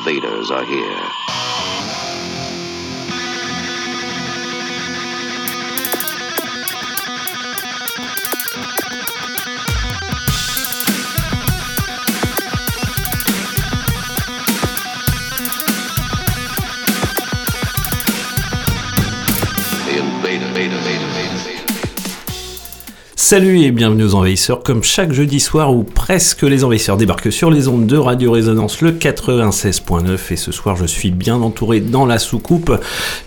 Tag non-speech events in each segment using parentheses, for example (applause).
invaders are here. Salut et bienvenue aux Envahisseurs, comme chaque jeudi soir où presque les Envahisseurs débarquent sur les ondes de Radio Résonance le 96.9 et ce soir je suis bien entouré dans la soucoupe,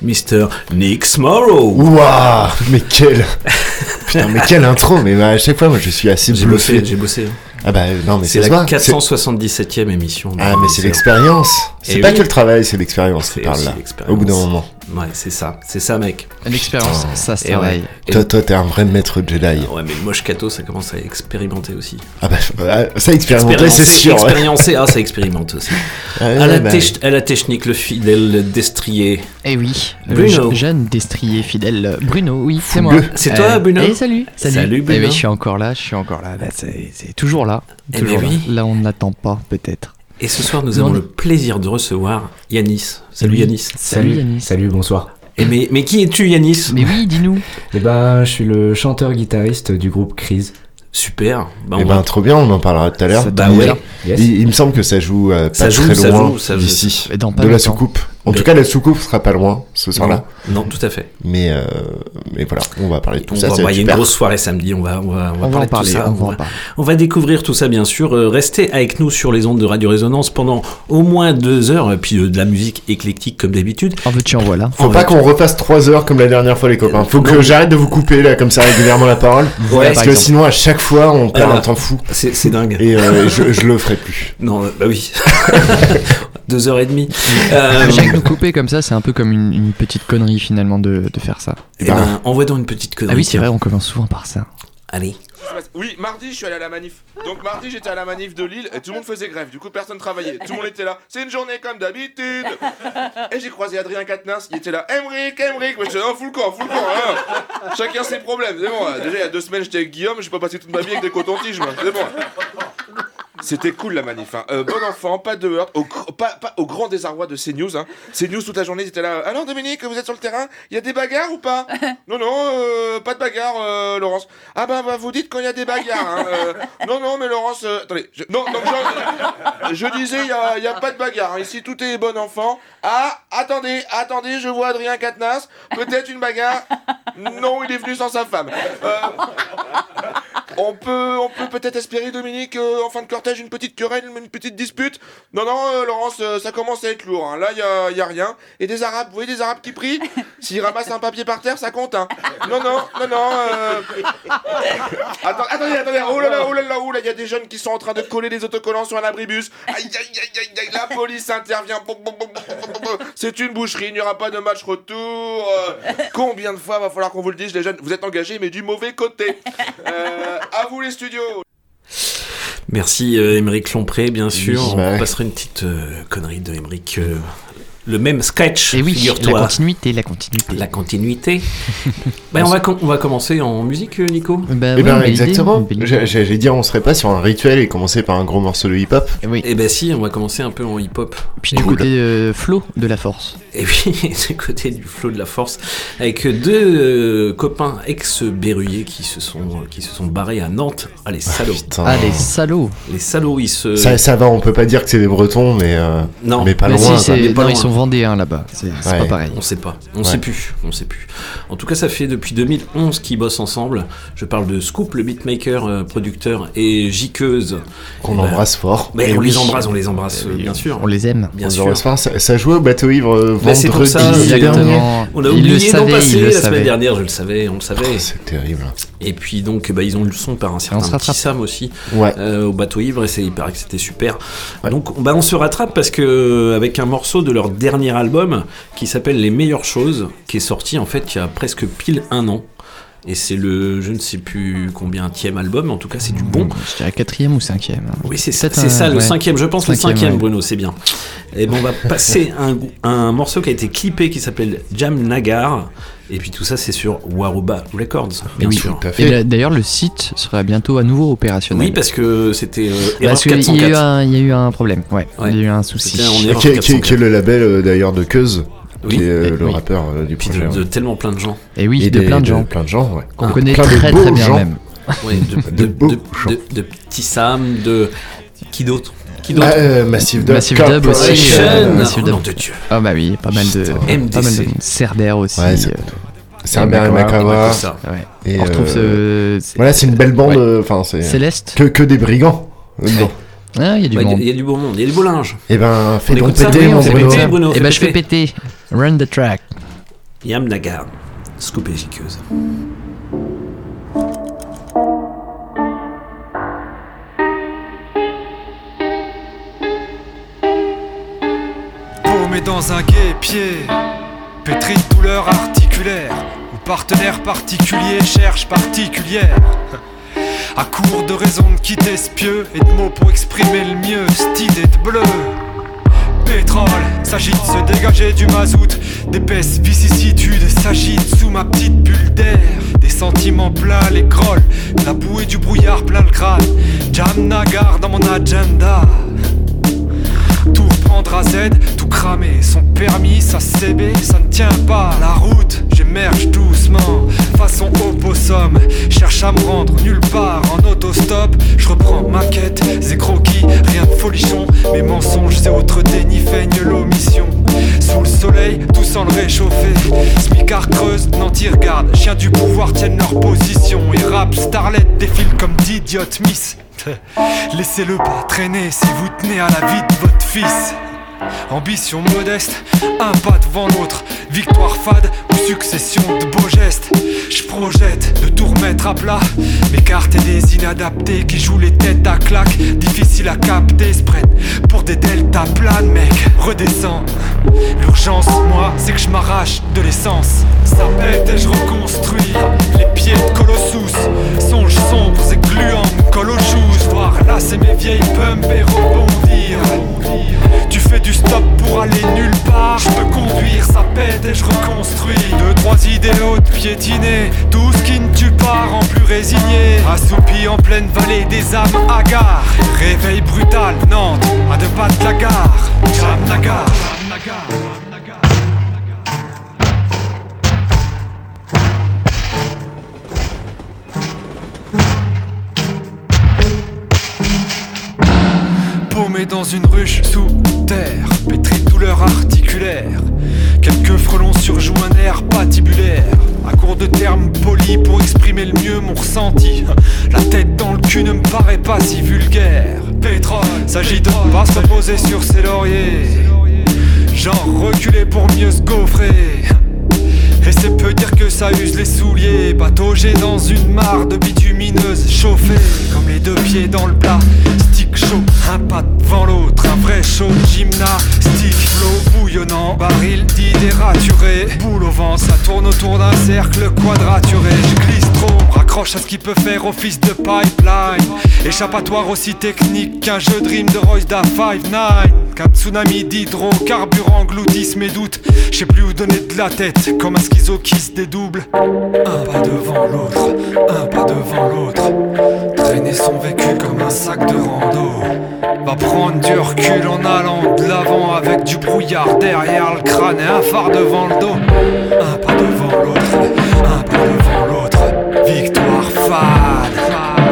Mr. Nick Smorrow. Waouh Mais quelle (laughs) Putain, mais quelle intro Mais bah, à chaque fois, moi, je suis assez J'ai bluffé. bossé, j'ai bossé. Ah bah non, mais C'est la voit. C'est- 477e émission. Ah mais c'est l'expérience. C'est Eh pas oui. que le travail, c'est l'expérience qui C'est parle là. Au bout d'un moment. Ouais, c'est ça, c'est ça mec. L'expérience, ça se Et ouais. travaille. Et- Toi, toi, t'es un vrai maître Jedi. Ouais, mais le moche Kato, ça commence à expérimenter aussi. Ah bah ah, ça expérimenter, c'est sûr. Expériencer, ah, ça expérimente aussi. (laughs) Ah, à, la bah, à la technique, le fidèle destrier. Eh oui, le Bruno. je- jeune destrier fidèle. Bruno, oui, c'est moi. C'est toi, Bruno Eh, salut, salut. Salut, Eh Bruno. oui, je suis encore là, je suis encore là. Bah, c'est toujours là. Eh toujours ben là. oui. Là, on n'attend pas, peut-être. Et ce soir, nous Non, avons mais- le plaisir de recevoir Yanis. Salut Yanis. Salut, Yanis. Salut, bonsoir. Et mais, mais qui es-tu Yanis? Mais oui, dis-nous. Eh ben, je suis le chanteur-guitariste du groupe Crise. Super. Bah, Eh ben va- trop bien, on en parlera tout à l'heure. Bah ouais. Yes. Il, il me semble que ça joue euh, pas Ça joue, très loin d'ici. De la soucoupe. En Mais- tout cas, la soucoupe sera pas loin ce soir-là. Non, tout à fait. Mais, euh, mais voilà, on va parler de tout On ça. va, il y a une grosse soirée samedi. On va, on va, on va On parler en de tout parler, ça. on va On en va, parler. on va découvrir tout ça, bien sûr. Euh, restez avec nous sur les ondes de Radio Résonance pendant au moins deux heures. Et puis euh, de la musique éclectique comme d'habitude. En veux-tu, en voilà. Faut En pas qu'on refasse 3 heures comme la dernière fois les copains. Faut que j'arrête de vous couper là comme ça régulièrement la parole. Ouais, parce par que exemple. sinon à chaque fois on perd Ah. un temps fou. C'est c'est dingue. Et euh, je, je le ferai plus. Non, bah oui. (laughs) deux heures et demie. Euh, Chaque nous couper comme ça, c'est un peu comme une, une petite connerie finalement de, de faire ça. eh ben, envoie donc une petite connerie. Ah oui, c'est vrai, on commence souvent par ça. Allez. Oui, mardi, je suis allé à la manif. Donc mardi, j'étais à la manif de Lille et tout le monde faisait grève. Du coup, personne travaillait. Tout le monde était là. C'est une journée comme d'habitude. Et j'ai croisé Adrien Quatennens. Il était là. Emric, Emric. Moi, je disais, oh, full camp, full camp. hein. Chacun ses problèmes. C'est bon. hein. Déjà, il y a deux semaines, j'étais avec Guillaume. J'ai pas passé toute ma vie avec des cotons-tiges. C'est bon. C'était cool la manif. Hein. Euh, bon enfant, pas de heurts, au, pas, pas au grand désarroi de CNews. Hein. CNews toute la journée, ils étaient là. Alors Dominique, vous êtes sur le terrain Il y a des bagarres ou pas? (laughs) Non, non, euh, pas de bagarre, euh, Laurence. Ah bah, bah, vous dites quand il y a des bagarres. Hein. Non, non, mais Laurence, attendez. je- non, donc je, je disais, il y a, y a pas de bagarre. Ici, tout est bon enfant. Ah, attendez, attendez, je vois Adrien Quatennens. Peut-être une bagarre? Non, il est venu sans sa femme. On peut, on peut peut-être espérer, Dominique, euh, en fin de cortège, une petite querelle, une petite dispute. Non, non, euh, Laurence, euh, ça commence à être lourd. hein. Là, il y a, y a rien. Et des Arabes, vous voyez des Arabes qui prient (laughs) S'ils ramassent un papier par terre, ça compte. Hein. Non, non, non, non. euh, Attends, attendez, attendez. Oh là là, oh là là, oh là, il y a des jeunes qui sont en train de coller des autocollants sur un abribus. Aïe, aïe, aïe, aïe, aïe. La police intervient. C'est une boucherie, il n'y aura pas de match retour. Euh, Combien de fois va falloir qu'on vous le dise, les jeunes? Vous êtes engagés, mais du mauvais côté. Euh, à vous les studios. Merci euh, Émeric Lompré, bien sûr. Oui, on passera une petite euh, connerie de Émeric. euh, le même sketch, Et oui, la continuité, la continuité. La continuité. (laughs) Ben, on, va com- on va commencer en musique, euh, Nico? Eh ben belle idée, exactement. J'allais dire on serait pas sur un rituel et commencer par un gros morceau de hip-hop. Eh oui. Eh ben si, on va commencer un peu en hip-hop. Puis du Cool. côté euh, flow de la force. Et puis, (laughs) du côté du flot de la force, avec deux euh, copains ex-berruyers qui se sont qui se sont barrés à Nantes. Ah les salauds, Putain. Ah, les salauds. les salauds, ils se. Ça, ça va, on peut pas dire que c'est des Bretons, mais euh, non, mais pas Mais loin. si, mais pas non, ils loin. sont vendéens là-bas. C'est Ouais. pas pareil. On sait pas, on Ouais. sait plus, on sait plus. En tout cas, ça fait depuis 2011 qu'ils bossent ensemble. Je parle de Scoop, le beatmaker, euh, producteur, et Jiqueuse. Qu'on Bah, embrasse fort. Mais Eh on oui. les embrasse, on les embrasse, euh, bien sûr. On les aime. Bien On sûr. embrasse fort. Ça, ça jouait au bateau ivre euh, Bah, c'est pour ça. On a Il oublié le d'en savait, il le la semaine dernière, je le savais, on le savait. Oh, C'est terrible. Et puis donc, bah, ils ont eu le son par un certain petit Sam aussi. Ouais. euh, au bateau ivre et c'est il paraît que c'était super. Donc bah, on se rattrape parce que avec un morceau de leur dernier album qui s'appelle Les meilleures choses qui est sorti en fait il y a presque pile un an. Et c'est le, je ne sais plus combien tième album, en tout cas c'est du bon. Je dirais quatrième ou cinquième. hein. Oui, c'est ça, c'est le ouais. cinquième, je pense le Cinquième, ouais. Bruno, c'est bien. Et ben on va passer un, un morceau qui a été clippé qui s'appelle Jam Nagar. Et puis tout ça, c'est sur Waruba Records, bien oui, sûr. Tout à Et d'ailleurs, le site sera bientôt à nouveau opérationnel. Oui, parce que c'était euh, Parce qu'il y, a eu 404. un- il y a eu un problème. Ouais, Ouais. il y a eu un souci. Qui est, qui est- 404. qui est le label euh, d'ailleurs de Keuz, Oui. qui est euh, Et- le oui. rappeur euh, du projet. de, ouais. de tellement plein de gens. Et oui, Et de des- plein de gens Plein de gens, ouais. qu'on Ah, connaît très très bien gens. même. Ouais, de, (laughs) De de, beaux de, gens. de- de petits Sam, de. Qui d'autre? Qui d'autre? Ah, euh, Massive Dub. Massive Dub aussi, euh. Massive Oh, Dub. nom de Dieu. Ah bah oui, pas mal de, Putain. pas mal de MDC. Cerder aussi. Ouais, c'est- euh. Que ça. ouais. Et, On retrouve euh, ce c'est- Voilà, c'est une belle bande. Ouais. Enfin, c'est Céleste. que, que des brigands. dedans. Ah, il y a du Ouais, Il y a- monde. il y, a du beau monde, il y a du beau linge. Eh ben, fais On donc péter, mon Bruno. péter. Bruno, Et fais bah je fais péter. péter. Run the track. Yam Nagar, scoop et chiqueuse. paumé dans un guépier, pétri de douleurs articulaires, où partenaire particulier cherche particulière. À court de raisons de quitter ce et de mots pour exprimer le mieux, cette bleu. Pétrole, s'agit de se dégager du mazout, d'épaisses vicissitudes s'agitent sous ma petite bulle d'air. Des sentiments pleins les grolles, la boue et du brouillard plein le crâne. Jam Nagar dans mon agenda. Tout cramer. Son permis, sa CB, ça ne tient pas. La route, j'émerge doucement, façon opossum. Cherche à me rendre nulle part en autostop. Je reprends ma quête, et croquis, rien de folichon. Mes mensonges et autres dénis feignent l'omission. Sous le soleil, tout sans le réchauffer. Smicard creuse, Nanti regarde. Chiens du pouvoir tiennent leur position. Et rap, starlet défile comme d'idiotes miss. (laughs) Laissez-le pas traîner si vous tenez à la vie de votre fils. Ambition modeste, un pas devant l'autre, victoire fade ou succession de beaux gestes. Je projette de tout remettre à plat, m'écarter des inadaptés qui jouent les têtes à claque, difficile à capter, prennent pour des deltas planes, mec. Redescends. L'urgence, moi, c'est que je m'arrache de l'essence. Ça pète et je reconstruis les pieds de Colossus. Songes sombres et gluants, me colle aux c'est mes vieilles pumps et rebondir. Tu fais du stop pour aller nulle part. Je peux conduire, ça pète et je reconstruis. Deux, trois idéaux de piétiner. Tout ce qui ne tue pas rend plus résigné. Assoupi en pleine vallée des âmes hagards. Réveil brutal, Nantes, à deux pas de la gare. Jam Nagar. Dans une ruche sous terre, pétri de douleurs articulaires. Quelques frelons surjouent un air patibulaire. À court de termes polis pour exprimer le mieux mon ressenti. La tête dans le cul ne me paraît pas si vulgaire. Pétrole, s'agit de pas se reposer sur ses lauriers. Genre reculer pour mieux se gaufrer. C'est peu dire que ça use les souliers. Pataugé dans une mare de bitumineuse chauffée Comme les deux pieds dans le plat. Stick chaud, un pas devant l'autre. Un vrai show gymnastique. Flow bouillonnant, baril d'idées raturées Boule au vent, ça tourne autour d'un cercle quadraturé. Je glisse trop, raccroche à ce qui peut faire office de pipeline. Échappatoire aussi technique qu'un jeu de rime de Royce da 5-9 Qu'un tsunami d'hydrocarbures engloutisse mes doutes. Je sais plus où donner de la tête. Comme un schizo qui se dédouble. Un pas devant l'autre, un pas devant l'autre. Traîner son vécu comme un sac de rando. Va prendre du recul en allant de l'avant Avec du brouillard derrière le crâne et un phare devant le dos. Un pas devant l'autre, un pas devant l'autre. Victoire fade,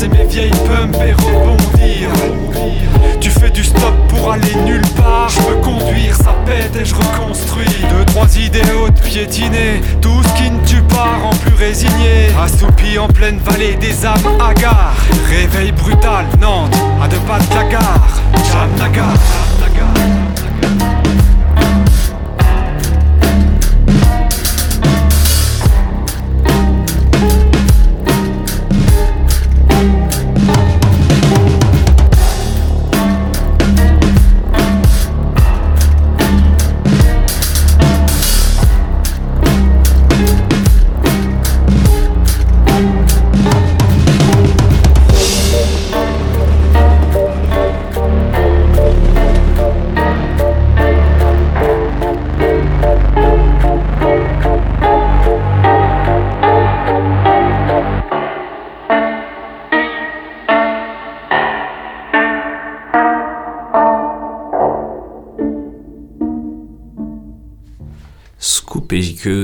C'est mes vieilles pumps et rebondir. Tu fais du stop pour aller nulle part. Je peux conduire, ça pète et je reconstruis. Deux, trois idéaux de piétiner. Tout ce qui ne tue pas rend plus résigné. Assoupi en pleine vallée des âmes hagards. Réveil brutal, Nantes, à deux pas de la gare. Jam Nagar.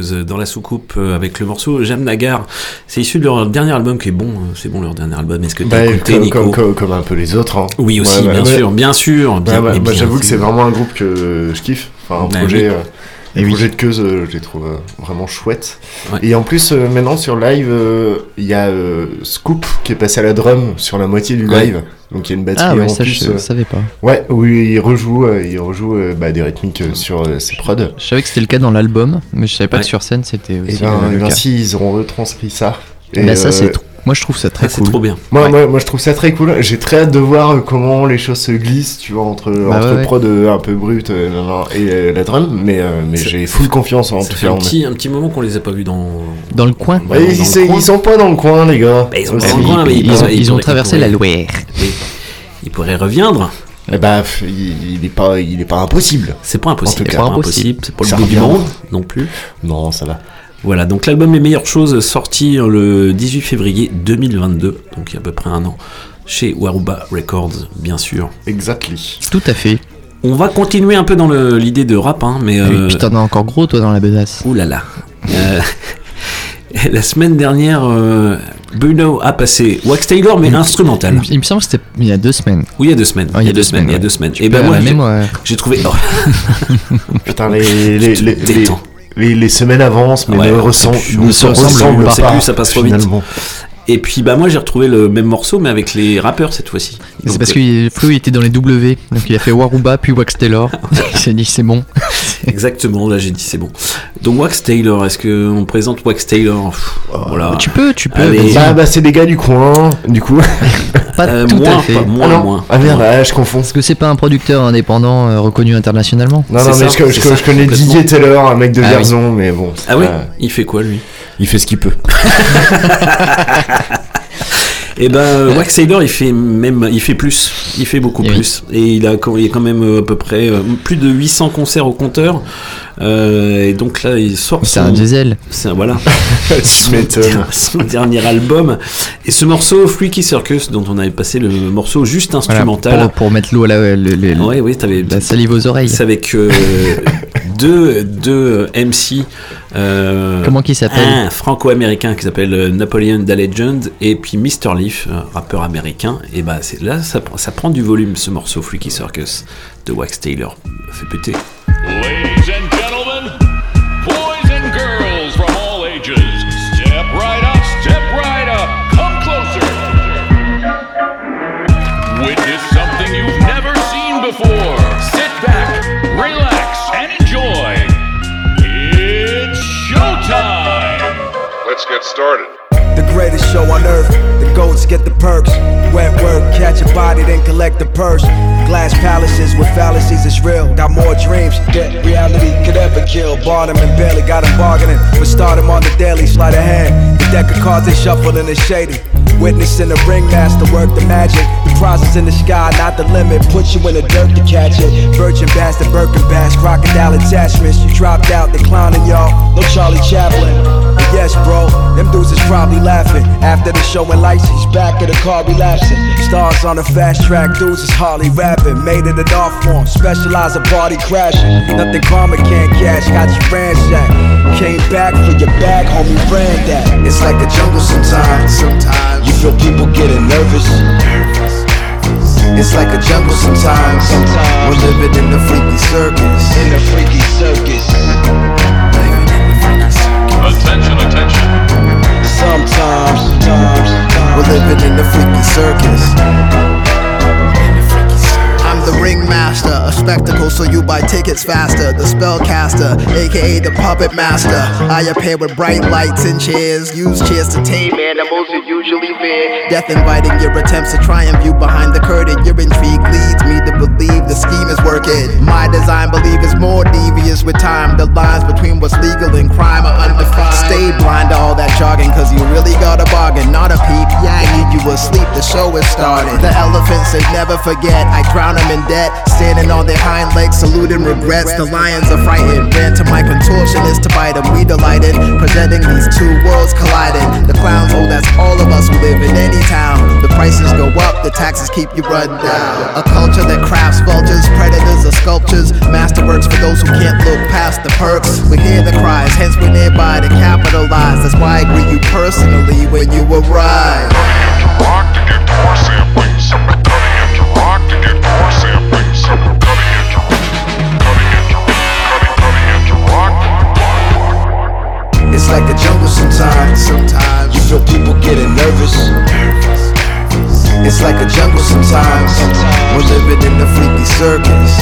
Jiqueuse dans la soucoupe euh, avec le morceau J'aime Nagar. C'est issu de leur dernier album qui est bon. euh, C'est bon leur dernier album. Est-ce que t'as Bah, écouté comme, Nico comme, comme, comme un peu les autres. Hein. Oui aussi, Ouais, bien ouais. sûr, bien sûr. Bien, moi, bien j'avoue que c'est vraiment un groupe que je kiffe. Enfin, un Bah projet, oui. Et le oui. projet de Queuse, euh, je les trouve euh, vraiment chouettes. Ouais. Et en plus, euh, maintenant sur live, euh, il y a euh, Scoop qui est passé à la drum sur la moitié du Ouais. live. Donc il y a une batterie Ah ouais, en ça plus. je euh, savais pas. Ouais, oui, il rejoue, euh, il rejoue euh, bah, des rythmiques euh, sur euh, ses prods. Je savais que c'était le cas dans l'album, mais je savais pas Ouais. que sur scène c'était Et aussi ben, le, le et ben cas. si, ils auront retranscrit ça. Et, Bah, ça euh, c'est trop- moi je trouve ça très Ah, c'est cool. trop bien. Moi, Ouais. moi, moi, je trouve ça très cool. J'ai très hâte de voir comment les choses se glissent, tu vois, entre, Bah entre ouais, prod euh, un peu brut euh, et euh, la drum. Mais, euh, mais j'ai full confiance en Ça tout fait cas. un en petit, un petit moment qu'on les a pas vus dans. Dans le coin. dans- dans ils, le c'est- coin. ils sont pas dans le coin, les gars. Bah, ils sont Aussi. pas dans le coin, mais Ils, ils ont, ils traversé ils la Loire. Ils pourraient reviendre. Eh bah, il, il est pas, il est pas impossible. C'est pas impossible. En C'est pas impossible. C'est pas le bout du monde non plus. Non, ça va. Voilà, donc l'album Les meilleures choses sorti le 18 février 2022, donc il y a à peu près un an, chez Waruba Records, bien sûr. Exactly. Tout à fait. On va continuer un peu dans l'idée de rap, hein, mais... Euh, puis t'en as encore gros toi dans la besace. Ouh là là. Euh, (laughs) la semaine dernière, euh, Bruno a passé Wax Taylor, mais instrumental. Il, il me semble que c'était il y a deux semaines. Oui, il y a deux semaines. Il y a deux semaines. Il y a deux semaines. Tu Et peux ben moi, j'ai- trouvé. oh, (laughs) (laughs) Putain, les, les, les. Les- les semaines avancent, mais Ouais, ne, plus, ne on se ressemblent pas. sait plus, ça passe trop vite. finalement. Et puis bah moi j'ai retrouvé le même morceau, mais avec les rappeurs cette fois-ci. C'est parce euh, que Flo il était dans les W, donc il a fait Waruba puis Wax Taylor. (laughs) il s'est dit c'est bon. (laughs) Exactement, là j'ai dit c'est bon. Donc Wax Taylor, est-ce qu'on présente Wax Taylor? Pff, Voilà. Tu peux, tu peux. Allez. Bah, bah, c'est des gars du coin, du coup. (laughs) pas Euh, tout moins, à fait. pas- moins, ah moins. Ah merde, Moins. ah, je confonds. Parce que c'est pas un producteur indépendant euh, reconnu internationalement. Non, non, mais ça, je, connais. Didier Taylor, un mec de Ah oui. Vierzon, mais bon. Ah oui Il fait quoi lui? Il fait ce qu'il peut. (laughs) Eh ben euh, Wax il fait même il fait plus, il fait beaucoup Eh oui. plus et il a il y a quand même euh, à peu près euh, plus de 800 concerts au compteur. Euh, et donc là il sort C'est un diesel. c'est un- voilà (laughs) son, (laughs) son dernier album et ce morceau Freaky Circus dont on avait passé le morceau juste Voilà, instrumental. pour, pour mettre l'eau à la, le- le- Ouais oui t'avais la salive aux oreilles. c'est avec euh, (laughs) deux deux euh, MC. euh, Comment qu'il s'appelle un franco-américain qui s'appelle euh, Napoleon Da Legend et puis Mr. Leaf, un rappeur américain. Et bah c'est là ça, prend- ça prend du volume ce morceau Freaky Circus de Wax Taylor. Fait péter. Ladies and started. The greatest show on earth. The goats get the perks. Wet work, catch a body, then collect the purse. Glass palaces with fallacies, it's real. Got more dreams that reality could ever kill. Bought and barely got 'em bargaining. But start 'em on the daily, sleight of hand. The deck of cards they shuffle and it's shady. Witnessing the ringmaster work the magic. The process in the sky, not the limit. Put you in the dirt to catch it. Virgin bastard, Birkin bass, crocodile attachments. You dropped out, they clowning y'all. No Charlie Chaplin. Yes, bro, them dudes is probably laughing. After the show and lights, he's back at the car relapsing. Stars on the fast track, dudes is hardly rapping. Made it an art form, specialize in party crashing. Nothing karma can't cash, got you ransacked. Came back for your bag, homie, ran that. It's like a jungle sometimes. Sometimes you feel people getting nervous. It's like a jungle sometimes. Sometimes we're living in the freaky circus. In the freaky circus. Living in the freaky circus. Ringmaster, a spectacle so you buy tickets faster. The spellcaster, aka the puppet master. I appear with bright lights and chairs. Use chairs to tame animals you usually fear. Death inviting your attempts to triumph you behind the curtain. Your intrigue leads me to believe the scheme is working. My design believe is more devious with time. The lines between what's legal and crime are undefined. Stay blind to all that jogging, cause you really got a bargain. Not a peep, yeah, I need you asleep, the show is started. The elephants, they never forget, I drown them in debt. Standing on their hind legs, saluting regrets. The lions are frightened, ran to my contortionist to bite them. We delighted, presenting these two worlds colliding. The clowns, oh, that's all of us who live in any town. The prices go up, the taxes keep you run down. A culture that crafts vultures, predators, or sculptures. Masterworks for those who can't look past the perks. We hear the cries, hence we're nearby to capitalize. That's why I greet you personally when you arrive. It's like a jungle sometimes. Sometimes you feel people getting nervous. It's like a jungle sometimes. We're living in the freaky circus.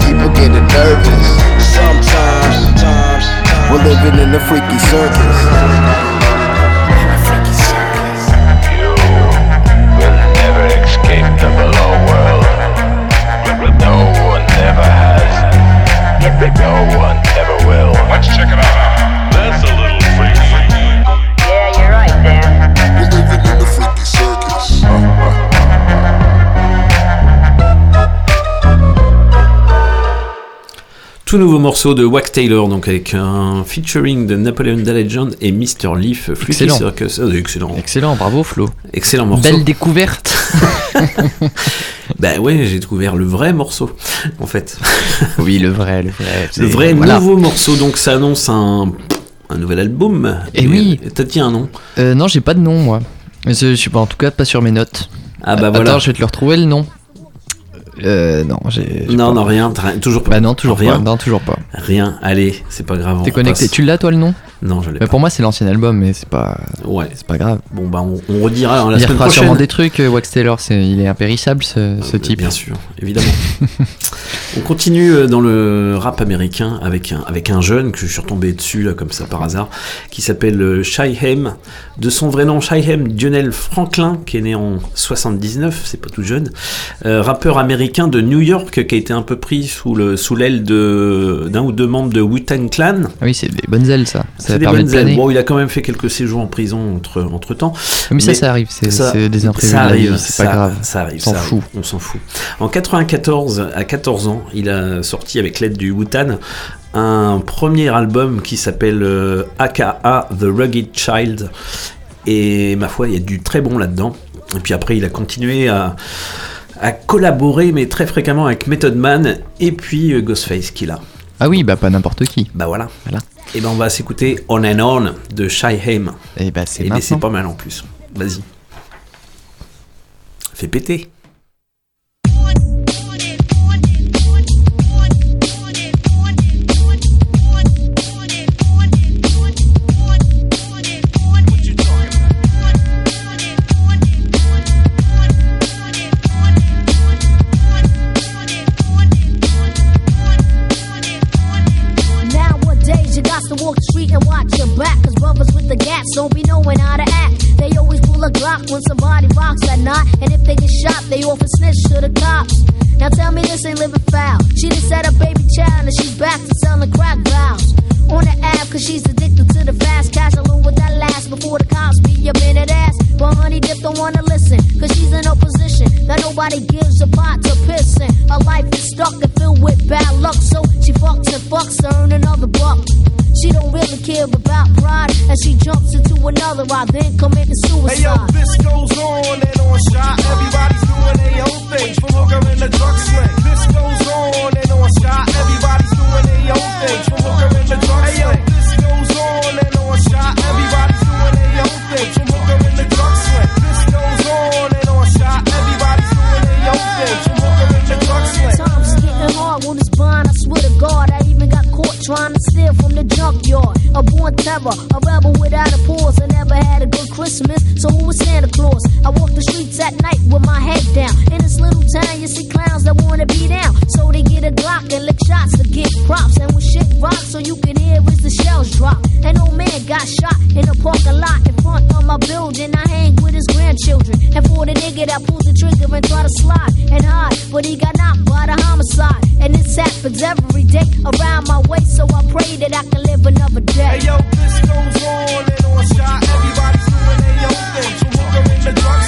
People getting nervous. Sometimes, sometimes we're living in the freaky circus. No one ever will. Let's check it out. That's a little freaky. Yeah, you're right there. We're living in the freaky circus. Tout nouveau morceau de Wax Taylor, donc avec un featuring de Napoleon Da Legend et Mr. Leaf, Freaky Excellent. Circus. Ah, excellent. Excellent, bravo Flo. Excellent morceau. Belle découverte. (laughs) Bah ouais, j'ai découvert le vrai morceau, en fait. (laughs) oui, le vrai, le vrai. Le vrai voilà. nouveau morceau, donc ça annonce un, un nouvel album. Eh oui. T'as dit un nom Euh, non, j'ai pas de nom moi. Je je suis pas en tout cas pas sur mes notes. Ah bah Euh, voilà. Attends, je vais te le retrouver le nom. Euh, non, j'ai. Non, pas. non, rien, toujours pas. Bah non, toujours rien. pas. Non, toujours pas. Rien, allez, c'est pas grave. T'es connecté. Tu l'as toi le nom? Non, je l'ai Mais pas. Pour moi, c'est l'ancien album, mais c'est pas. Ouais. C'est pas grave. Bon bah on, on redira la il semaine prochaine. sûrement des trucs. euh, Wax Taylor, c'est, il est impérissable ce, ce Euh, type. Bien sûr, évidemment. (laughs) On continue euh, dans le rap américain avec un, avec un jeune que je suis retombé dessus là, comme ça par hasard, qui s'appelle euh, Shyhem, de son vrai nom Shyhem Dionel Franklin, qui est né en 79, c'est pas tout jeune, euh, rappeur américain de New York qui a été un peu pris sous le sous l'aile de d'un ou deux membres de Wu-Tang Clan. Ah oui, c'est des bonnes ailes ça. Ça Permet de planer. Bon, il a quand même fait quelques séjours en prison entre, entre temps. Mais ça, ça arrive, c'est- des imprévus Ça arrive, c'est pas ça- grave. Ça arrive, S'en ça fout. on s'en fout. En 94, à 14 ans, il a sorti avec l'aide du Wu-Tang un premier album qui s'appelle euh, AKA The Rugged Child. Et ma foi, il y a du très bon là-dedans. Et puis après, il a continué à, à collaborer, mais très fréquemment avec Method Man et puis euh, Ghostface qu'il a. Ah oui, bah pas n'importe qui. Bah voilà. Voilà. Et ben on va s'écouter On and On de Shyhem. Et bah c'est Et mais c'est pas mal en plus. Vas-y. Fais péter. Shot, they often snitch to the cops. Now tell me this ain't living foul. She just set a baby child and she's back to selling crack vows. On the app, cause she's addicted to the fast cash. Alone with that last before the cops be up in that ass. But honey dip don't wanna listen, cause she's in a position that nobody gives a pot to piss in. Her life is stuck and filled with bad luck, so she fucks and fucks to earn another buck. She don't really care about pride, and she jumps into another ride, then committing suicide. Hey yo, this goes on and on shot. Everybody's doing their own thing from hooker in the drug sling. This goes on and on shot. Everybody's doing their own thing from hooker in the drug sling. Hey yo, this goes on and on shot. Everybody's doing their own thing from hooker in the drug This goes on and on shot. Doing in getting hard. I swear to God, I even got caught trying to steal from the junkyard. A born terror, a rebel without a pause. I never had a good Christmas, so who was Santa Claus? I walk the streets at night with my head down. In this little town, you see clowns that wanna be down. So they get a Glock and lick shots to get props. And when rocks, so you can hear as the shells drop. And old man got shot in a parking lot in front of my building. I hang with his grandchildren. And for the nigga that pulls the trigger and try to slide and hide, but he got knocked by the homicide. And this happens every day around my way, so I pray that I can live another day. Hey yo, this goes on and on shot. Everybody's doing their own thing. Hooker in the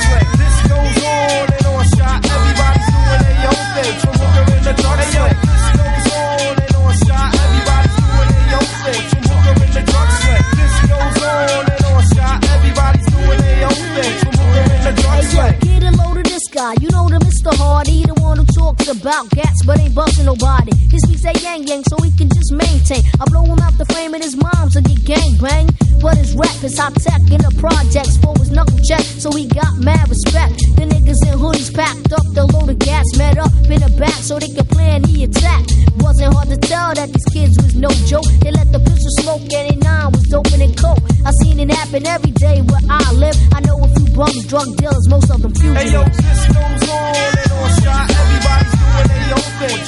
talks about gats but ain't busting nobody. He speaks that yang yang so he can just maintain. I blow him out the frame and his moms will get gang bang. But his rap is high tech in the projects for his knuckle check, so he got mad respect. The niggas in hoodies packed up, the load of gas met up in the back so they could plan the attack. Wasn't hard to tell that these kids was no joke. They let the pistol smoke and they nine was open and coke. I seen it happen every day where I live. I know a few bums, drug dealers, most of them fugitives. Hey yo, this goes on and on shot. Everybody's doing their own thing.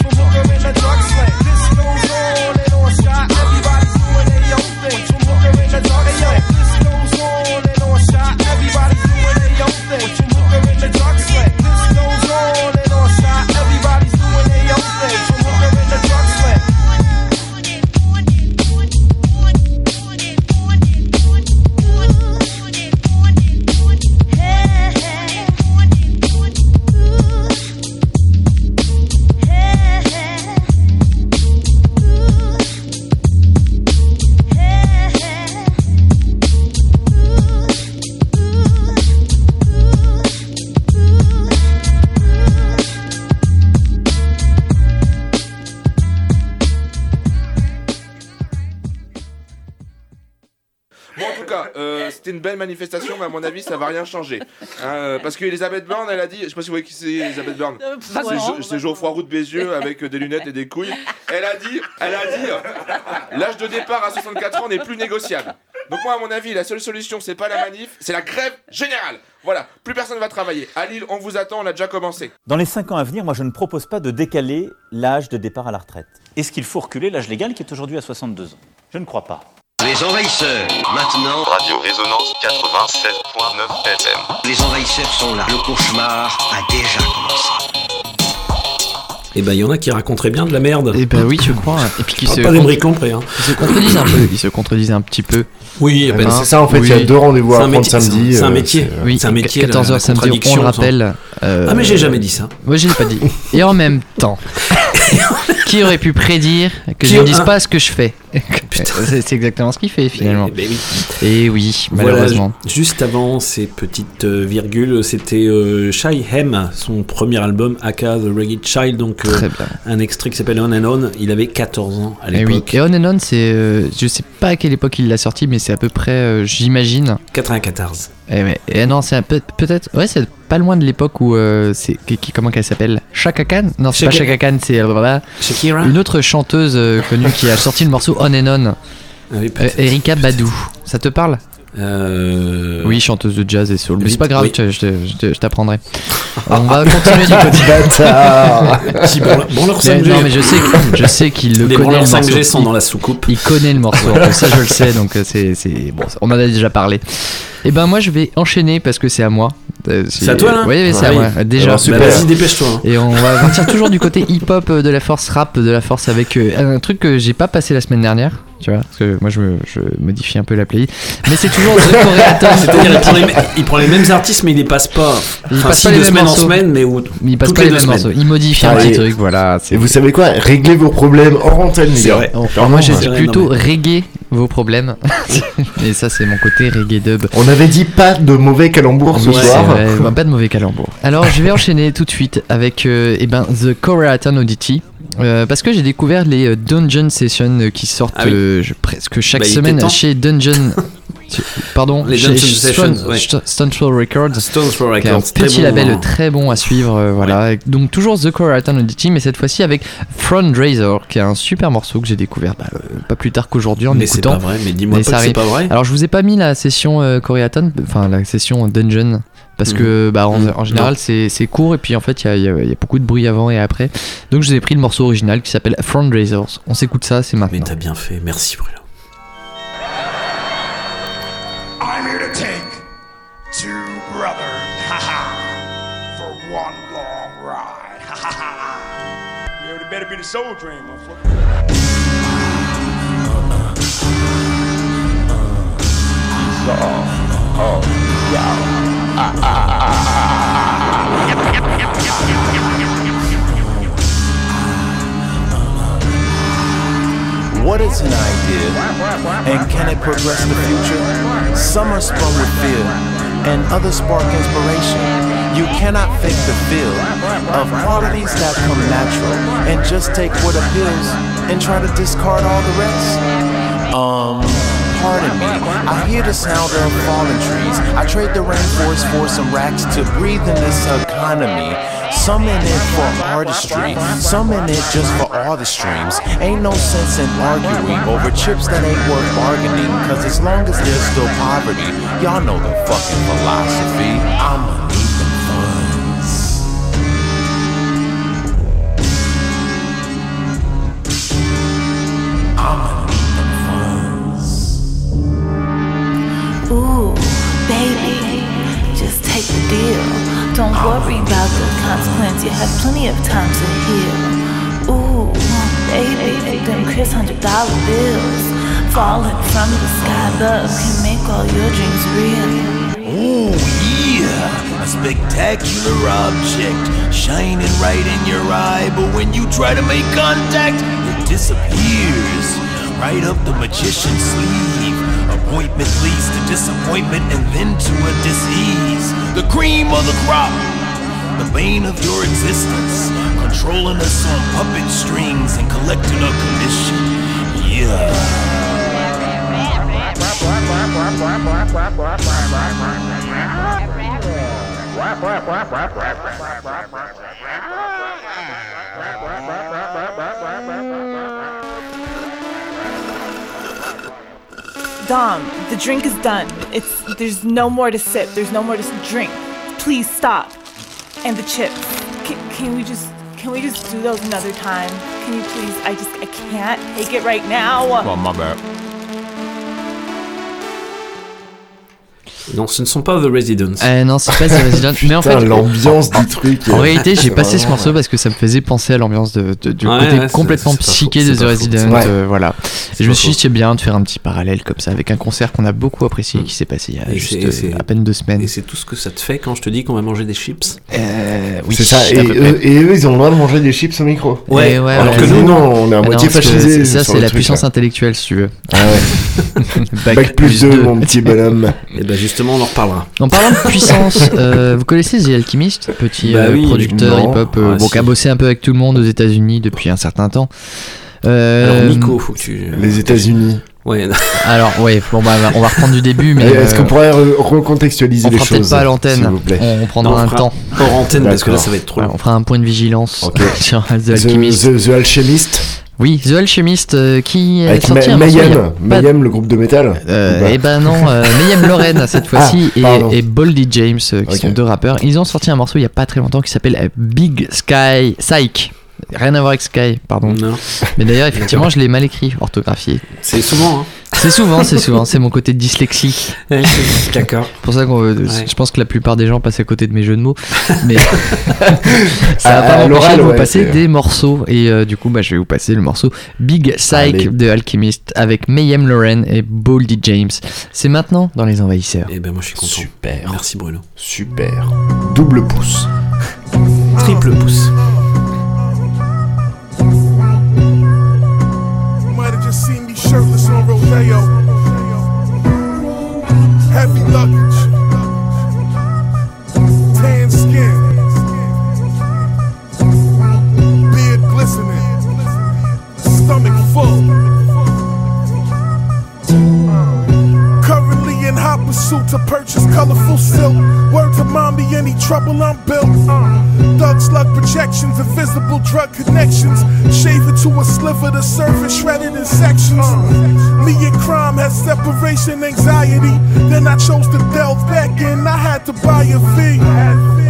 In the drug sling. This goes c'était une belle manifestation, mais à mon avis, ça va rien changer. Hein, euh, parce que Elisabeth Borne, elle a dit, je sais pas si vous voyez qui c'est Elisabeth Borne. pas C'est. Jo- C'est Geoffroy Roux de Bézieux avec euh, des lunettes et des couilles. Elle a dit, elle a dit, euh, l'âge de départ à 64 ans n'est plus négociable. Donc moi, à mon avis, la seule solution, c'est pas la manif, c'est la grève générale. Voilà, plus personne va travailler. À Lille, on vous attend, on a déjà commencé. Dans les 5 ans à venir, moi je ne propose pas de décaler l'âge de départ à la retraite. Est-ce qu'il faut reculer l'âge légal qui est aujourd'hui à 62 ans? Je ne crois pas. Les envahisseurs, maintenant. Radio Résonance 96.9 FM. Les envahisseurs sont là. Le cauchemar a déjà commencé. Et ben, il y en a qui raconteraient bien de la merde. Et ben oui, je crois. Et puis qui Parle se pas des con- bricoles près, hein. Ils se contredisent un peu. Ils se contredisent un petit peu. Oui, ben, c'est ça, en fait, il y a deux rendez-vous à prendre samedi, C'est un euh, métier. euh, Oui, c'est un métier. la- 14h la samedi, on le rappelle. euh, Ah, mais j'ai jamais dit ça. Moi, je l'ai pas dit. Et en même temps, (laughs) qui aurait pu prédire que Qui- je ne dise ah. pas ce que je fais? (laughs) C'est c'est exactement ce qu'il fait finalement. Mais- mais oui. Et oui, malheureusement. ju- juste avant ces petites euh, virgules, c'était euh, Shy Hem, son premier album, aka The Reggae Child, donc euh, un extrait qui s'appelle On and On. Il avait 14 ans à Et oui. l'époque. Et On and On, c'est, euh, je sais pas à quelle époque il l'a sorti, mais c'est à peu près, euh, j'imagine. 94. Et, ouais. Et non, c'est peu, peut-être, ouais, c'est pas loin de l'époque où euh, c'est, qui, comment qu'elle s'appelle? Chaka Khan? Non, c'est pas Chaka- Khan, c'est euh, voilà, Shakira? Une autre chanteuse euh, connue qui a sorti le morceau On and On. Ah oui, Euh. Erika Badou, ça te parle? Euh, Oui, chanteuse de jazz et soul. Mais c'est pas grave, oui. je, t'apprendrai. (laughs) On va continuer du côté. Bâtard 5G. non, mais je sais, que- je sais qu'il le Les connaît. branleurs le 5G morceau. sont dans la soucoupe. Il connaît le morceau, ça je le sais, donc euh, c'est, c'est bon, on en a déjà parlé. Et ben moi je vais enchaîner parce que c'est à moi. Euh, C'est à toi, là Oui, oui, c'est Ah à oui. moi. Déjà. Bah, vas-y, dépêche-toi, hein. Et on va (laughs) partir toujours du côté hip-hop, euh, de la force rap, de la force avec euh, un truc que j'ai pas passé la semaine dernière. Tu vois, parce que moi je, me, je modifie un peu la playlist. Mais c'est toujours. (laughs) C'est-à-dire, il prend, les, il prend les mêmes artistes, mais il les passe pas. Il enfin, passe si, pas les de mêmes semaine en semaine, mais où, il passe pas les mêmes morceaux. Il modifie un Allez. petit truc, voilà. Et vous savez quoi? Réglez vos problèmes hors antenne, les C'est gars. vrai. Alors moi j'ai plutôt non, mais- reggae vos problèmes. (laughs) Et ça c'est mon côté reggae dub. On avait dit pas de mauvais calembours ce soir. vrai, (laughs) bah, pas de mauvais calembour. Alors, je vais enchaîner tout de suite avec euh, eh ben, The Koreatown Oddity. Euh, parce que j'ai découvert les euh, Dungeon Sessions euh, qui sortent Ah oui. euh, je- presque chaque Bah, semaine chez Dungeon. (laughs) Pardon, Les chez Dungeon Stone- Sessions, ouais. St- Stone Throw Records. Stone Throw qui est un Records, très petit bon, label hein. très bon à suivre. euh, voilà. Donc, toujours The Koreatown Oddity, mais cette fois-ci avec Fundraiser, qui est un super morceau que j'ai découvert bah, euh, pas plus tard qu'aujourd'hui en Mais c'est écoutant. pas vrai, mais dis-moi Mais pas c'est pas vrai. Alors je vous ai pas mis la session euh, enfin la session Dungeon, parce que bah, en, en général c'est c'est court et puis en fait il y a, y y beaucoup de bruit avant et après. Donc je vous ai pris le morceau original qui s'appelle Fundraisers. On s'écoute ça, c'est Mais maintenant. t'as bien fait, merci Bruno. Ha ha. You here to It better be the soul train, motherfucker. What is an idea? And can it progress the future? Some are spun with fear, and others spark inspiration. You cannot fake the feel of qualities that come natural, and just take what appeals and try to discard all the rest. Um, pardon me, I hear the sound of fallen trees. I trade the rainforest for some racks to breathe in this economy. Some in it for artistry, some in it just for all the streams. Ain't no sense in arguing over chips that ain't worth bargaining. Cause as long as there's still poverty, y'all know the fucking philosophy. I'ma need deal. Don't worry about the consequence, you have plenty of time to heal. Ooh, baby, them Chris hundred dollar bills falling from the sky above can make all your dreams real. Ooh, yeah, a spectacular object shining right in your eye. But when you try to make contact, it disappears right up the magician's sleeve. Appointment leads to disappointment and then to a disease. The cream of the crop, the bane of your existence. Controlling us on puppet strings and collecting a commission. Yeah. Dom, the drink is done. It's there's no more to sip. There's no more to drink. Please stop. And the chips. Can, we just can we just do those another time? Can you please? I just I can't take it right now. Well, my bad. Non, ce ne sont pas The Residents. Euh, non, c'est pas The Resident. mais en fait, l'ambiance du truc. En réalité, j'ai passé ce morceau parce que ça me faisait penser à l'ambiance de, de- du Ouais, côté ouais, complètement psyché de The pas faux, Resident. c'est- euh, voilà. Et je me suis dit, c'est bien de faire un petit parallèle comme ça avec un concert qu'on a beaucoup apprécié qui s'est passé il y a Et juste euh, à peine deux semaines. Et c'est tout ce que ça te fait quand je te dis qu'on va manger des chips Euh, oui, C'est ça, et eux, et eux, ils ont le droit de manger des chips au micro. Ouais, ouais, Alors que nous, non, on est à Ah moitié fascisés. Ça, c'est la puissance là. intellectuelle, si tu veux. (laughs) Ah ouais. Bac plus 2, deux. mon petit bonhomme. Et ben justement, on en reparlera. En parlant de (laughs) puissance, euh, vous connaissez The Alchemist, petit Bah euh, oui, producteur hip-hop euh, Ah, bon, si. qui a bossé un peu avec tout le monde aux États-Unis depuis un certain temps. Euh, Alors Nico, faut que tu. Les États-Unis. Ouais. (laughs) Alors, ouais, bon, bah, on va reprendre du début, mais. Est-ce euh, qu'on pourrait re- recontextualiser on les fera peut-être choses pas à S'il l'antenne. vous plaît. On, on prendra Non, on un temps. Hors antenne parce que là, ça va être trop long. on fera un point de vigilance Ok. (laughs) sur The The, Alchemist. The- The Alchemist. Oui, The Alchemist euh, qui est Avec sorti Ma- Mayhem. le groupe de métal. Euh, eh ben non, euh, Mayhem (laughs) Lorraine cette fois-ci Ah, pardon. et, et Boldy James euh, qui sont deux rappeurs. Ils ont sorti un morceau il y a pas très longtemps qui s'appelle Big Sky Psych. Rien à voir avec Sky, pardon. Non. Mais d'ailleurs, (laughs) effectivement, je l'ai mal écrit, orthographié. C'est souvent. Hein. C'est souvent, c'est souvent, c'est mon côté dyslexie. D'accord. Pour ça qu'on, Ouais. je pense que la plupart des gens passent à côté de mes jeux de mots. (laughs) Mais ça va pas m'empêcher de vous ouais, passer des morceaux. Et euh, du coup, bah, je vais vous passer le morceau Big Psych Allez. de Alchemist avec Mayhem Lauren et Boldy James. C'est maintenant dans Les Envahisseurs. Et ben moi je suis content. Super. Merci Bruno. Super. Double pouce. Triple pouce. Shirtless on Rodeo. Heavy luggage. Pursuit to purchase colorful silk. Word to mommy, any trouble I'm built. Thug slug projections, invisible drug connections. Shave it to a sliver, the surface shredded in sections. Me and crime had separation anxiety. Then I chose to delve back in. I had to buy a V.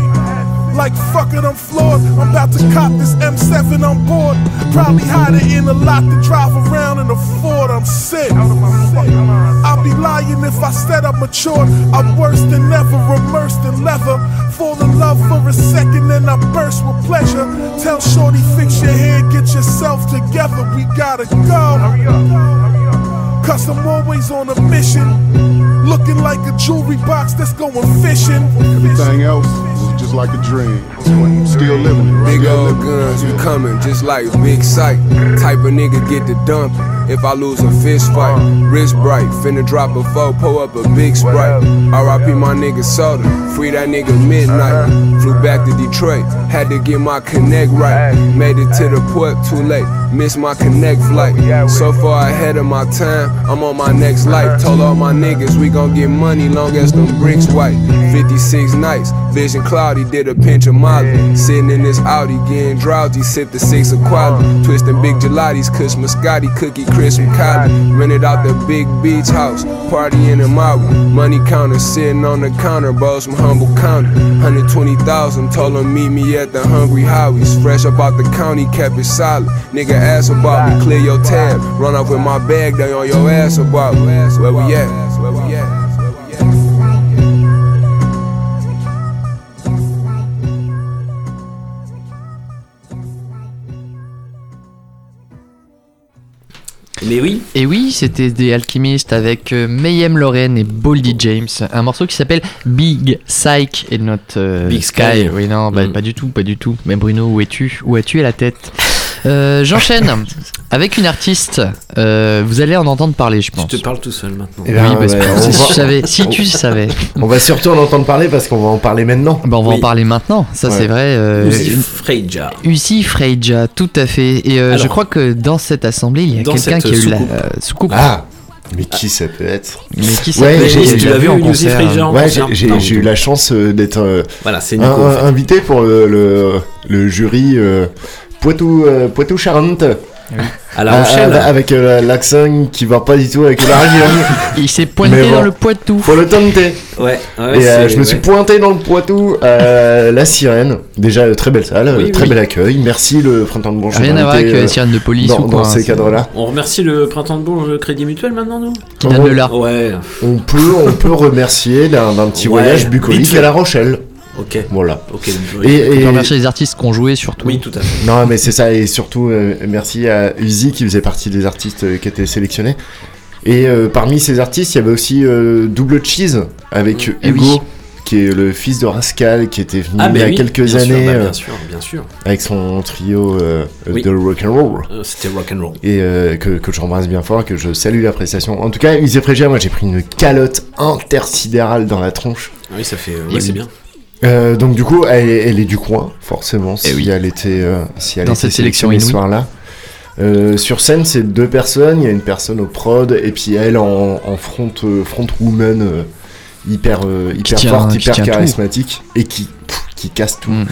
Like fuck it, I'm floored. I'm about to cop this M7 on board. Probably hide it in a lot to drive around in a Ford. I'm sick. I'll be lying if I said I'm matured. I'm worse than ever, immersed in leather. Fall in love for a second, then I burst with pleasure. Tell Shorty, fix your hair, get yourself together, we gotta go. Cause I'm always on a mission. Looking like a jewelry box that's going fishing. Everything else like a dream. Still living? Big old guns, we coming just like big sight. Type of nigga get the dump if I lose a fist fight. Wrist bright, finna drop a foe, pull up a big sprite. RIP my nigga soda, free that nigga midnight. Flew back to Detroit, had to get my connect right. Made it to the port too late, missed my connect flight. So far ahead of my time, I'm on my next life. Told all my niggas we gon' get money long as them bricks white. 56 nights, vision cloudy, did a pinch of Molly. Sitting in this Audi, getting drowsy, sip the six of quality. Twisting big gelatis, kush Muscati, cookie crisp and Rented out the big beach house, partying in Maui. Money counter sitting on the counter, bros from humble county. 120,000, told them meet me at the Hungry Howies. Fresh up out the county, kept it solid. Nigga ask about me, clear your tab. Run off with my bag, they on your ass about me. Where we at? Where we at? Mais oui. Et oui, c'était des alchimistes avec euh, Mayhem Lorraine et Boldy James. Un morceau qui s'appelle Big Psych et notre euh, Big Sky. Oui, non, bah, Mm. pas du tout, pas du tout. Mais Bruno, où es-tu? Où as-tu la tête? Euh, J'enchaîne avec une artiste. Euh, vous allez en entendre parler, je pense. Tu te parles tout seul maintenant. Eh ben, oui, parce que on si va- tu savais, si tu savais. On va surtout en entendre parler parce qu'on va en parler maintenant. Bah, on va en parler maintenant, ça Ouais. c'est vrai. euh, Uzi Freja. Uzi Freja, tout à fait. Et euh, Alors, je crois que dans cette assemblée, il y a quelqu'un qui a eu la soucoupe. euh, soucoupe. Ah Mais qui ça peut être Mais qui ça Ouais, peut être tu l'as vu, en concert. En Ouais, j'ai- eu la chance d'être euh, Voilà, invité pour le, le, le jury euh, Poitou, euh, Poitou-Charentes. À La Rochelle. Ah, avec euh, l'accent qui va pas du tout avec la région. (laughs) Il s'est pointé bon. dans le Poitou. Faut le tenter. Ouais, ouais, Et euh, je me suis ouais. pointé dans le Poitou, euh, la sirène. Déjà, euh, très belle salle, euh, Oui, très oui. bel accueil. Merci le printemps de Bourges. Rien à voir avec euh, la sirène de police dans, ou quoi. dans hein, ces c'est- cadres-là. On remercie le Printemps de Bourges, le Crédit Mutuel maintenant, nous? Qui leur. Ouais, On peut, on peut remercier d'un petit Ouais, voyage bucolique à La Rochelle. Ok. Voilà. Ok. Et, et- peut remercier les artistes qui ont joué surtout. Oui, tout à fait. Non, mais c'est ça, et surtout euh, merci à Uzi qui faisait partie des artistes euh, qui étaient sélectionnés. Et euh, parmi ces artistes, il y avait aussi Double Cheese avec Eh Hugo, oui. qui est le fils de Rascal, qui était venu Ah, il mais y a oui, quelques bien sûr, années bah, euh, bien sûr, bien sûr. avec son trio Oui. de rock and roll. C'était rock'n'roll. Et euh, que, que j'embrasse bien fort, que je salue la prestation. En tout cas, Uzi Freja, moi j'ai pris une calotte intersidérale dans la tronche. Ah oui, ça fait. Et Ouais, oui. c'est bien. Euh, donc du coup, elle, est- elle est du coin, forcément, si Eh oui. elle était, euh, si elle Dans était cette sélection ce soir-là. Euh, sur scène, c'est deux personnes. Il y a une personne au prod et puis elle en, en front, euh, front woman euh, hyper, euh, hyper tient- forte, hyper tout. charismatique et qui, pff, qui casse tout. Mm.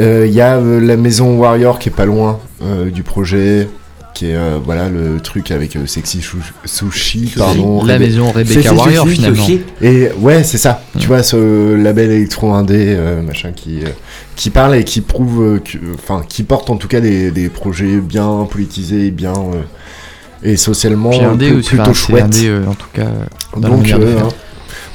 Euh, Il y a euh, la maison Warrior qui est pas loin euh, du projet, qui est euh, voilà le truc avec euh, Sexy Sushi, pardon. La Rebe- maison Rebecca Warrior Sushi, finalement. Sushi. et ouais, c'est ça. Tu vois, ce label électro indé, euh, machin, qui, euh, qui parle et qui prouve, euh, enfin, qui porte en tout cas des, des projets bien politisés, bien euh, et socialement plutôt chouette. euh, en tout cas donc, hein.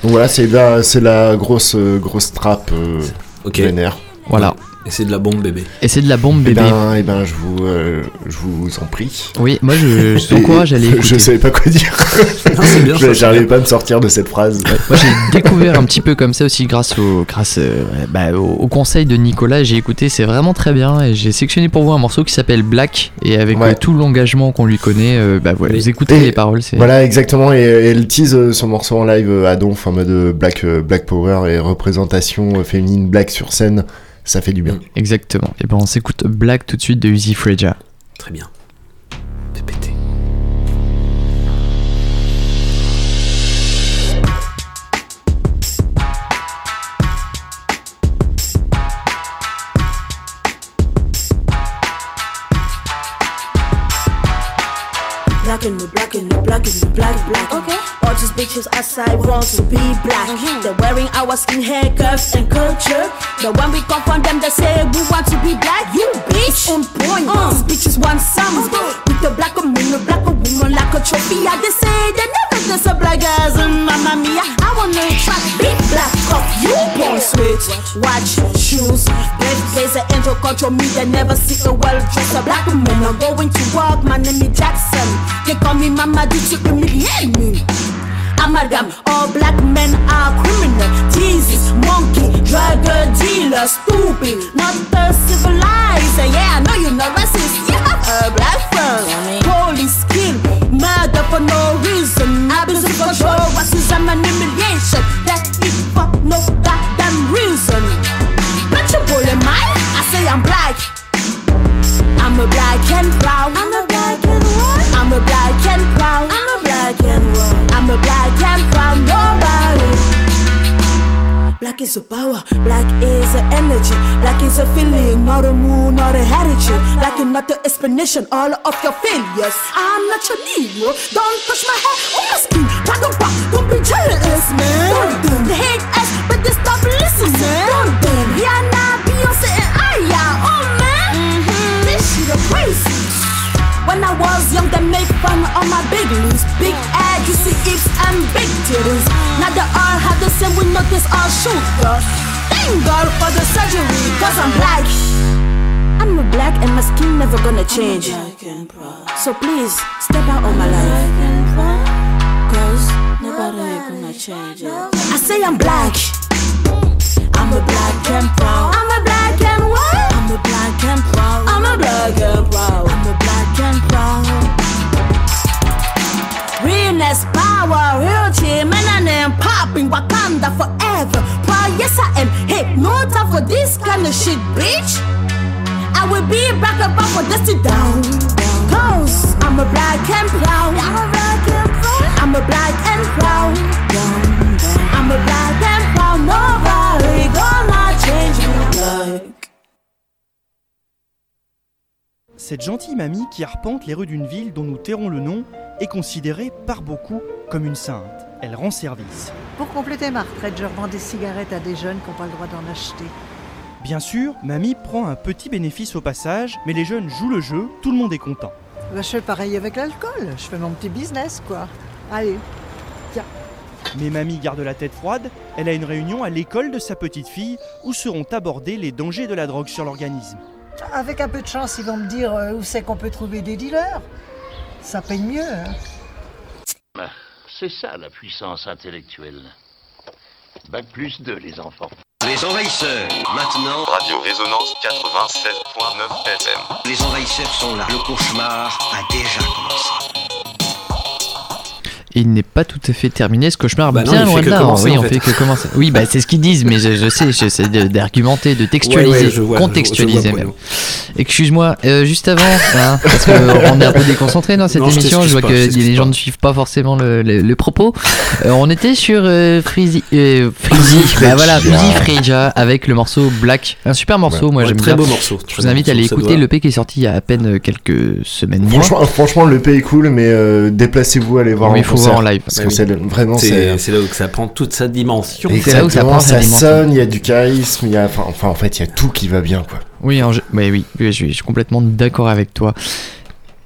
voilà, c'est la, c'est la grosse, grosse trappe euh, Ok. vénère. Voilà. Et c'est de la bombe bébé. Et c'est de la bombe bébé. ben, eh ben, je vous, euh, je vous en prie. Oui, moi je, je t'encourage à aller Je savais pas quoi dire. (laughs) Non, c'est bien, ça, c'est J'arrivais bien. pas à me sortir de cette phrase. Moi j'ai découvert un petit peu comme ça aussi grâce au grâce euh, bah, au, au conseil de Nicolas. J'ai écouté, c'est vraiment très bien et j'ai sélectionné pour vous un morceau qui s'appelle Black et avec Ouais. euh, tout l'engagement qu'on lui connaît, euh, bah voilà, vous écoutez Et les paroles, c'est Voilà, exactement. Et, et elle tease son morceau en live à donf en mode black, black power et représentation féminine black sur scène. Ça fait du bien. exactement. Et ben on s'écoute Black tout de suite de Uzi Freja. Très bien. All these I want to be black. Uh-huh. They're wearing our skin hair curves and culture. But when we confront them, they say we want to be black. You bitch. On point. Uh. These bitches want some. Uh-huh. With the black woman, the black woman like a trophy. Yeah, they say they never dress up like us. And mamma mia, I wanna try big black cup. You born sweet. Watch shoes. Red face There's an angel control me that never see a well dressed a black man. I'm going to work, my name is Jackson. They call me Mama, did you humiliate me? Amalgam, all black men are criminal. Jesus, monkey, drug dealer, stupid, not civilized. Yeah, I know you're not racist. Yeah, a black friend, police kill, murder for no reason. Abuse of control, racism and humiliation. That is for no goddamn reason. Not your bully man, I say I'm black. I'm a black and proud. I'm a black and white. I'm a black and proud. I'm a black and white. I'm a black and proud. Nobody. Black is a power, black is an energy, black is a feeling, not a mood, not a heritage. Black is not the explanation, all of your failures. I'm not your Negro, don't touch my hair or my skin. Dragon Ball, don't be jealous, man. Don't them. They hate us, but they stop listening. Don't them. Rihanna, was young, they made fun of my big lips, big ass, juicy hips, and big titties. Now they all have the same, we notice all shooter. Thank God for the surgery, cause I'm black. I'm a black and my skin never gonna change. So please, step out of my life. Cause nobody gonna change it. I say I'm black. I'm a black and proud. I'm a black and white. I'm a black and proud. I'm a black and proud. I'm a black and proud. Realness, power, real team, and I name popping Wakanda forever. Proud, yes I am. Hey, no time for this kind of shit, bitch. I will be back up for dusty down. Cause I'm a black and proud. I'm a black and proud. I'm a black and proud. I'm a black and proud. Nobody gonna change me like. Cette gentille mamie qui arpente les rues d'une ville dont nous tairons le nom est considérée par beaucoup comme une sainte. Elle rend service. Pour compléter ma retraite, je revends des cigarettes à des jeunes qui n'ont pas le droit d'en acheter. Bien sûr, mamie prend un petit bénéfice au passage, mais les jeunes jouent le jeu, tout le monde est content. Bah, je fais pareil avec l'alcool, je fais mon petit business quoi. Allez, tiens. Mais mamie garde la tête froide, elle a une réunion à l'école de sa petite fille où seront abordés les dangers de la drogue sur l'organisme. Avec un peu de chance, ils vont me dire euh, où c'est qu'on peut trouver des dealers. Ça paye mieux. Hein. Ah, C'est ça la puissance intellectuelle. Bac plus 2, les enfants. Les envahisseurs, maintenant. Radio Résonance 87.9 FM. Les envahisseurs sont là. Le cauchemar a déjà commencé. Et il n'est pas tout à fait terminé ce cauchemar, Bah non, bien fait loin de là. commencer, oui, en on fait. fait que commencer. Oui, bah c'est ce qu'ils disent, mais je, je sais, j'essaie d'argumenter, de textualiser, Ouais, ouais, je vois, je- contextualiser je vois, même. Excuse-moi, euh, juste avant, hein, parce qu'on (laughs) est un peu déconcentré dans cette Non, je émission, je vois pas, que je les gens pas. ne suivent pas forcément le, le- le propos. Euh, on était sur euh, Freezy, euh, Freezy, bah voilà, Freja. Freezy Freja avec le morceau Black, un super morceau, Ouais. moi j'aime très bien. beau morceau, Je vous invite à aller écouter doit. le P qui est sorti il y a à peine quelques semaines. Franchement, franchement, le pays est cool, mais euh, déplacez-vous, allez voir il faut concert, voir en live. Parce Bah que oui. c'est le- vraiment C'est c'est. c'est là où ça prend toute sa dimension. Exactement, ça sonne, il y a du charisme, il y a, enfin, enfin, en fait, il y a tout qui va bien, quoi. Oui, en- je- mais oui, oui, je, suis, complètement d'accord avec toi.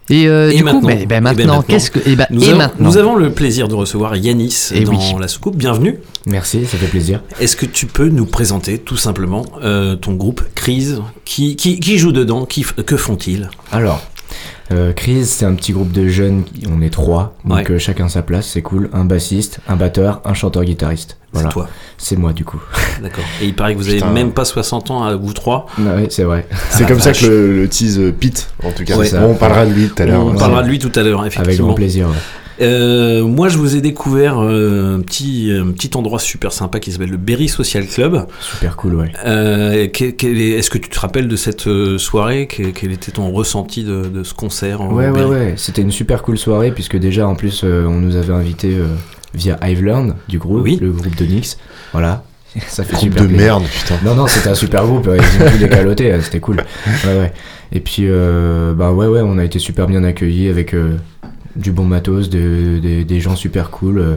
Et, euh, Et du maintenant, coup, ben, ben eh maintenant, maintenant, qu'est-ce que. Et, ben, nous, et avons, maintenant nous avons le plaisir de recevoir Yanis Eh dans oui. la soucoupe. Bienvenue. Merci, ça fait plaisir. Est-ce que tu peux nous présenter tout simplement euh, ton groupe Crise? Qui, qui, qui joue dedans? Qui, Que font-ils? Alors, euh, Crise, c'est un petit groupe de jeunes, qui- on est trois, donc Ouais. euh, chacun sa place, c'est cool. Un bassiste, un batteur, un chanteur-guitariste. Voilà. toi. C'est moi du coup. (laughs) D'accord. Et il paraît que vous avez Putain. même pas 60 ans à vous trois. Ah oui, c'est vrai. (laughs) C'est Ah, comme ça que le, le tease euh, Pete, en tout cas. Ouais. Bon, on parlera de lui tout à l'heure. On Ouais. parlera de lui tout à l'heure, effectivement. Avec grand plaisir. ouais. Euh, moi, je vous ai découvert euh, un petit, un petit endroit super sympa qui s'appelle le Berry Social Club. Super cool, ouais. Euh, quel- quel est- Est-ce que tu te rappelles de cette euh, soirée? Quel, quel était ton ressenti de, de ce concert Ouais, ouais, ouais. C'était une super cool soirée, puisque déjà, en plus, euh, on nous avait invités euh, via I've Learned, du groupe, le groupe de Nix. Voilà. (laughs) Ça fait Groupe super de plaisir. merde, putain. Non, non, c'était un super groupe, ils ont tout décaloté, c'était cool. (laughs) Ouais, ouais. Et puis, euh, bah ouais, ouais, on a été super bien accueillis avec euh, du bon matos, de- des- des gens super cool. euh,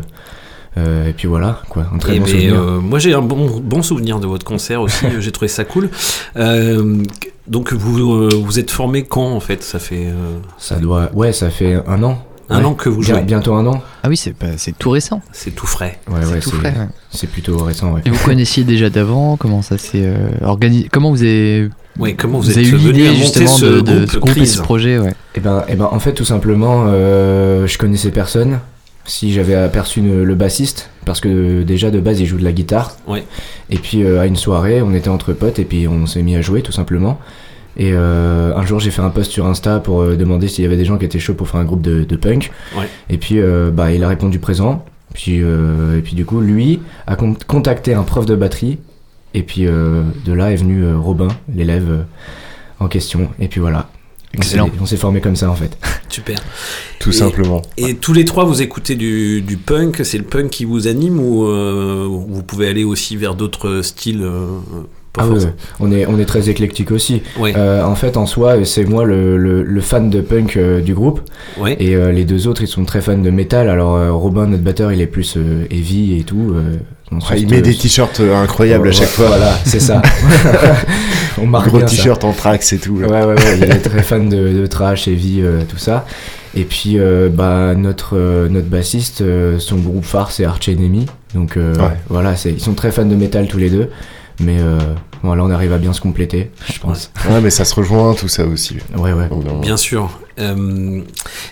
euh, et puis voilà, quoi, un très Eh bon ben, souvenir. euh, moi j'ai un bon, bon souvenir de votre concert aussi, (laughs) j'ai trouvé ça cool. Euh, donc vous, euh, vous êtes formé quand en fait? Ça fait... euh, Ça doit. Ouais, ça fait un an. Un an que vous jouez. Bientôt un an. Ah oui, c'est pas- c'est tout récent. C'est tout frais. Ouais, C'est ouais, tout frais, c'est plutôt récent, ouais. Et vous connaissiez déjà d'avant Comment ça s'est euh, organisé Comment vous avez comment vous vous êtes avez eu l'idée justement ce de, de ce groupe et Crise ce projet ouais. Et ben, et ben, en fait, tout simplement, euh, je connaissais personne. Si j'avais aperçu une- le bassiste, parce que déjà de base il joue de la guitare. Ouais. Et puis euh, à une soirée, on était entre potes et puis on s'est mis à jouer tout simplement. Et euh, un jour, j'ai fait un post sur Insta pour euh, demander s'il y avait des gens qui étaient chauds pour faire un groupe de, de punk. Ouais. Et puis, euh, bah, il a répondu présent. Puis, euh, et puis du coup, lui a con- contacté un prof de batterie. Et puis euh, de là est venu euh, Robin, l'élève euh, en question. Et puis voilà. On s'est- Excellent. On s'est formé comme ça en fait. (laughs) Super. Tout Et- simplement. Et tous les trois, vous écoutez du, du punk C'est le punk qui vous anime ou euh, vous pouvez aller aussi vers d'autres styles euh, Ah on est, on est très éclectique aussi. Euh, en fait, en soi, c'est moi le, le- le fan de punk euh, du groupe. Et euh, les deux autres, ils sont très fans de métal. Alors, euh, Robin, notre batteur, il est plus euh, heavy et tout. euh, Ouais, il met des t-shirts euh, incroyables à chaque fois. Voilà, c'est ça. (laughs) (laughs) on marque Gros t-shirt en trax et tout. là. Ouais, ouais, ouais, il est très fan de, de trash, heavy, euh, tout ça. Et puis, euh, bah, notre, euh, notre bassiste, euh, son groupe phare, c'est Arch Enemy. Donc, euh, Ouais. voilà, c'est- ils sont très fans de métal tous les deux. Mais euh, voilà, on arrive à bien se compléter, je pense. Ouais, mais ça se rejoint tout ça aussi. Ouais, ouais. Bien sûr. Euh,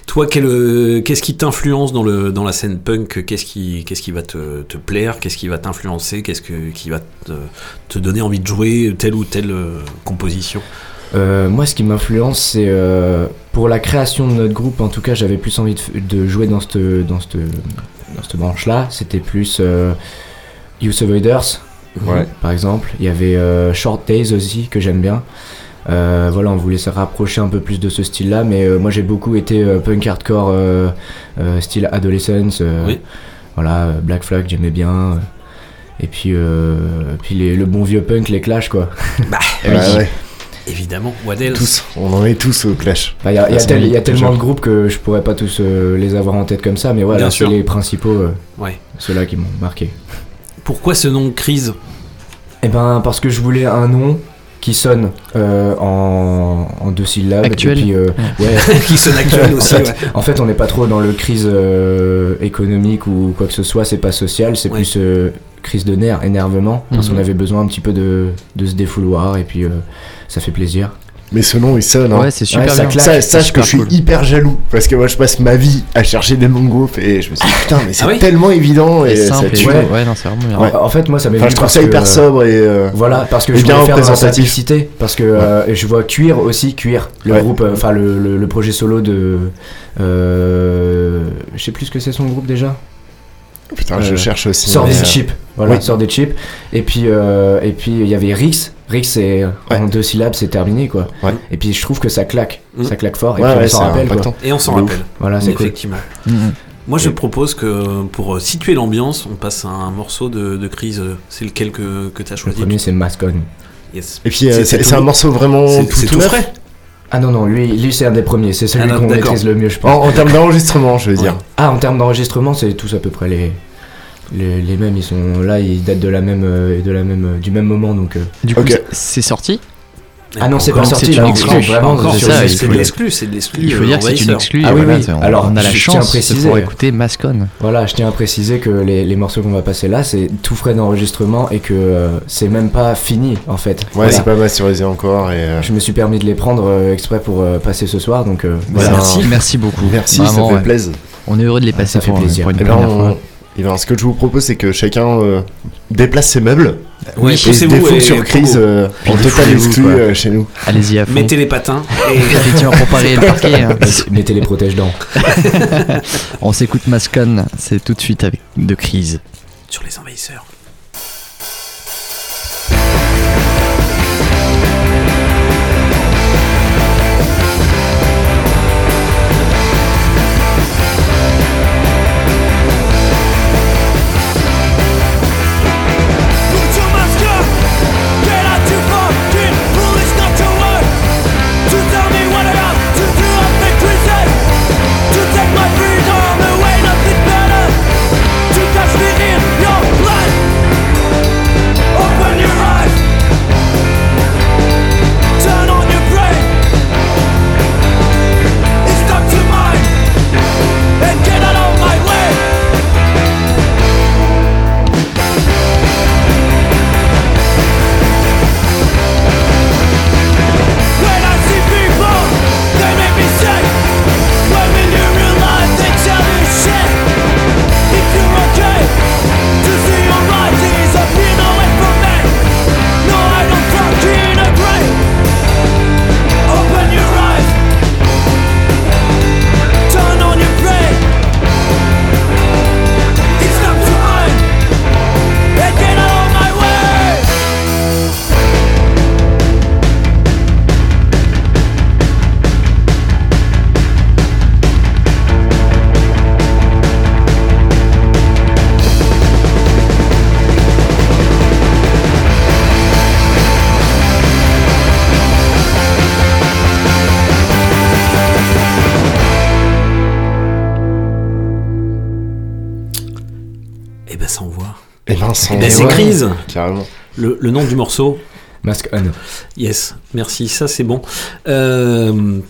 toi, quel, euh, qu'est-ce qui t'influence dans, le, dans la scène punk? Qu'est-ce qui, qu'est-ce qui va te, te plaire? Qu'est-ce qui va t'influencer? Qu'est-ce que, qui va te, te donner envie de jouer telle ou telle euh, composition? Euh, moi, ce qui m'influence, c'est euh, pour la création de notre groupe. En tout cas, j'avais plus envie de, jouer dans cette dans cette dans cette branche-là. C'était plus euh, Youth Avoiders, Ouais. par exemple. Il y avait euh, Short Days aussi que j'aime bien. Euh, voilà, on voulait se rapprocher un peu plus de ce style-là, mais euh, moi j'ai beaucoup été euh, punk hardcore, euh, euh, style Adolescence. euh, Oui. Voilà, euh, Black Flag, j'aimais bien. euh, et puis, euh, puis les- le bon vieux punk, les Clash, quoi. (laughs) Bah, Ouais, (laughs) oui. ouais. Évidemment, else? Tous, on en est tous au clash. Bah, Il y a, il y a Ah, c'est tel- il y a magnifique, tellement de groupes que je pourrais pas tous euh, les avoir en tête comme ça, mais voilà, c'est sûr. les principaux, euh, Ouais. ceux-là qui m'ont marqué. Pourquoi ce nom Crise Eh ben, parce que je voulais un nom qui sonne euh, en, en deux syllabes. Actuel. Et puis, euh, ouais. (laughs) Qui sonne actuel aussi, En fait, ouais. en fait, on n'est pas trop dans le crise euh, économique ou quoi que ce soit, c'est pas social, c'est Ouais. plus euh, crise de nerfs, énervement, parce Mhm. qu'on avait besoin un petit peu de, de se défouloir, et puis euh, ça fait plaisir. Mais ce nom il sonne. hein. Ouais, c'est super ça bien. claque, Ça, c'est sache que je suis cool. hyper jaloux parce que moi je passe ma vie à chercher des noms de groupes et je me suis dit putain mais c'est Ah oui tellement évident et, simple tue. ouais. ouais, non, c'est vraiment bien. Ouais. En, fait, moi, ça m'est Enfin, je trouve ça hyper euh, sobre et euh, Voilà, parce que je bien voulais faire dans la représentatif. simplicité, parce que euh, je vois Cuir aussi, Cuir, le Ouais. groupe, euh, enfin le, le- le projet solo de, euh, je sais plus ce que c'est son groupe déjà. Putain je Euh, cherche aussi. Sort des euh, chips, voilà, oui. sort des chips. Et puis euh, et puis il y avait Rix, Rix c'est Ouais. en deux syllabes, c'est terminé quoi. Ouais. Et puis je trouve que ça claque, Mm. ça claque fort. Et Ouais, puis ouais, on s'en rappelle quoi. impactant. Et on s'en De ouf. rappelle. Voilà, c'est cool. Effectivement. Mhm. Moi, je Et- propose que pour situer l'ambiance, on passe à un morceau de, de Crise. C'est lequel que, que tu as Le choisi? premier c'est Mascon. Yes. Et puis euh, c'est tout- un morceau vraiment c'est- tout, tout tout neuf. frais. Ah non non, lui lui c'est un des premiers, c'est celui Ah qu'on maîtrise le mieux je pense. En, en termes d'enregistrement je veux dire. Ah, en termes d'enregistrement, c'est tous à peu près les, les, les mêmes. Ils sont là, ils datent de la même, euh, de la même, euh, du même moment. Donc, euh. Du coup, c'est sorti? Ah non, c'est pas sorti. c'est là, exclu. vraiment c'est une ça, exclu. C'est de l'exclu, c'est de l'exclu. Il faut dire que c'est une exclue. Ah oui, Alors, on a la chance de pouvoir écouter Mascon. Voilà, je tiens à préciser que les, les morceaux qu'on va passer là, c'est tout frais d'enregistrement et que euh, c'est même pas fini en fait. Ouais Voilà. c'est pas masterisé encore et euh, Je me suis permis de les prendre euh, exprès pour euh, passer ce soir, donc euh, Voilà. Merci. Merci beaucoup. merci Vraiment, ça fait ouais. plaisir. On est heureux de les passer ça fait pour, plaisir. pour une Et ben, première on- fois. Eh ben, ce que je vous propose c'est que chacun euh, déplace ses meubles Oui, et se défoule sur crise euh, en total exclu euh, chez nous. Allez-y à fond. Mettez les patins. Et... (laughs) Effectivement, pour parer le (laughs) parquet. hein. Mettez les protège-dents. (laughs) On s'écoute Mascon, c'est tout de suite avec de crise. sur les envahisseurs. C'est Ouais, Crise. Carrément. Le, le nom du morceau Mask On. Yes, merci, ça c'est bon. Euh,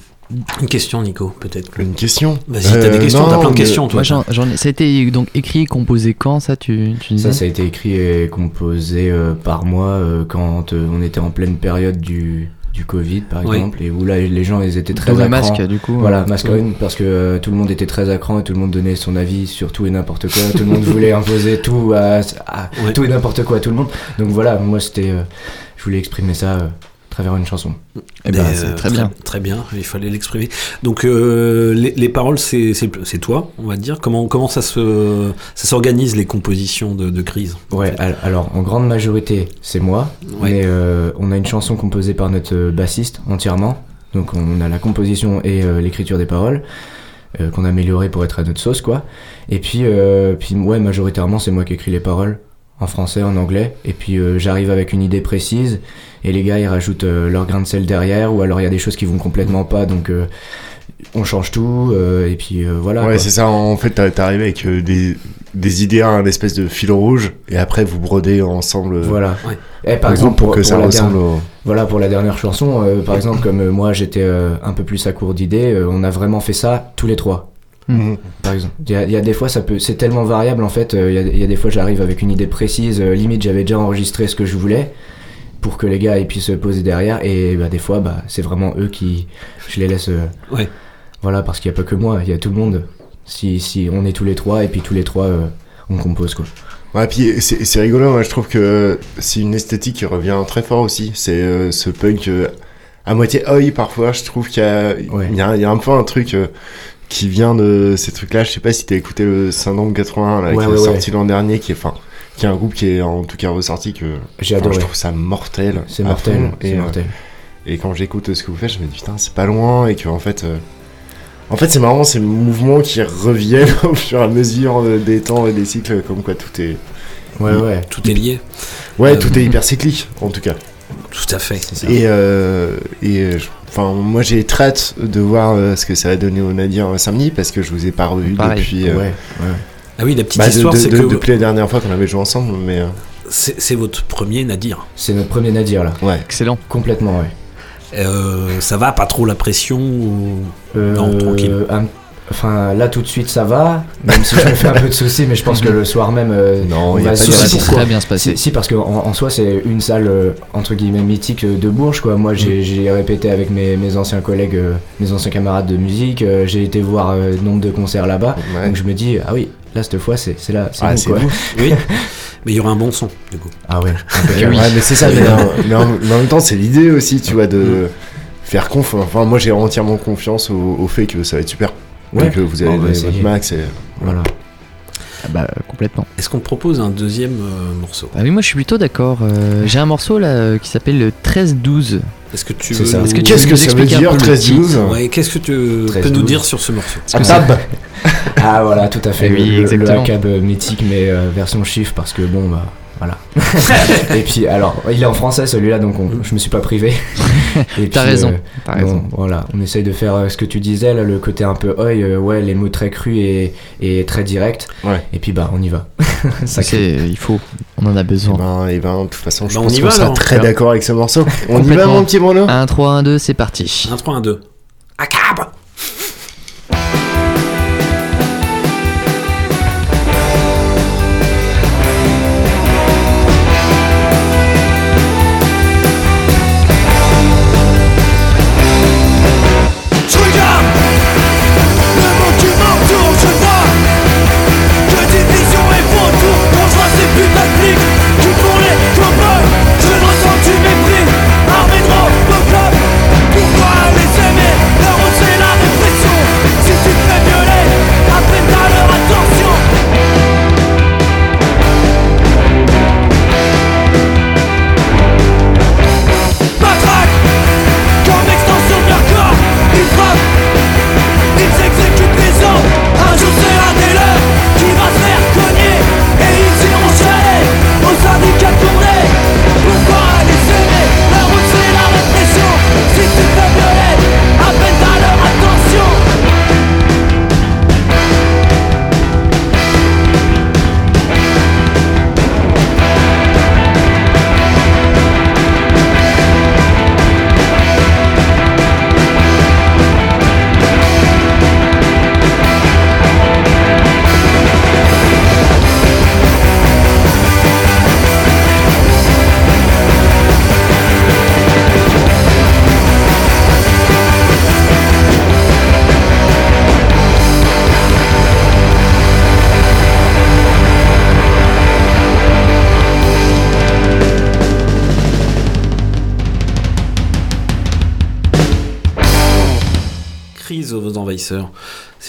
une question, Nico, peut-être. Une question Vas-y, t'as des questions, t'as plein de questions, toi. Moi, j'en- j'en ai- ça a été donc écrit et composé quand ça tu, tu disais Ça, ça a été écrit et composé euh, par moi euh, quand euh, on était en pleine période du, du Covid, par Oui. exemple, et où là, les gens, ils étaient très à cran. masque, du coup, Voilà, euh, masque parce que euh, tout le monde était très à cran et tout le monde donnait son avis sur tout et n'importe quoi. tout le monde (laughs) voulait imposer tout à, à- tout et n'importe quoi à tout le monde. Donc voilà, moi, c'était, euh, je voulais exprimer ça euh, travers une chanson. Eh ben, c'est euh, très bien. Très bien, il fallait l'exprimer. Donc euh, les, les paroles, c'est c'est- c'est toi, on va dire. Comment, comment ça se ça s'organise les compositions de, de crise Ouais, al- alors en grande majorité, c'est moi, Ouais. mais euh, on a une chanson composée par notre euh, bassiste entièrement. Donc on a la composition et euh, l'écriture des paroles euh, qu'on a amélioré pour être à notre sauce, quoi. Et puis, euh, puis ouais, majoritairement, c'est moi qui écris les paroles en français, en anglais. Et puis euh, j'arrive avec une idée précise et les gars ils rajoutent euh, leur grain de sel derrière ou alors il y a des choses qui vont complètement pas, donc euh, on change tout. euh, et puis euh, voilà. Ouais, c'est ça. En fait, t'es arrivé avec euh, des, des idées, un espèce de fil rouge, et après vous brodez ensemble. euh, Voilà. Et par exemple, pour, que ça la ressemble dernière- au. Voilà, pour la dernière chanson, euh, par exemple, comme euh, moi j'étais euh, un peu plus à court d'idées, euh, on a vraiment fait ça tous les trois. Mhm. Par exemple, il y, a- il y a des fois, ça peut, c'est tellement variable en fait. euh, Il y, a- il y a des fois, j'arrive avec une idée précise, euh, limite j'avais déjà enregistré ce que je voulais pour que les gars ils puissent se poser derrière. Et bah, des fois, bah, c'est vraiment eux qui, je les laisse. euh, Ouais. Voilà, parce qu'il n'y a pas que moi, il y a tout le monde. Si, si on est tous les trois et puis tous les trois, euh, on compose quoi. Ouais, puis c'est c'est rigolo, moi je trouve que c'est une esthétique qui revient très fort aussi. C'est euh, ce punk euh, à moitié oi parfois, je trouve qu'il y, a- il y, y a un peu un truc euh, qui vient de ces trucs-là. Je sais pas si t'as écouté le Syndrome 81 là, Ouais, qui ouais, est ouais. sorti l'an dernier, qui est, enfin, qui est un groupe qui est en tout cas ressorti que J'ai adoré. Je trouve ça mortel. C'est mortel, c'est et, euh, mortel. et quand j'écoute ce que vous faites, je me dis putain, c'est pas loin et que en fait. euh, en fait, c'est marrant ces mouvements qui reviennent (laughs) au fur et à mesure euh, des temps et des cycles, comme quoi tout est. Ouais, ouais. Tout est lié. Ouais, Euh, tout est hyper cyclique, en tout cas. Tout à fait. Et, euh, et je- enfin, moi j'ai très hâte de voir euh, ce que ça va donner au Nadir euh, samedi parce que je vous ai pas revu Pareil. depuis. euh, Ouais, ouais. Ah oui, la petite bah, de- histoire, de- c'est de- que- depuis la dernière fois qu'on avait joué ensemble, mais. euh, C'est c'est votre premier Nadir. C'est notre premier Nadir là. Ouais. Excellent. Complètement, ouais. Euh, ça va, pas trop la pression ou... Euh, Non, tranquille. un- Enfin, là tout de suite ça va, même si je me fais un peu de soucis, mais je pense que le soir même. euh, Non, on y a va pas bien se passer. Si, si, parce qu'en en, soi c'est une salle euh, entre guillemets mythique euh, de Bourges quoi. Moi Mm. j'ai j'ai répété avec mes, mes anciens collègues, euh, mes anciens camarades de musique, euh, j'ai été voir euh, nombre de concerts là-bas, donc je me dis ah oui, là cette fois c'est c'est là, c'est Ah, c'est quoi. vous. (laughs) Oui, mais il y aura un bon son, du coup. Ah ouais. Ouais, mais c'est ça, mais, en- mais en, mais en même temps, c'est l'idée aussi, tu vois, de faire conf. Enfin, moi j'ai entièrement confiance au, au fait que ça va être super. Ouais. Et que vous va donner essayer. votre max. Et... Voilà. Ah bah complètement. Est-ce qu'on propose un deuxième euh, morceau? Ah oui, moi je suis plutôt d'accord. Euh, J'ai un morceau là euh, qui s'appelle le 13-12. Est-ce que tu C'est veux ça. nous- Est-ce que tu Qu'est-ce veux que nous ça veut expliquer un dire, peu le 13 titre 12 Ouais, qu'est-ce que tu 13, peux nous 12. dire sur ce morceau? Ah, tab (laughs) Ah voilà, tout à fait. Eh oui, le, le exactement. ACAB mythique, mais euh, version chiffre, parce que bon, bah voilà. (laughs) et puis, alors, il est en français celui-là, donc on- je me suis pas privé. (laughs) Et T'as raison, euh, bon, raison. Voilà, on essaye de faire euh, ce que tu disais, là, le côté un peu oi, euh, ouais, les mots très crus et, et très directs. Ouais. Et puis, bah, on y va. (laughs) Ça, c'est, il faut, on en a besoin. Et ben, et ben, de toute façon, je Bah, pense qu'on sera très d'accord avec ce morceau. On y va, mon petit Bruno? 1, 3, 1, 2, c'est parti. 1, 3, 1, 2. Acab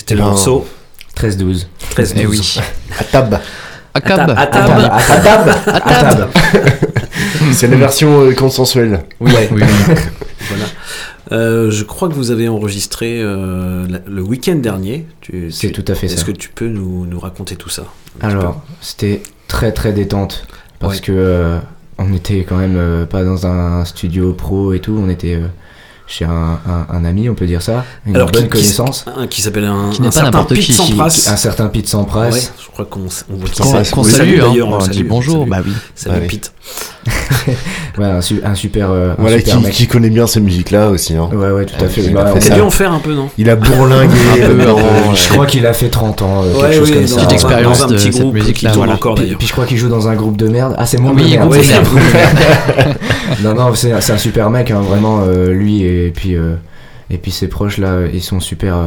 C'était le ben, morceau 13-12. 13 Eh oui. À tab. À cab. À table. À table À table. C'est la version euh, consensuelle. Oui, Ouais. Oui. (laughs) Voilà. Euh, je crois que vous avez enregistré euh, le week-end dernier. Tu- C'est tout à fait Est-ce ça. que tu peux nous, nous raconter tout ça Alors, c'était très très détente parce Ouais. que euh, on était quand même euh, pas dans un studio pro et tout, on était euh, chez un, un- un ami, on peut dire ça, une Alors, bonne qui- qui- connaissance. Un qui s'appelle un, Qui n'est un pas certain n'importe Pete qui, qui- Sampras. Un certain Pete Sampras. Ouais, je crois qu'on on voit qui Qu'on- c'est. Qu'on Oui, salue, hein. d'ailleurs, on le dit bonjour. salue. Bah oui. Salut Ouais. Pete. Ouais, un, su- un super, euh, un Voilà, super qui, mec. qui connaît bien ces musiques-là aussi. Hein. Ouais, ouais, tout à fait. il a fait ça. dû en faire un peu, non? Il a bourlingué ouais. Je crois qu'il a fait 30 ans, euh, quelque Ouais, chose oui, comme ça. Petite expérience dans un de petit cette groupe musique-là, qui tourne voilà. encore Puis, d'ailleurs. puis je crois qu'il joue dans un groupe de merde. Ah, c'est mon Oui, groupe (laughs) non, non, c'est un super mec, hein, vraiment. euh, lui et puis euh, et puis ses proches là, ils sont super, euh,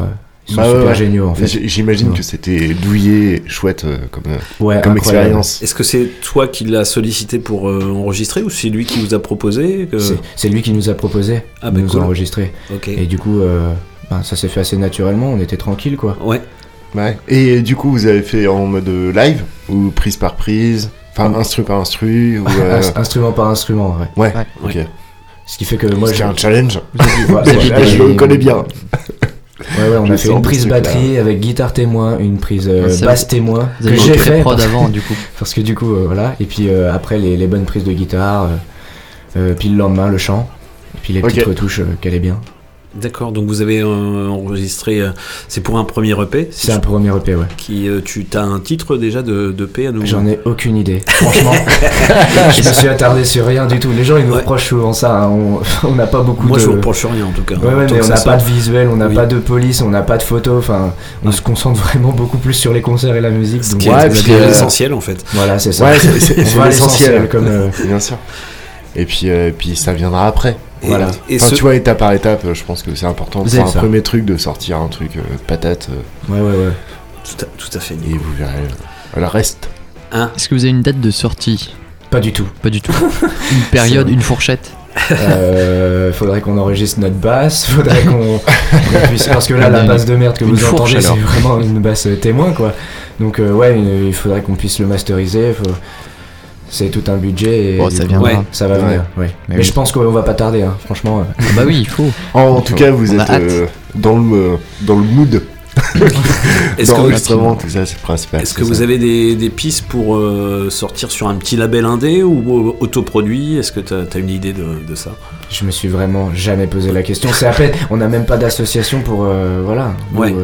ils sont Bah super ouais. géniaux en fait. J'imagine Ouais. que c'était douillé, et chouette euh, comme, euh, Ouais, comme incroyable. expérience. Est-ce que c'est toi qui l'as sollicité pour euh, enregistrer ou c'est lui qui vous a proposé que- C'est- lui qui nous a proposé Ah, de bah, nous cool. enregistrer. Et du coup, euh, ben, ça s'est fait assez naturellement. On était tranquille quoi. Ouais. Ouais. Et du coup, vous avez fait en mode live ou prise par prise? Enfin, instru par instru ou, (laughs) euh, Ins- Instrument par instrument, ouais. Ouais, Ouais. ok. Ouais. Ce qui fait que moi j'ai un challenge. (laughs) Je le connais bien. Ouais, ouais, on Je a fait une prise batterie avec guitare témoin, une prise euh, basse témoin que j'ai fait avant, du coup. (laughs) parce que du coup euh, voilà. Et puis euh, après les, les bonnes prises de guitare, euh, euh, puis le lendemain le chant, et puis les petites retouches euh, qu'elle est bien. D'accord. Donc vous avez euh, enregistré. euh, c'est pour un premier EP. si C'est un premier EP, ouais. Qui euh, tu as un titre déjà de, de EP à nous. J'en ai aucune idée. Franchement, (laughs) je me suis attardé sur rien du tout. Les gens ils nous Ouais. reprochent souvent ça. hein. On n'a pas beaucoup Moi de. je vous reproche rien en tout cas. Ouais, ouais, mais on n'a pas de visuel, on n'a Oui. pas de police, on n'a pas de photos. Enfin, on Ouais. se concentre vraiment beaucoup plus sur les concerts et la musique. Ce donc- qui est, euh, l'essentiel en fait. Voilà, c'est ça. Ouais, c'est- (laughs) l'essentiel. Comme, euh, Bien sûr. Et puis, euh, puis ça viendra après. Et- Voilà. Et, Enfin, ce- tu vois, étape par étape, je pense que c'est important êtes un ça. premier truc de sortir un truc euh, patate euh, Ouais, ouais, ouais. tout, à, tout à fait. et vous verrez euh, le reste. Est-ce que vous avez une date de sortie? Pas du tout. Pas du tout. (laughs) Une période, C'est- une fourchette? Euh, faudrait qu'on enregistre notre basse, faudrait qu'on (laughs) puisse- parce que là la basse de merde que une vous fourche, entendez c'est vraiment une basse témoin quoi. Donc euh, ouais, il faudrait qu'on puisse le masteriser. faut- C'est tout un budget et Bon, ça coup, viendra. Ouais. ça va Ouais. venir. Ouais. Mais Mais, oui. je pense qu'on va pas tarder, hein, franchement. euh. Ah Bah oui, il faut. En, (laughs) en tout cas, vous On êtes euh, dans, le, euh, dans le mood (laughs) Est-ce que, vous ça. avez des, des pistes pour euh, sortir sur un petit label indé ou euh, autoproduit? Est-ce que tu as, une idée de, de ça? Je me suis vraiment jamais posé la question. C'est à peine, on n'a même pas d'association pour euh, voilà. Nous, Ouais.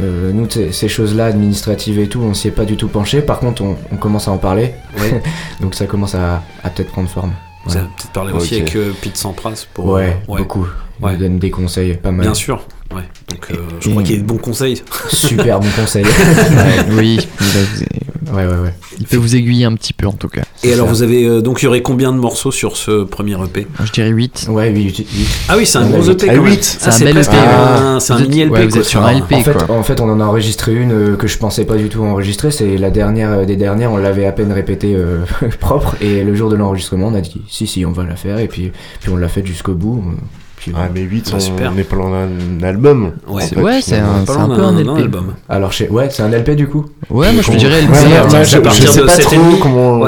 Euh, nous, ces choses-là administratives et tout, on s'y est pas du tout penché. Par contre, on, on commence à en parler, Ouais. (laughs) donc ça commence à, à peut-être prendre forme. Vous Ouais. avez peut-être parlé aussi avec euh, Pete Sampras pour. Ouais, euh, beaucoup. Il nous donne des conseils, pas mal. Bien sûr. Ouais. Donc euh, je Et- crois qu'il y a de bons conseils. (laughs) Super bon conseil. (laughs) Ouais, oui, il, va vous- ouais, ouais, ouais. il peut vous aiguiller un petit peu en tout cas. Et alors ça. vous avez euh, donc il y aurait combien de morceaux sur ce premier EP je dirais 8. Ouais, oui, oui, oui. Ah oui, c'est un gros. EP Ah, quand même. huit. Ah, C'est un bel EP, un- C'est un êtes- mini LP ouais, vous quoi, êtes sur un LP. En fait, quoi. en fait, on en a enregistré une euh, que je pensais pas du tout enregistrer. C'est la dernière euh, des dernières. On l'avait à peine répétée euh, (laughs) propre. Et le jour de l'enregistrement, on a dit si, si, on va la faire. Et puis, puis on l'a fait jusqu'au bout. Puis, Ah, mais 8, Ouais, on, super. on est pas loin d'un album. Ouais. C'est- ouais, un, peu un LP. Alors, chez... ouais, c'est un LP du coup. Ouais, moi je dirais LP. Je, partir sais de pas trop comment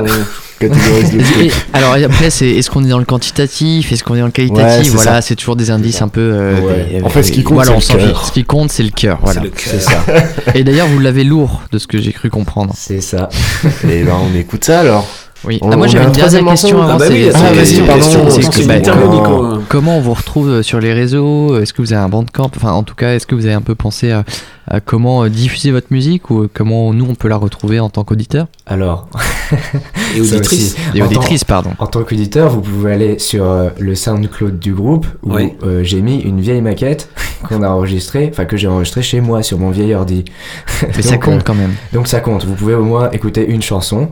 (laughs) alors après, c'est est-ce qu'on est dans le quantitatif, est-ce qu'on est dans le qualitatif? Voilà, c'est toujours des indices un peu. euh, Ouais. des- En fait, ce qui compte, voilà, c'est le cœur. Ce qui compte, c'est le cœur. Voilà. C'est ça. (laughs) Et d'ailleurs, vous l'avez lourd, de ce que j'ai cru comprendre. C'est ça. Et ben, on écoute ça alors. Oui. On- Ah, moi j'avais une dernière troisième question avant. Ah bah oui, Ah, pardon. bah, comment- on vous retrouve euh, sur les réseaux? Est-ce que vous avez un bandcamp? Enfin, en tout cas, est-ce que vous avez un peu pensé à, à comment euh, diffuser votre musique ou euh, comment nous on peut la retrouver en tant qu'auditeur? Alors. (laughs) Et ça auditrice. Et auditrice, pardon. En tant qu'auditeur, vous pouvez aller sur euh, le SoundCloud du groupe où euh, j'ai mis une vieille maquette qu'on a enregistrée, enfin que j'ai enregistrée chez moi sur mon vieil ordi. Mais ça Donc, compte euh, quand même. Donc ça compte, vous pouvez au moins écouter une chanson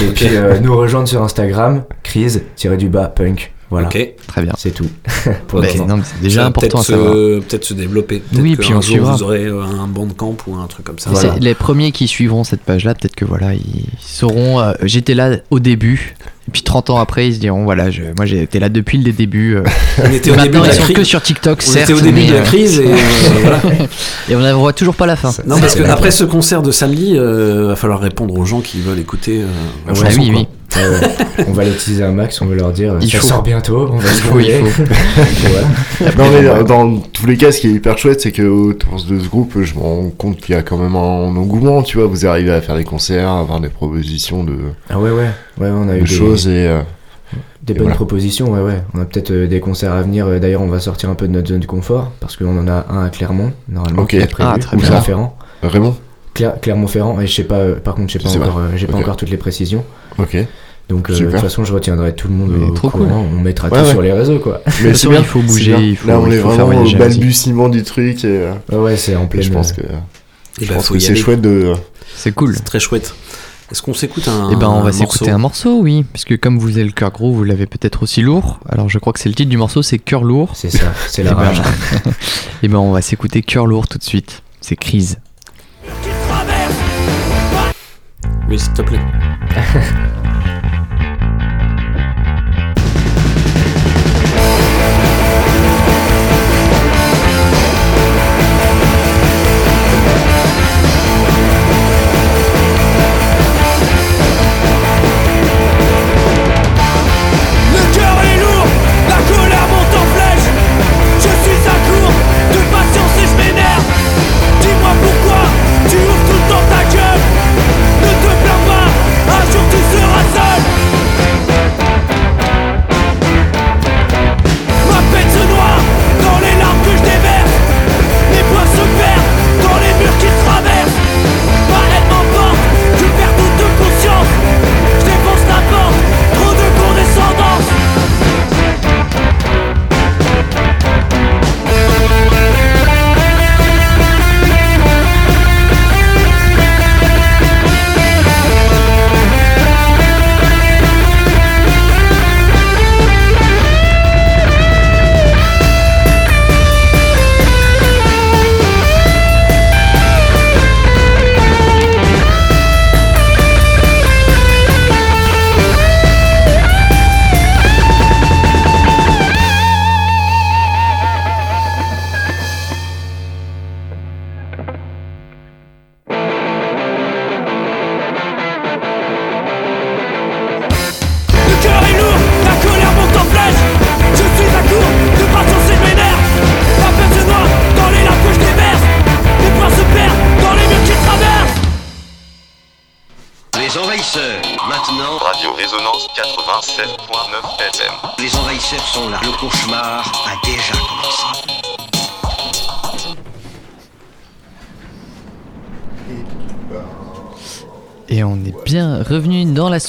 et (laughs) puis euh, nous rejoindre sur Instagram, crise-du-bas punk. Voilà, Ok. Très bien. c'est tout. (laughs) Pour non, c'est déjà important à peut-être savoir. se- Peut-être se développer. Peut-être Oui, puis on jour, suivra. Vous aurez euh, un bandcamp ou un truc comme ça. Et Voilà. c'est Les premiers qui suivront cette page-là, peut-être que voilà, ils sauront. euh, J'étais là au début Et puis 30 ans après, ils se diront voilà, je, moi j'ai été là depuis le début. euh, (laughs) On était au début de ils la sont crise. que sur TikTok, On certes. était au début mais, de la euh, crise et, euh, (laughs) voilà. et on ne voit toujours pas la fin. Non, parce que après ce concert de samedi, euh, va falloir répondre aux gens qui veulent écouter euh, la Ouais, chanson, oui, quoi. oui. Ouais, ouais. on va teaser un max, on va leur dire Il ça faut. sort bientôt, on va Il se il. Voilà. (laughs) non mais euh, dans tous les cas, ce qui est hyper chouette, c'est que autour de ce groupe, je me rends compte qu'il y a quand même un engouement, tu vois. Vous arrivez à faire des concerts, à avoir des propositions de, Ah ouais, ouais, ouais, on a de eu des choses et euh, Des et bonnes voilà. propositions, ouais, ouais. On a peut-être euh, des concerts à venir. Euh, D'ailleurs, on va sortir un peu de notre zone de confort parce qu'on en a un à Clermont, normalement, Ok. prévu. Ah, très ou bien. Clermont-Ferrand. Vraiment Cler- Clermont-Ferrand. Et je sais pas, euh, par contre, je sais pas Je sais encore, pas. euh, j'ai pas Ok. encore toutes les précisions. Ok. Donc, euh, de toute façon, je retiendrai tout le monde Mais au trop courant. On mettra Ouais, tout ouais. sur les réseaux, quoi. Mais c'est bien, il faut bouger, il faut- Là, on il est faut faire vraiment au balbutiement du truc et euh, Ouais, ouais, c'est en et pleine. je pense que, Eh je ben, pense que y c'est chouette de. C'est cool. C'est très chouette. Est-ce qu'on s'écoute un Eh ben, on va s'écouter un morceau, oui. Puisque comme vous avez le cœur gros, vous l'avez peut-être aussi lourd. Alors, je crois que c'est le titre du morceau, c'est Cœur lourd. C'est ça, c'est la Eh ben, rage. (laughs) Eh ben, on va s'écouter Cœur lourd tout de suite. C'est Crise. Oui, s'il te plaît. (laughs)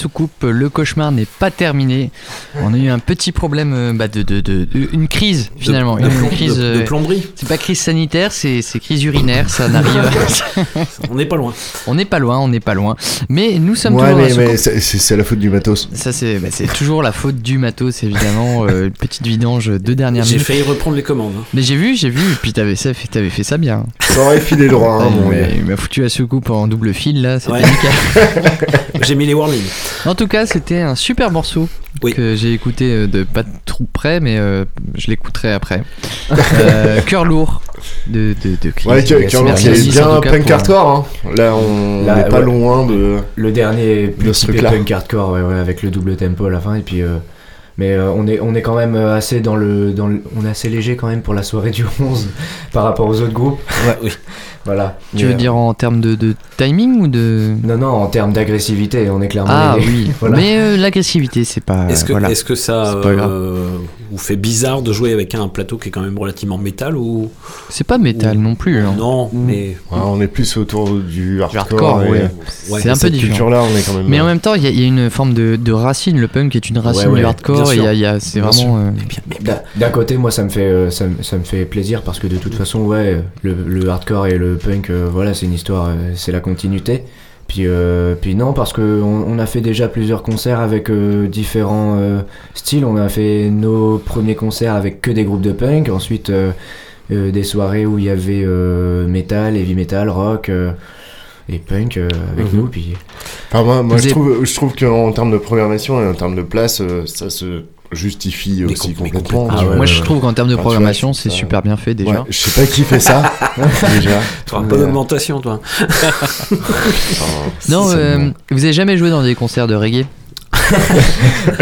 soucoupe. Le cauchemar n'est pas terminé. On a eu un petit problème, euh, bah, de, de, de- de- une crise finalement. de une crise. de- de euh, plomberie. C'est pas crise sanitaire, c'est c'est crise urinaire. Ça n'arrive. (laughs) On n'est pas loin. on n'est pas loin, on n'est pas loin. Mais nous sommes Ouais, toujours mais, c'est la faute du matos. Ça c'est bah, c'est toujours la faute du matos évidemment. euh, petite vidange de dernière J'ai minute. failli reprendre les commandes. hein. Mais j'ai vu, j'ai vu. Et puis t'avais ça, fait- t'avais fait ça bien. Ça aurait filé droit, hein, il mon m'a- gars. il m'a foutu la soucoupe en double fil là. C'était Ouais. nickel. (laughs) J'ai mis les warnings. En tout cas, c'était un super morceau que j'ai écouté euh, de pas trop près, mais euh, je l'écouterai après. (laughs) Euh, Cœur lourd de, de, de Chris. Ouais, Cœur- Cœur lourd, Merci, c'est bien punk hardcore. Hein. Là, on n'est pas ouais. loin de. Le dernier plus de ce punk hardcore, ouais, ouais, avec le double tempo à la fin. Et puis, euh, mais euh, on est on est quand même assez dans le dans le- on est assez léger quand même pour la soirée du 11 (laughs) par rapport aux autres groupes. Ouais, oui. (laughs) Voilà. Tu Mais, veux euh, dire en termes de, de timing ou de. Non, non, en termes d'agressivité, on est clairement. Ah les- oui, (laughs) voilà. mais euh, l'agressivité, c'est pas. Est-ce que, voilà. est-ce que ça euh, vous fait bizarre de jouer avec un plateau qui est quand même relativement métal ou C'est pas métal non plus. hein. Non, mais Ouais, on est plus autour du hardcore. hardcore, et- ouais. Ouais, c'est un peu différent. culture-là, on est quand même. Mais en même temps, il y, a- il y a une forme de, de racine. Le punk est une racine ouais, du hardcore. bien et il y a- y a- c'est vraiment. euh, D'un- côté, moi, ça me fait, ça, me- ça me fait plaisir parce que de toute façon, ouais, le, le hardcore et le punk, euh, voilà, c'est une histoire, euh, c'est la continuité. Puis, euh, puis non, parce que on, a fait déjà plusieurs concerts avec euh, différents euh, styles. On a fait nos premiers concerts avec que des groupes de punk. Ensuite, des soirées où il y avait metal, heavy metal, rock. et punk avec Mhm. nous. Puis Enfin, moi, moi je, trouve, je trouve qu'en termes de programmation et en termes de place, ça se justifie aussi complètement. Ah, moi, je trouve qu'en termes de Enfin, programmation, c'est super bien fait déjà. Ouais, je sais pas qui fait ça, (laughs) déjà. Tu auras Mais, pas euh, d'augmentation, toi. (laughs) Non, euh, vous avez jamais joué dans des concerts de reggae?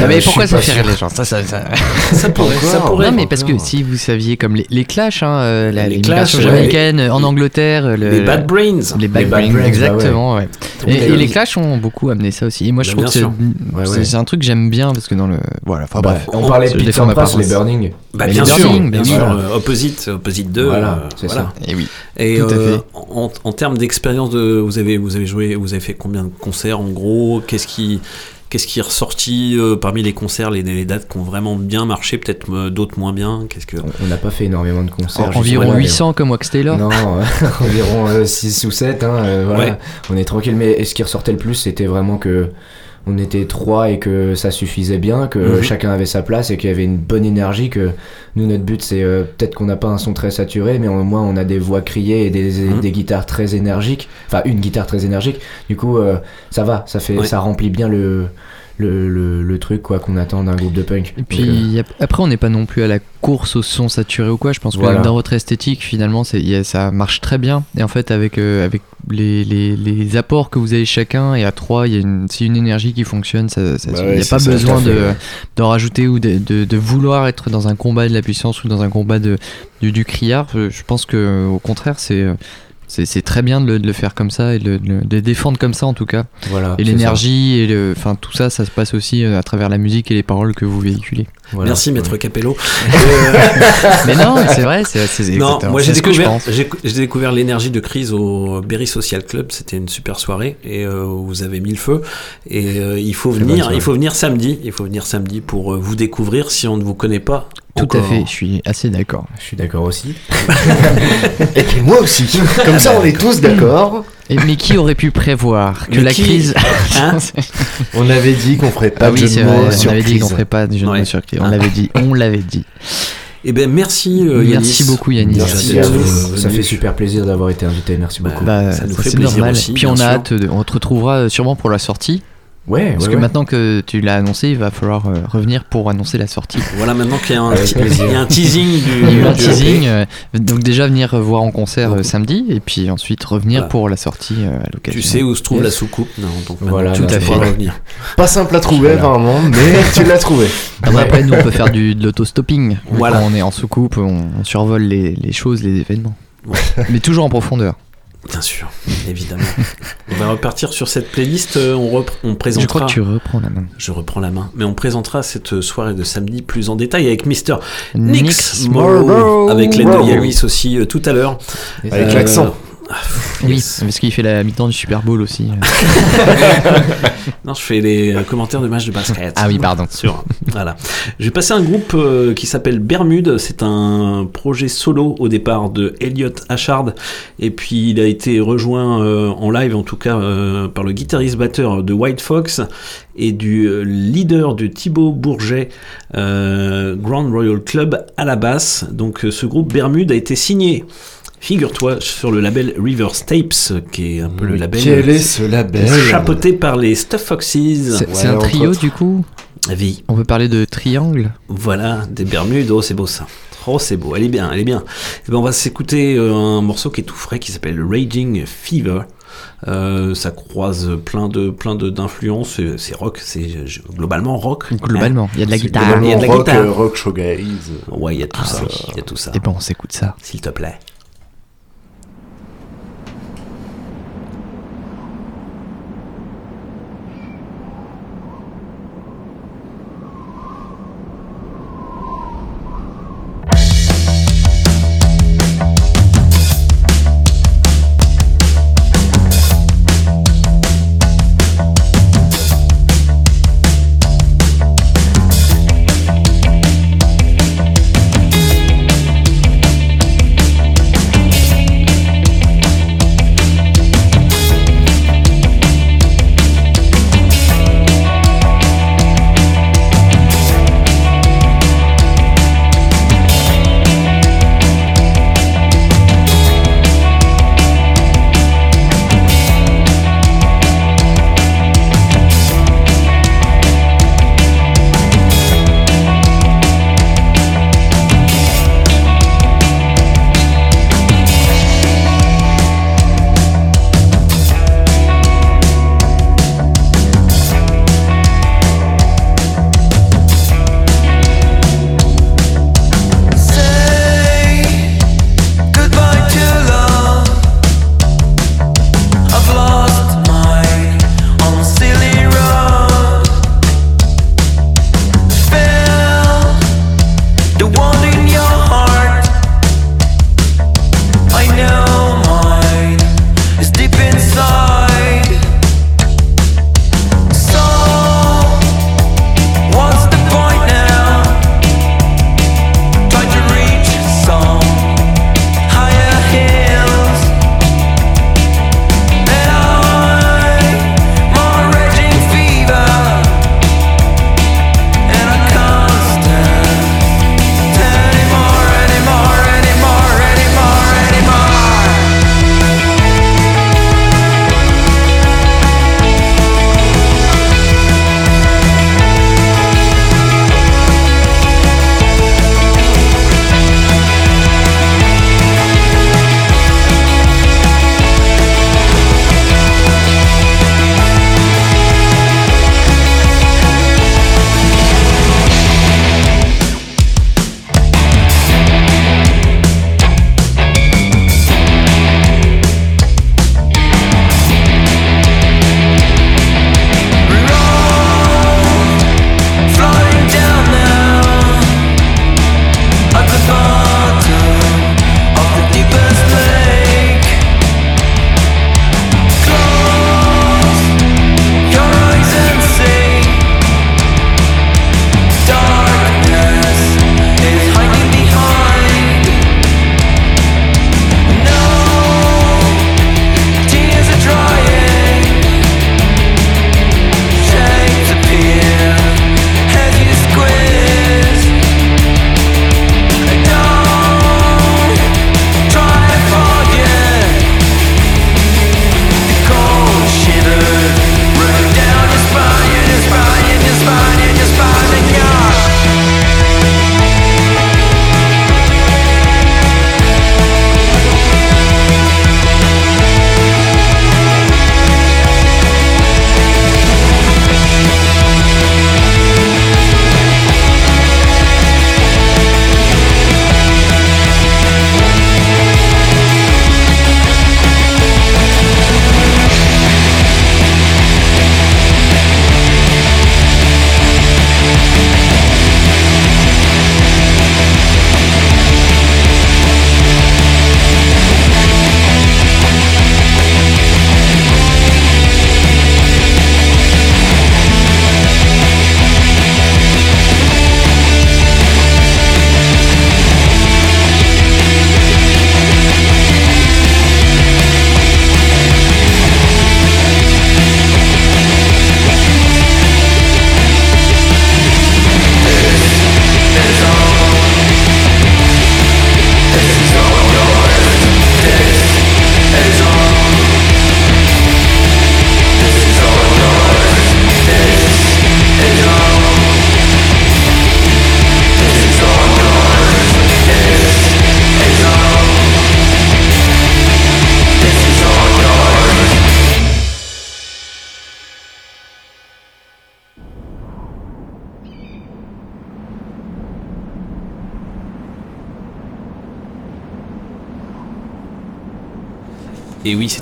Mais Je pourquoi ça fait rire les gens? Ça, ça, ça... Ça pourrait, ça pourrait. Non, mais parce que si vous saviez, comme les, les Clash, hein, euh, la, Les Clash, euh, en Angleterre, euh, le- Les Bad Brains. les Bad Les Bad Brains, Brains, bah exactement, ouais. Et, euh, et les Clash ont beaucoup amené ça aussi. Et moi, je Bah, trouve que c'est. Ouais, un truc que j'aime bien parce que dans le, voilà. Enfin Bah, bref, on parlait de je Pete défends ma Sampras, paroisse. les Burning. Bah, bien sûr, Burning, bien sûr. euh, Opposite, Opposite 2. Voilà, euh, c'est ça. Et oui. Et euh, en, en termes d'expérience, de, vous avez, vous avez joué, vous avez fait combien de concerts en gros? Qu'est-ce qui, qu'est-ce qui est ressorti euh, parmi les concerts, les, les dates qui ont vraiment bien marché, peut-être euh, d'autres moins bien Qu'est-ce que On n'a pas fait énormément de concerts. Environ mais- 800 comme Wax Taylor. Non, (laughs) euh, environ 6 ou 7, hein, euh, voilà. Ouais. On est tranquille, mais ce qui ressortait le plus, c'était vraiment que on était trois et que ça suffisait bien, que Mhm. chacun avait sa place et qu'il y avait une bonne énergie, que nous, notre but, c'est euh, peut-être qu'on n'a pas un son très saturé, mais au moins on a des voix criées et des, Mhm. des guitares très énergiques, enfin une guitare très énergique. Du coup, euh, ça va, ça, fait, Ouais. ça remplit bien le, le, le, le truc quoi qu'on attend d'un groupe de punk. Et Donc, puis euh, après, on n'est pas non plus à la course au son saturé ou quoi. Je pense que dans votre esthétique, finalement, c'est, ça marche très bien. Et en fait, avec, euh, avec les, les, les apports que vous avez chacun, et à trois, il y a une, c'est une énergie qui fonctionne. Il Bah n'y ouais, a pas ça, besoin de, d'en rajouter ou de, de, de vouloir être dans un combat de la puissance ou dans un combat de, du, du criard. Je, je pense que au contraire, c'est. Euh, C'est, très bien de le, de le faire comme ça et de, le- de le- de le défendre comme ça en tout cas. Voilà, et l'énergie et le, enfin tout ça, ça se passe aussi euh, à travers la musique et les paroles que vous véhiculez. voilà. Merci, maître Capello. (laughs) (laughs) Mais non, c'est vrai, c'est, Non, moi j'ai découvert, l'énergie de crise au Berry Social Club. C'était une super soirée et euh, vous avez mis le feu. Et euh, il faut venir, il faut venir samedi. Il faut venir samedi pour euh, vous découvrir si on ne vous connaît pas. Tout à fait, je suis assez d'accord. Je suis d'accord aussi. (laughs) Et puis moi aussi. Comme ça, on est tous d'accord. Et, mais qui aurait pu prévoir que Mais la qui- crise. (laughs) Hein (laughs) On avait dit qu'on ferait pas ah de oui, jeu c'est de mots vrai, on sur avait dit qu'on crise. ferait pas de jeu de Ouais. mots sur crise. On Ah. l'avait dit, on l'avait dit. Eh ben merci euh, Yanis. Merci beaucoup Yannis. Merci Merci à à vous. vous. Ça fait super plaisir d'avoir été invité. Merci Bah, beaucoup. Bah, Ça nous ça, fait c'est plaisir normal. aussi, Puis bien on a sûr. hâte, de- on te retrouvera sûrement pour la sortie. Ouais, Parce ouais, que ouais. maintenant que tu l'as annoncé, il va falloir euh, revenir pour annoncer la sortie. Voilà maintenant qu'il y a un, y a teasing du, Il y a eu un teasing, euh, donc déjà venir voir en concert euh, samedi et puis ensuite revenir Voilà. pour la sortie euh, à l'occasion. Tu sais où se trouve Yes. la soucoupe non, donc Voilà, tout à fait. revenir. Pas simple à trouver, Voilà. apparemment, mais (laughs) tu l'as trouvé. Après, nous, on peut faire du, de l'autostopping. Voilà. Quand on est en soucoupe, on, on survole les, les choses, les événements. Ouais. Mais toujours en profondeur. Bien sûr, évidemment. (laughs) on va repartir sur cette playlist. euh, On, on Je présentera. crois que tu reprends la main. Je reprends la main. Mais on présentera cette soirée de samedi plus en détail avec Mr. Nix Morrow, avec l'aide de Morrow. Yanis aussi euh, tout à l'heure. Avec Euh, l'accent. Oui, parce qu'il fait la mi-temps du Super Bowl aussi. (laughs) Non, je fais les euh, commentaires de matchs de basket. Ah oui, pardon. Sur, voilà. Je vais passer un groupe euh, qui s'appelle Bermude. C'est un projet solo au départ de Elliot Achard. Et puis il a été rejoint euh, en live, en tout cas, par le guitariste-batteur de White Fox et du leader de Thibaut Bourget, euh, Grand Royal Club à la basse. Donc ce groupe Bermude a été signé. Figure-toi sur le label Rivers Tapes, qui est un peu le label Quel est ce label chapeauté par les Stuff Foxes. C'est un trio du coup? Vie. On peut parler de triangle? Voilà, des Bermudes, oh c'est beau ça. Oh c'est beau, elle est bien, elle est bien. Eh ben, on va s'écouter euh, un morceau qui est tout frais qui s'appelle Raging Fever. Euh, ça croise plein de plein de d'influences. C'est- rock, c'est euh, globalement rock. Globalement, il y a de la C'est guitare. globalement- Il y a de la rock, guitare. euh, rock shoegaze. Ouais, il y a tout Ah ça. Il y a tout ça. Et bon, on s'écoute ça. S'il te plaît.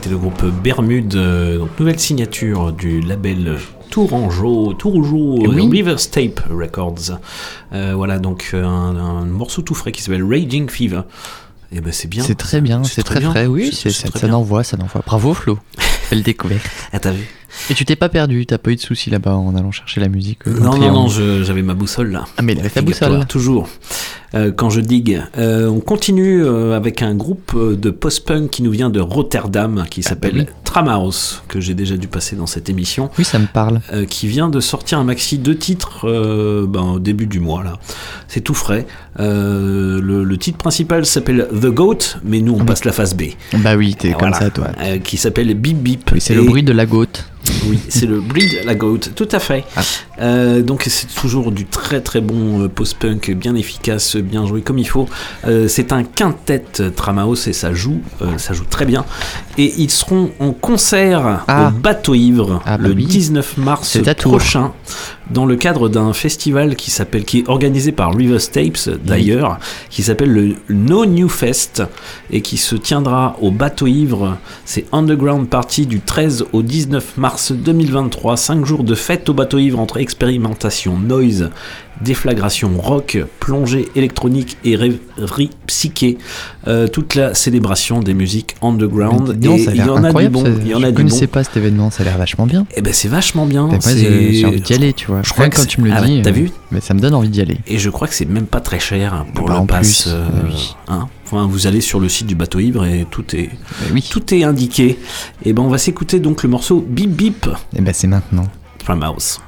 C'était le groupe Bermude, euh, donc nouvelle signature du label Tourangeau, Tourangeau Oui. euh, River Tape Records. Euh, voilà, donc euh, un, un morceau tout frais qui s'appelle Raging Fever. Et ben c'est bien. C'est très bien, c'est très, frais, oui, C'est- c'est- c'est ça, très ça bien. n'envoie, ça n'envoie. Bravo Flo, (laughs) belle découverte. Ah, t'as vu? Et tu t'es pas perdu, t'as pas eu de soucis là-bas en allant chercher la musique euh, Non, non, non, j'avais ma boussole là. Ah, mais il avait ta boussole. Toujours. Euh, quand je digue. Euh, on continue euh, avec un groupe de post-punk qui nous vient de Rotterdam, qui s'appelle oui. Tramhouse, que j'ai déjà dû passer dans cette émission. Oui, ça me parle. qui vient de sortir un maxi de titres ben, au début du mois là. C'est tout frais. Le, le titre principal s'appelle The Goat, mais nous on passe la phase B. Bah oui, t'es comme voilà. ça toi. Qui s'appelle Bip Bip. Oui, c'est le bruit de la goutte. Oui, c'est le de la goat, tout à fait. Ah. Euh, donc c'est toujours du très très bon euh, post-punk, bien efficace, bien joué comme il faut. Euh, c'est un quintet Tramaos et ça joue, euh, ça joue très bien. Et ils seront en concert Ah. au Bateau Ivre Ah, bah le oui. 19 mars prochain, dans le cadre d'un festival qui s'appelle, qui est organisé par River Tapes d'ailleurs, qui s'appelle le No New Fest et qui se tiendra au Bateau Ivre. C'est Underground Party du 13 au 19 mars 2023. 5 jours de fête au Bateau Ivre entre expérimentation, noise, déflagration, rock, plongée électronique et rêverie psyché. Euh, toute la célébration des musiques underground. Et a il y l'air en a du incroyable. bon. Il y en je a connaissais bon. pas cet événement, ça a l'air vachement bien. Eh ben c'est vachement bien. Et j'ai envie d'y aller, tu vois. Je crois que quand tu me le ah, dis, t'as euh, vu? mais ça me donne envie d'y aller. Et je crois que c'est même pas très cher pour Bah, le pass. euh, oui. hein. Enfin, vous allez sur le site du bateau ivre et tout est, oui. tout est indiqué. Et ben on va s'écouter donc le morceau Bip Bip Et ben c'est maintenant. from House.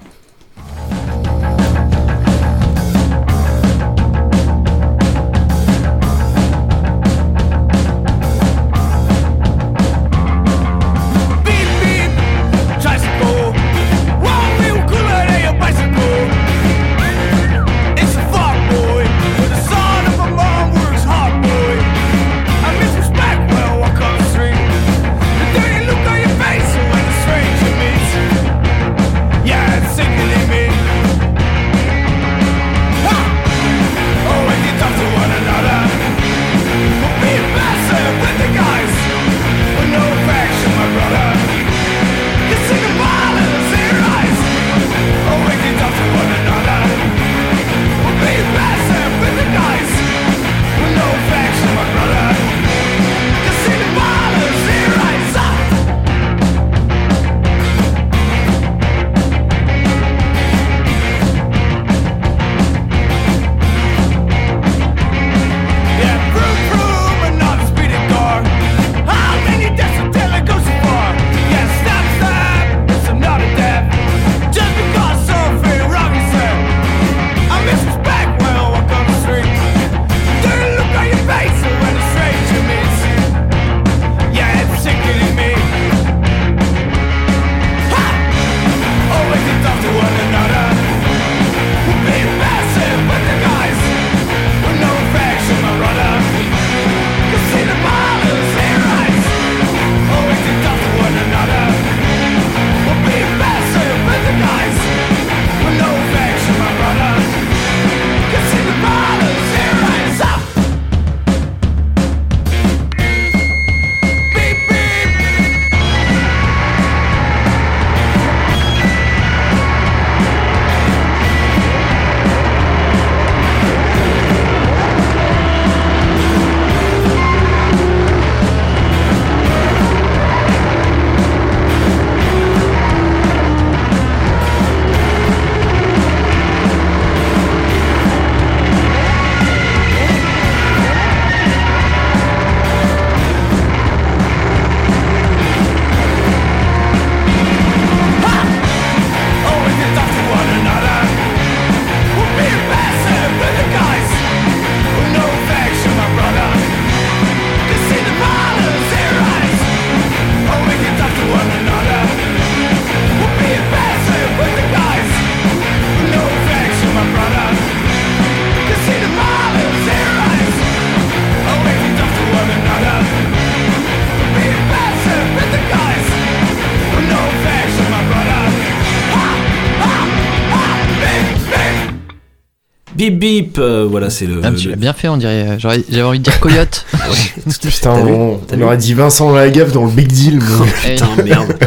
Bip bip, euh, voilà, c'est le. Ah, tu le- l'as bien fait, on dirait. J'aurais- J'avais envie de dire coyote. (laughs) Putain, on, on aurait dit Vincent Lagaffe dans le Big Deal. mais- Putain, merde.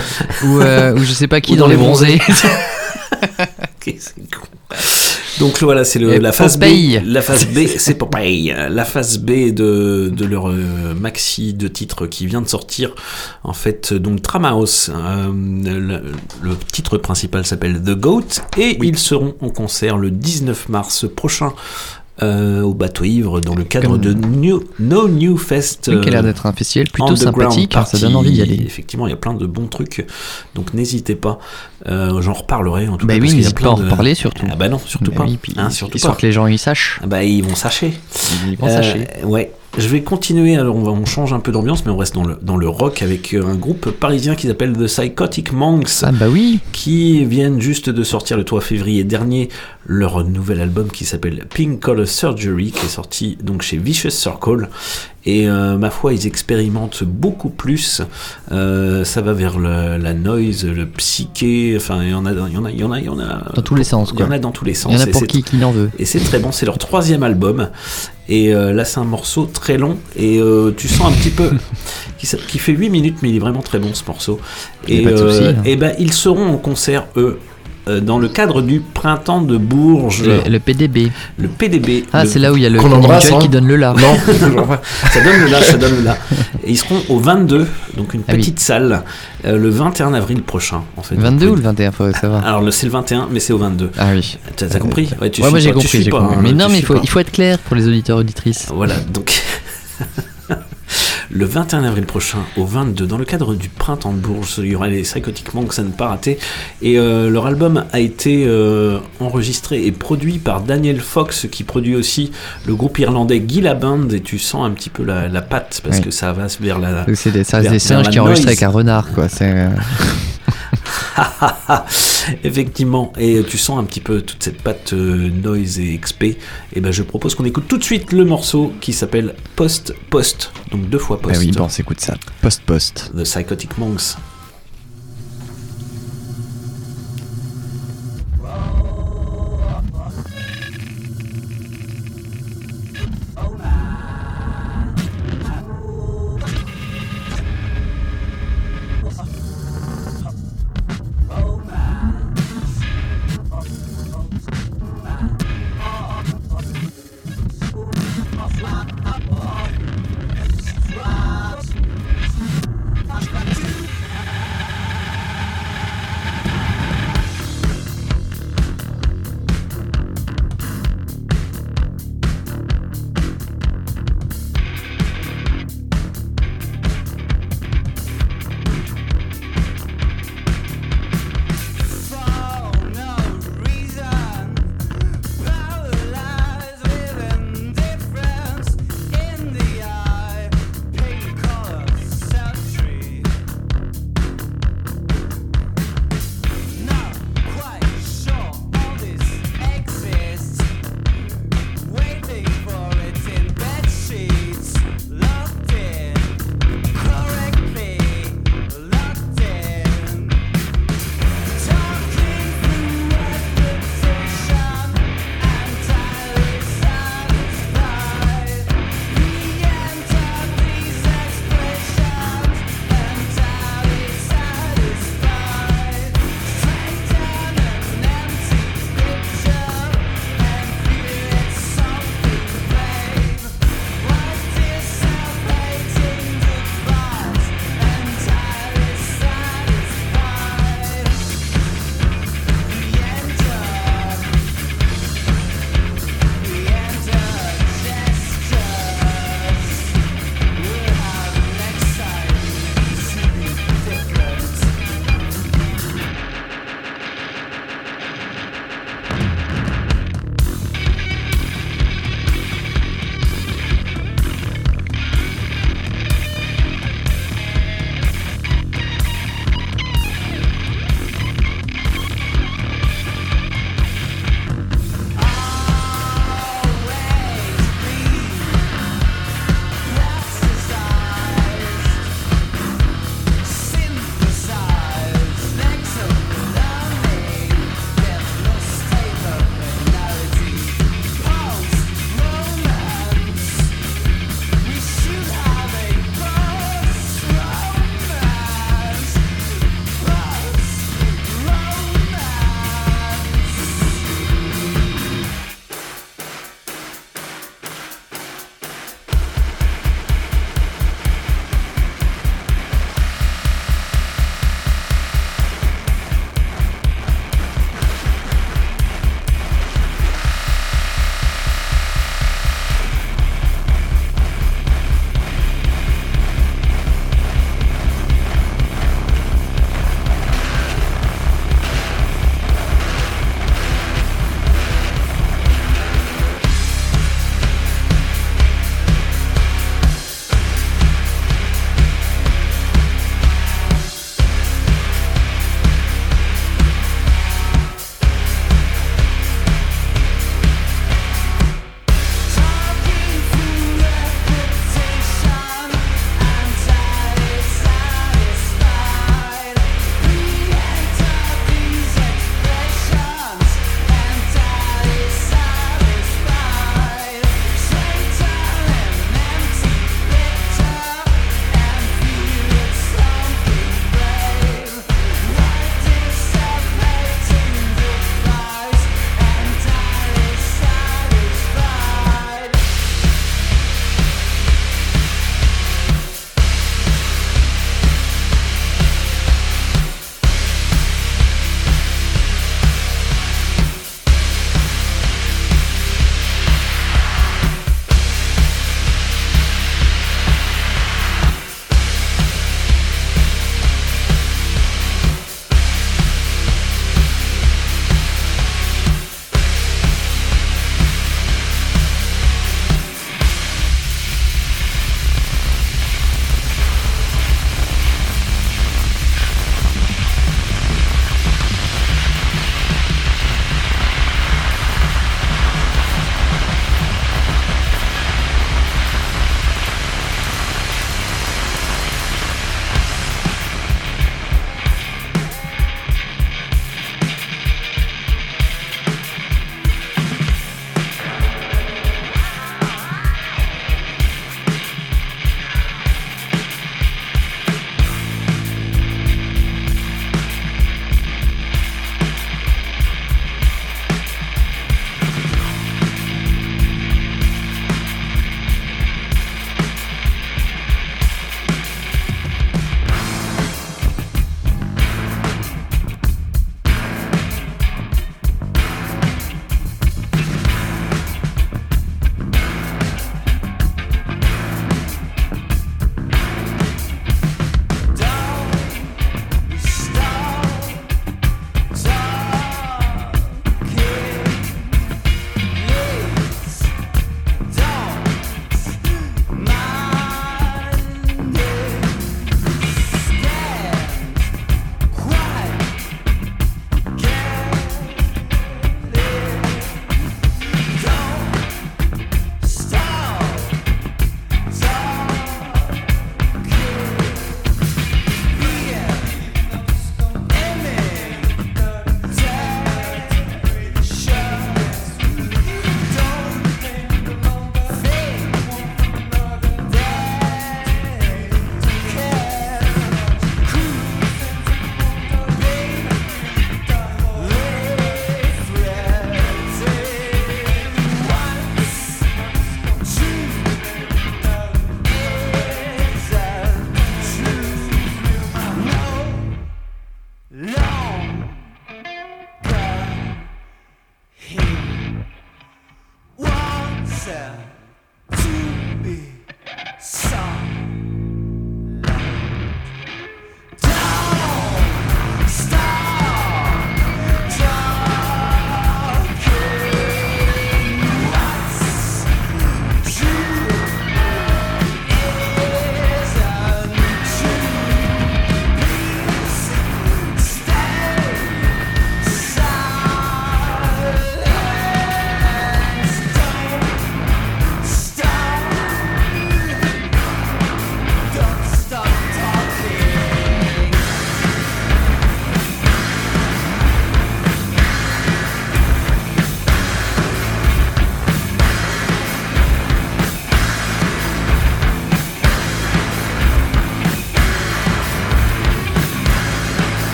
ou, euh, ou je sais pas qui Ou dans, les bronzés. Con. (laughs) Donc voilà, c'est la phase Popeye. B. La phase B, (laughs) c'est Popeye. La phase B de, de leur euh, maxi de titres qui vient de sortir. En fait, donc Tramaos, euh, le, le titre principal s'appelle The Goat et ils seront en concert le 19 mars prochain. Euh, au bateau ivre dans le cadre Comme- de New, No New Fest Oui, qui a l'air euh, d'être un festival plutôt sympathique, hein, ça Party. donne envie d'y aller. Effectivement, il y a plein de bons trucs, donc n'hésitez pas. Euh, J'en reparlerai en tout Bah cas. oui, parce qu'il y a n'hésite plein pas à en de- reparler, surtout. Ah bah non, surtout Bah pas. oui, puis Hein, surtout histoire pas. que les gens y sachent. Ah bah ils vont sacher. Ils vont sacher. ouais. Je vais continuer, alors on, va, on change un peu d'ambiance, mais on reste dans le, dans le rock avec euh, un groupe parisien qui s'appelle The Psychotic Monks. Ah bah oui. Qui viennent juste de sortir le 3 février dernier leur nouvel album qui s'appelle Pink Color Surgery, qui est sorti donc chez Vicious Circle. Et euh, ma foi, ils expérimentent beaucoup plus. Euh, ça va vers le- la noise, le psyché. Enfin, il y en a, il y en a, il y en a, il y en a. Dans tous les sens, Il y en a dans tous les sens. Il y en a Et pour qui, qui en veut. et c'est très bon, c'est leur troisième album. Et euh, là, c'est un morceau très long. Et euh, tu sens un petit peu. (laughs) qui, fait 8 minutes, mais il est vraiment très bon ce morceau. Et, pas de souci, hein. et ben, ils seront en concert, eux. Euh, Dans le cadre du printemps de Bourges. Le, le PDB. Le PDB. Ah, le- c'est là où il y a le Mutuel hein. qui donne le là. Non, (laughs) ça donne le là, ça donne le là. Et ils seront au 22, donc une Ah oui. petite salle, euh, le 21 avril prochain, en fait. 22 Donc, ou le 21, faut savoir. Alors, c'est le 21, mais c'est au 22. Ah oui. T'as compris Ouais, tu ouais, suis moi j'ai compris, pas, hein, Mais non, mais il faut, il faut être clair pour les auditeurs auditrices. Voilà, donc. (laughs) Le 21 avril prochain, au 22, dans le cadre du printemps de Bourges, il y aura les Psychotic Monks à ne pas rater. Et euh, leur album a été euh, enregistré et produit par Daniel Fox, qui produit aussi le groupe irlandais Gila Band. Et tu sens un petit peu la, la patte, parce Oui. que ça va vers la. C'est des, ça vers- des singes qui enregistrent avec un renard, quoi. C'est. (laughs) (laughs) Effectivement, et tu sens un petit peu toute cette patte euh, noise et XP. Et ben je propose qu'on écoute tout de suite le morceau qui s'appelle Post Post, donc deux fois Post. Ah oui, bon, on s'écoute ça. Post-post. The Psychotic Monks.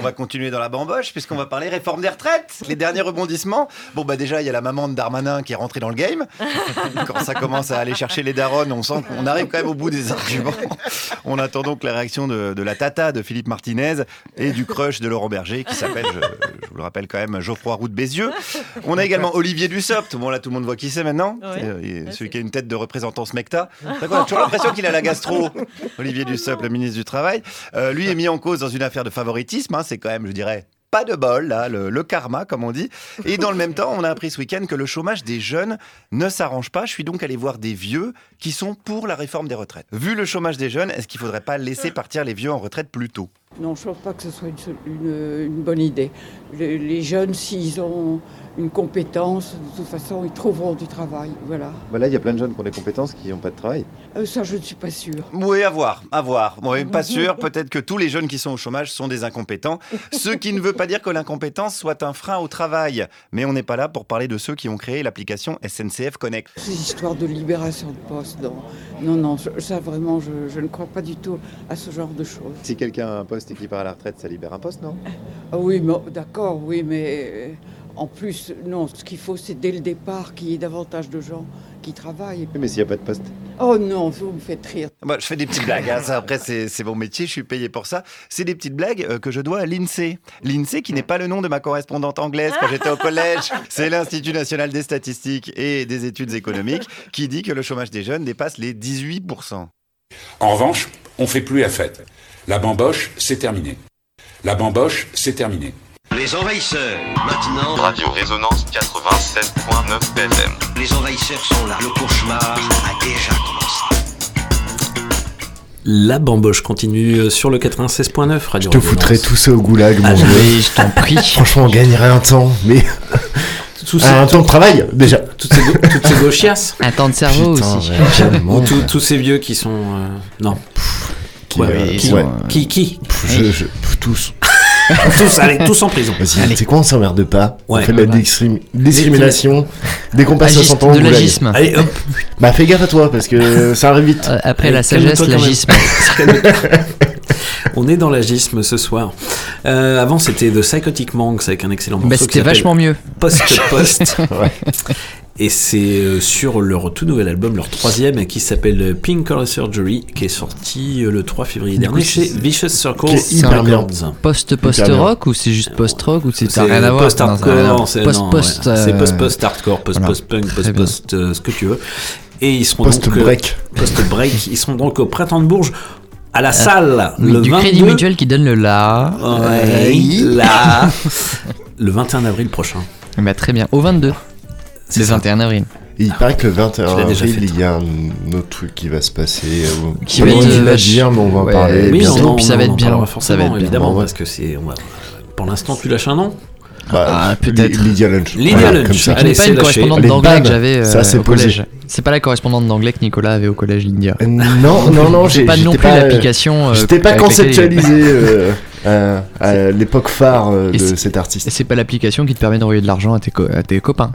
On va continuer dans la bamboche puisqu'on va parler réforme des retraites. Les derniers rebondissements. Bon, bah déjà, il y a la maman de Darmanin qui est rentrée dans le game. (laughs) Quand ça commence à aller chercher les darons, on sent qu'on arrive quand même au bout des arguments. On attend donc la réaction de, de la tata de Philippe Martinez et du crush de Laurent Berger qui s'appelle, je, je vous le rappelle quand même, Geoffroy Roux de Bézieux. On a également Olivier Dussopt. Bon, là, tout le monde voit qui c'est maintenant. Ouais. Euh, est celui qui a une tête de représentant SMECTA. Qu'on a toujours (laughs) l'impression qu'il a la gastro. Olivier Dussopt, le ministre du Travail. Euh, lui est mis en cause dans une affaire de favoritisme. hein. C'est quand même, je dirais, pas de bol, là, le, le karma, comme on dit. Et dans le même (laughs) temps, on a appris ce week-end que le chômage des jeunes ne s'arrange pas. Je suis donc allé voir des vieux qui sont pour la réforme des retraites. Vu le chômage des jeunes, est-ce qu'il faudrait pas laisser partir les vieux en retraite plus tôt? Non, je ne pense pas que ce soit une, sol- une- une bonne idée. Les, les jeunes, s'ils ont une compétence, de toute façon, ils trouveront du travail. Voilà. Bah Là, il y a plein de jeunes qui ont des compétences qui n'ont pas de travail. Euh, ça, je ne suis pas sûre. Oui, à voir, à voir. Oui, pas (laughs) sûr. Peut-être que tous les jeunes qui sont au chômage sont des incompétents. Ce qui ne veut pas dire que l'incompétence soit un frein au travail. Mais on n'est pas là pour parler de ceux qui ont créé l'application SNCF Connect. Ces histoires de libération de poste, non, non, non ça vraiment, je, je ne crois pas du tout à ce genre de choses. Si quelqu'un a un poste et qui part à la retraite, ça libère un poste, non? Ah oui, mais- d'accord, oui, mais euh, en plus, non, ce qu'il faut, c'est dès le départ qu'il y ait davantage de gens qui travaillent. Mais s'il n'y a pas de poste Oh non, vous me faites rire. Moi, je fais des petites blagues. hein. Ça, après, c'est mon métier. Je suis payé pour ça. C'est des petites blagues euh, que je dois à l'INSEE. L'INSEE, qui n'est pas le nom de ma correspondante anglaise quand j'étais au collège. (laughs) C'est l'Institut national des statistiques et des études économiques qui dit que le chômage des jeunes dépasse les 18%. En revanche, on fait plus la fête. La bamboche, c'est terminé. La bamboche, c'est terminé. Les envahisseurs, maintenant. Radio Résonance 87.9 FM. Les envahisseurs sont là. Le cauchemar a déjà commencé. La bamboche continue euh, sur le 96.9 Radio Je te foutrais tout ça au goulag, mon Ah, vieux. mais je t'en prie. (laughs) Franchement, on gagnerait un temps, mais. (laughs) Ces- un temps de travail, déjà. Toutes ces, toutes ces gauchiasses. Un temps de cerveau Putain, aussi. Ou tous- quoi. tous ces vieux qui sont. euh, Non. Qui, Ouais, euh, qui, ouais. qui, qui? Je, je- tous. (laughs) Tous, allez, tous en prison. Vas-y, c'est quoi, on s'emmerde pas Ouais. On fait de la Ouais. discrim- discrimination. Dès qu'on passe à Agiste, 60 ans, de l'agisme. Allez, hop. Bah, fais gaffe à toi, parce que ça arrive vite. Euh, Après Allez, la sagesse, l'agisme. (laughs) On est dans l'agisme ce soir. Euh, avant, c'était The Psychotic Monks avec un excellent morceau. Bah, qui c'était vachement mieux. Post Post. (laughs) Et c'est euh, sur leur tout nouvel album, leur troisième, qui s'appelle Pink Color Surgery, qui est sorti euh, le 3 février Du dernier coup, chez Vicious Circle. Records. Post post Hyper bien. rock ou c'est juste post rock ou c'est rien à voir post Non, ça a rien à hardcore, voir. c'est euh, post post hardcore, post voilà. post punk, Très post bien. post euh, ce que tu veux. Et ils seront donc Post-break. post break. Ils seront donc au printemps de Bourges à la salle Euh, oui, le du 22 crédit mutuel qui donne le là. Ouais, là (laughs) le 21 avril prochain. Bah, très bien. Au 22. C'est Le ça. 21 avril. Et il paraît que le 21 Je l'ai déjà avril, fait. il y a un autre truc qui va se passer. euh, Qui va être, euh, dire, mais on va en ouais, parler. oui, puis ça va être en bien, parlera ça forcément, va être bien. évidemment, Ouais. parce que c'est. on va- Pour l'instant, tu lâches un nom Bah, Ah, peut-être. Lydia Lunch. Lydia Voilà, Lunch. Allez, n'est pas c'est une correspondante d'anglais que j'avais euh, Ça, c'est au posé. collège. C'est pas la correspondante d'anglais que Nicolas avait au collège Lydia. Euh, Non, non, non, (laughs) J'ai pas non plus l'application, euh, J'étais pas conceptualisé (laughs) euh, à l'époque phare euh, Et de cet artiste. Et c'est pas l'application qui te permet d'envoyer de l'argent à tes, co- à tes copains.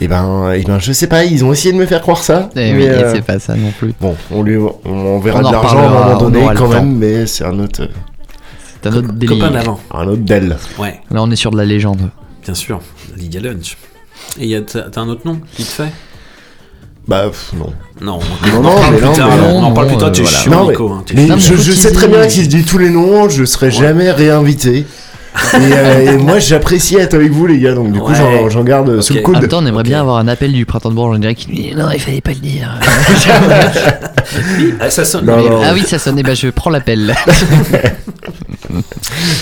Et ben, et ben, je sais pas, ils ont essayé de me faire croire ça. Eh mais, oui, euh, c'est pas ça non plus. Bon, on lui, on, on verra On de l'argent à un moment on donné quand temps. même, mais c'est un autre, C'est un autre délire. Copain d'avant. un autre d'elle. Ouais, Là, on est sur de la légende. bien sûr. Lydia Lunch. Et y a- t'as t'as un autre nom qui te fait? Bah pff, non. Non, Non, on non, en parle mais plus non, tard. mais alors. On en non, parle plus non, tard. euh, T'es voilà. chiant, Non, mais, Nico. hein, t'es mais chiant. Non, mais je, je sais très bien que si je dis tous les noms, je serai jamais réinvité. Et, euh, et moi, j'apprécie être avec vous, les gars, donc du coup, Ouais. j'en- j'en garde sous Ok. le En coude. même temps, on aimerait bien avoir un appel du printemps de Bourges en direct qui nous dit non, il fallait pas le dire. (laughs) Ah, ça sonne. Non, non, ah oui, ça sonnait, bah je prends l'appel. (laughs)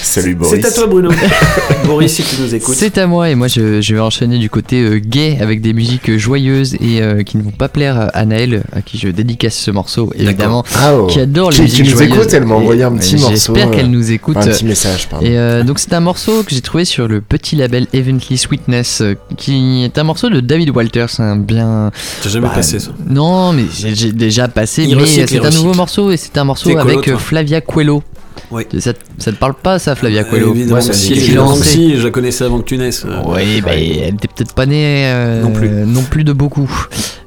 Salut Boris. C'est à toi, Bruno. (laughs) Boris, si tu nous écoutes. C'est à moi et moi je, je vais enchaîner du côté euh, gay avec des musiques joyeuses et euh, qui ne vont pas plaire à Naël à qui je dédicace ce morceau évidemment Ah, oh. qui adore les Qui- musiques qui nous joyeuses. écoute, elle m'a Et- envoyé un et petit morceau, J'espère euh, qu'elle nous écoute. un petit message, pardon. Et euh, donc c'est un morceau que j'ai trouvé sur le petit label Evenly Sweetness euh, qui est un morceau de David Walters, un bien T'as jamais Bah, passé ça. Non, mais j'ai déjà passé. Il mais c'est un nouveau morceau et c'est un morceau avec euh, Flavia Coelho. Oui. Ça, te- ça te parle pas, ça, Flavia Euh, Coelho évidemment, si, dit- évidemment si, je la connaissais avant que tu naisses. euh. Oui, bah, elle était peut-être pas née euh, Non plus. non plus de beaucoup.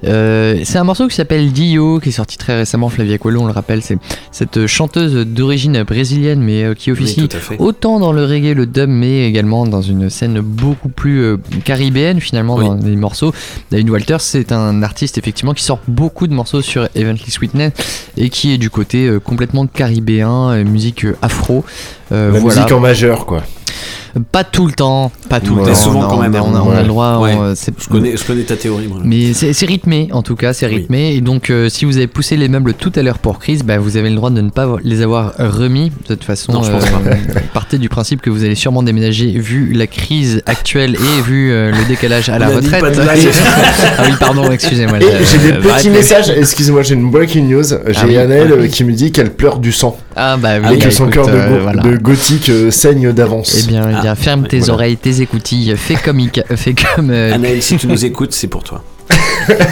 Euh, c'est un morceau qui s'appelle Dio, qui est sorti très récemment. Flavia Coelho, on le rappelle, c'est cette chanteuse d'origine brésilienne, mais euh, qui officie autant dans le reggae, le dub, mais également dans une scène beaucoup plus euh, caribéenne finalement dans les morceaux. David Walters, c'est un artiste effectivement qui sort beaucoup de morceaux sur Evenly Sweetness et qui est du côté euh, complètement caribéen, euh, musique euh, afro. Euh, La voilà. musique en majeur, quoi. Pas tout le temps, pas tout le temps. souvent on a- quand même, On a, hein. on a Ouais. le droit. Ouais. on- c'est- Je connais, je connais ta théorie, moi. Mais c'est c'est rythmé, en tout cas, c'est rythmé. Et donc, euh, si vous avez poussé les meubles tout à l'heure pour Chris, bah, vous avez le droit de ne pas les avoir remis. De toute façon, Non, je pense pas. (laughs) partez du principe que vous allez sûrement déménager vu la crise actuelle et vu euh, le décalage à la On a dit retraite. pas de (laughs) blague. ah oui, pardon, excusez-moi. J'ai des euh, petits messages, excusez-moi, j'ai une breaking news. J'ai Ah oui, Annelle ah euh, oui. qui me dit qu'elle pleure du sang. Ah bah oui, et que son cœur de, euh, go- voilà. de gothique euh, saigne d'avance. Eh bien, eh ferme tes voilà. oreilles, tes écoutilles, fais comme, Ica- fais comme euh, Anaël, si tu (laughs) nous écoutes, c'est pour toi.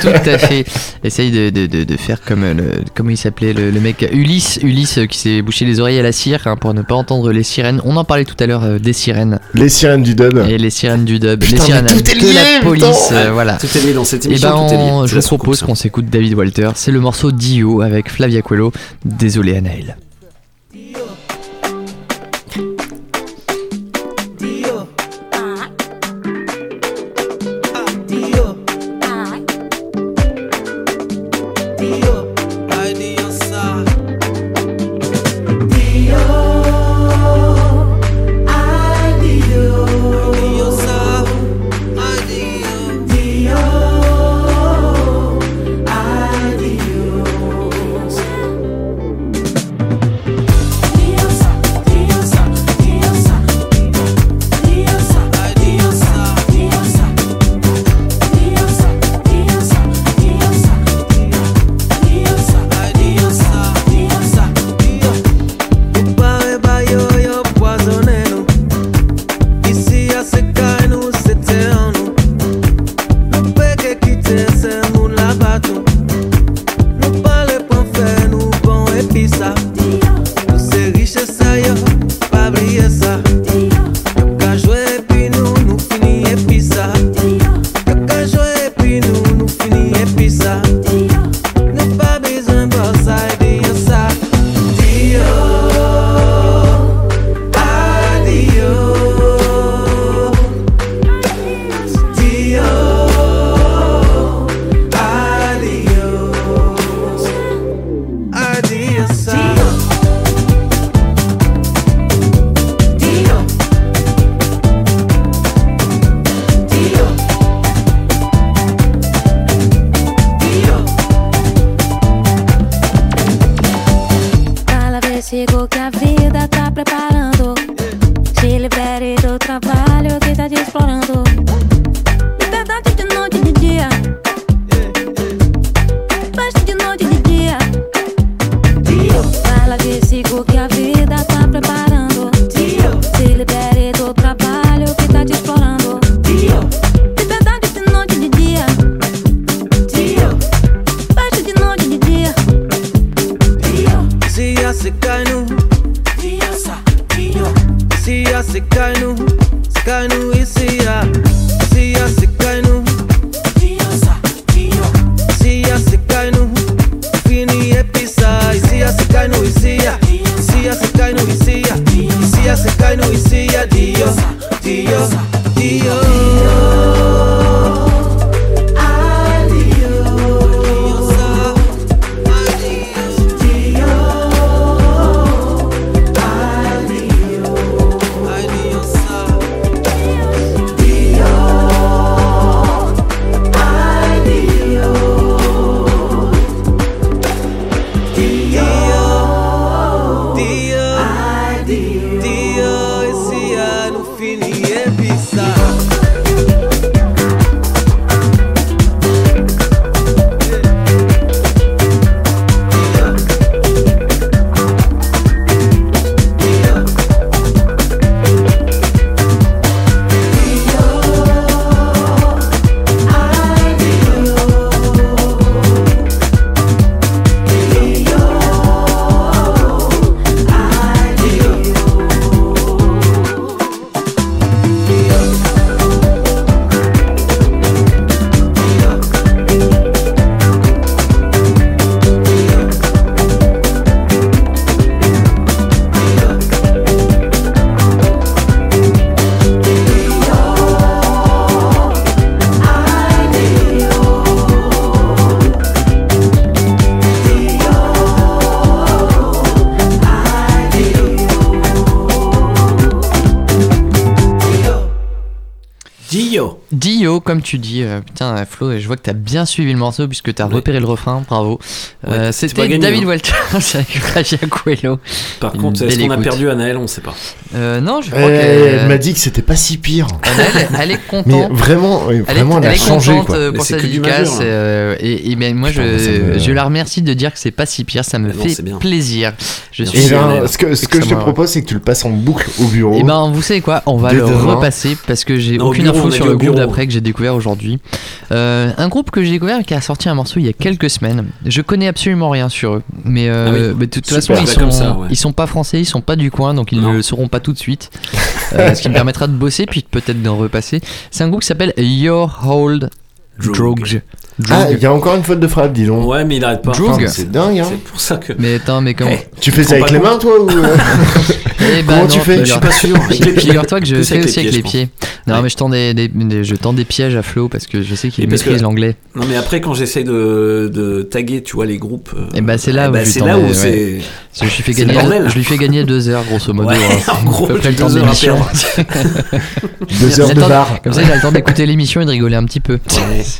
Tout à fait. Essaye de, de, de, de faire comme euh, le, comment il s'appelait le, le mec Ulysse, Ulysse euh, qui s'est bouché les oreilles à la cire hein, pour ne pas entendre les sirènes. On en parlait tout à l'heure euh, des sirènes. Les sirènes du dub. Et les sirènes du dub, Putain, les sirènes mais tout est de la police, euh, voilà. Tout est lié dans cette Et émission, ben, tout est lié. on- C'est je vous propose qu'on s'écoute David Walter. C'est le morceau Dio avec Flavia Coelho. Désolé Anaël. Euh, putain, Flo, je vois que t'as bien suivi le morceau puisque t'as repéré le refrain, bravo. Euh, Ouais, C'était David hein. Walter (laughs) avec Raja Coelho. Par Une contre, est-ce qu'on a perdu Anaël On sait pas. Euh, non, je crois Elle, qu'elle elle m'a dit que c'était pas si pire. elle, elle est (laughs) contente. Mais vraiment, Elle vraiment, est, elle a est changé, contente quoi. euh, pour c'est sa que du dédicace. hein. euh, et, et ben, moi, Putain, je, me- je la remercie de dire que c'est pas si pire. Ça me non, fait plaisir. Je Et suis ben, ce que, ce que je te propose, c'est que tu le passes en boucle au bureau. et ben, vous savez quoi On va le repasser parce que j'ai aucune info sur le groupe d'après que j'ai découvert aujourd'hui. Euh, un groupe que j'ai découvert qui a sorti un morceau il y a quelques semaines. Je connais absolument rien sur eux, mais, euh, Ah oui. mais de toute façon ils Bah, sont, comme ça, ouais. ils sont pas français, ils sont pas du coin, donc ils ne le sauront pas tout de suite. Euh, (laughs) ce qui me permettra de bosser puis peut-être d'en repasser. C'est un groupe qui s'appelle Your Hold Drogue. Ah, il y a encore une faute de frappe, dis donc. Ouais, mais il arrête pas. Enfin, C'est dingue, hein. C'est pour ça que. Mais attends, mais comment Eh, Tu fais ça avec les mains, toi ou (laughs) (laughs) Eh ben Comment non, tu fais? Je suis pas sûr. Avec les pieds. Figure-toi que je fais avec aussi avec les pieds. Non, mais je tends des, des- des- je tends des pièges à Flo parce que je sais qu'il maîtrise que- l'anglais. Non, mais après, quand j'essaie de, de taguer, tu vois, les groupes. euh, Et bah c'est là eh où bah, lui c'est là des- où ouais. Je lui fais gagner, bordel. je lui fais gagner deux heures grosso modo. Ouais, hein. en gros, temps deux de heures. (laughs) Deux heures de bar. Comme ça, il a le temps d'écouter l'émission et de rigoler un petit peu.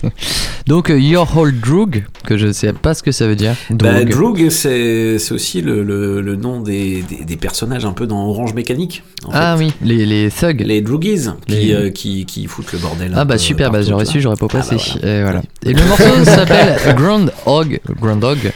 (laughs) Donc, euh, Your Whole Droog, que je sais pas ce que ça veut dire. Bah, Droog. C'est aussi le, le, le nom des, des, des personnages un peu dans Orange Mécanique. en ah oui, les, les thugs. Les Droogies qui, euh, qui, qui foutent le bordel. Ah bah super, bah, j'aurais su, j'aurais pas Ah passé. bah voilà. Et voilà. Et le morceau (laughs) s'appelle Groundhog. Groundhog.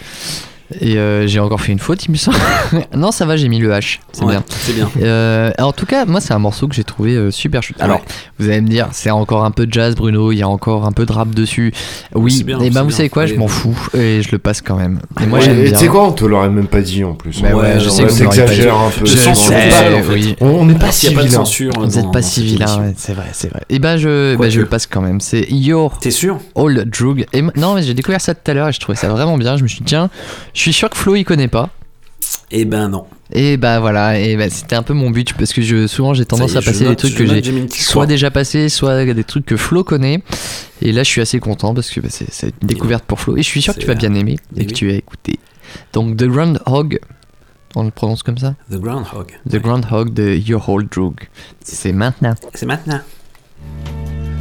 Et euh, j'ai encore fait une faute, il me semble. (laughs) non, ça va, j'ai mis le H. C'est Ouais, bien. C'est bien. Euh, en tout cas, moi, c'est un morceau que j'ai trouvé euh, super chouette. Alors, Ouais. vous allez me dire, c'est encore un peu de jazz, Bruno, il y a encore un peu de rap dessus. Oui, C'est bien, et ben c'est vous bien. savez quoi, je m'en fous et je le passe quand même. Et moi, Ouais, j'aime bien. Tu sais quoi, on te l'aurait même pas dit en plus. Bah ouais, je sais que pas dit. un peu. Je sur sais, le débat, en fait. oui. On n'est pas si pas vilain. censure. Vous n'êtes pas si vilain, c'est vrai, c'est vrai. Et ben je, bah, Quoique. je le passe quand même. C'est Your T'es sûr? Old Drug. Et non, mais j'ai découvert ça tout à l'heure et je trouvais ça vraiment bien. Je me suis dit, tiens, je suis sûr que Flo il connaît pas. Eh ben non. Et bah voilà, et bah, c'était un peu mon but parce que je, souvent j'ai tendance est, à passer je des note- trucs que note, j'ai soit déjà passé, soit des trucs que Flo connaît. Et là je suis assez content parce que bah, c'est une découverte pour Flo. Et je suis sûr que tu vas bien aimer eh et que tu vas écouter. Donc The Groundhog, on le prononce comme ça? The Groundhog. The Groundhog de Your Old Drug. C'est maintenant. C'est maintenant.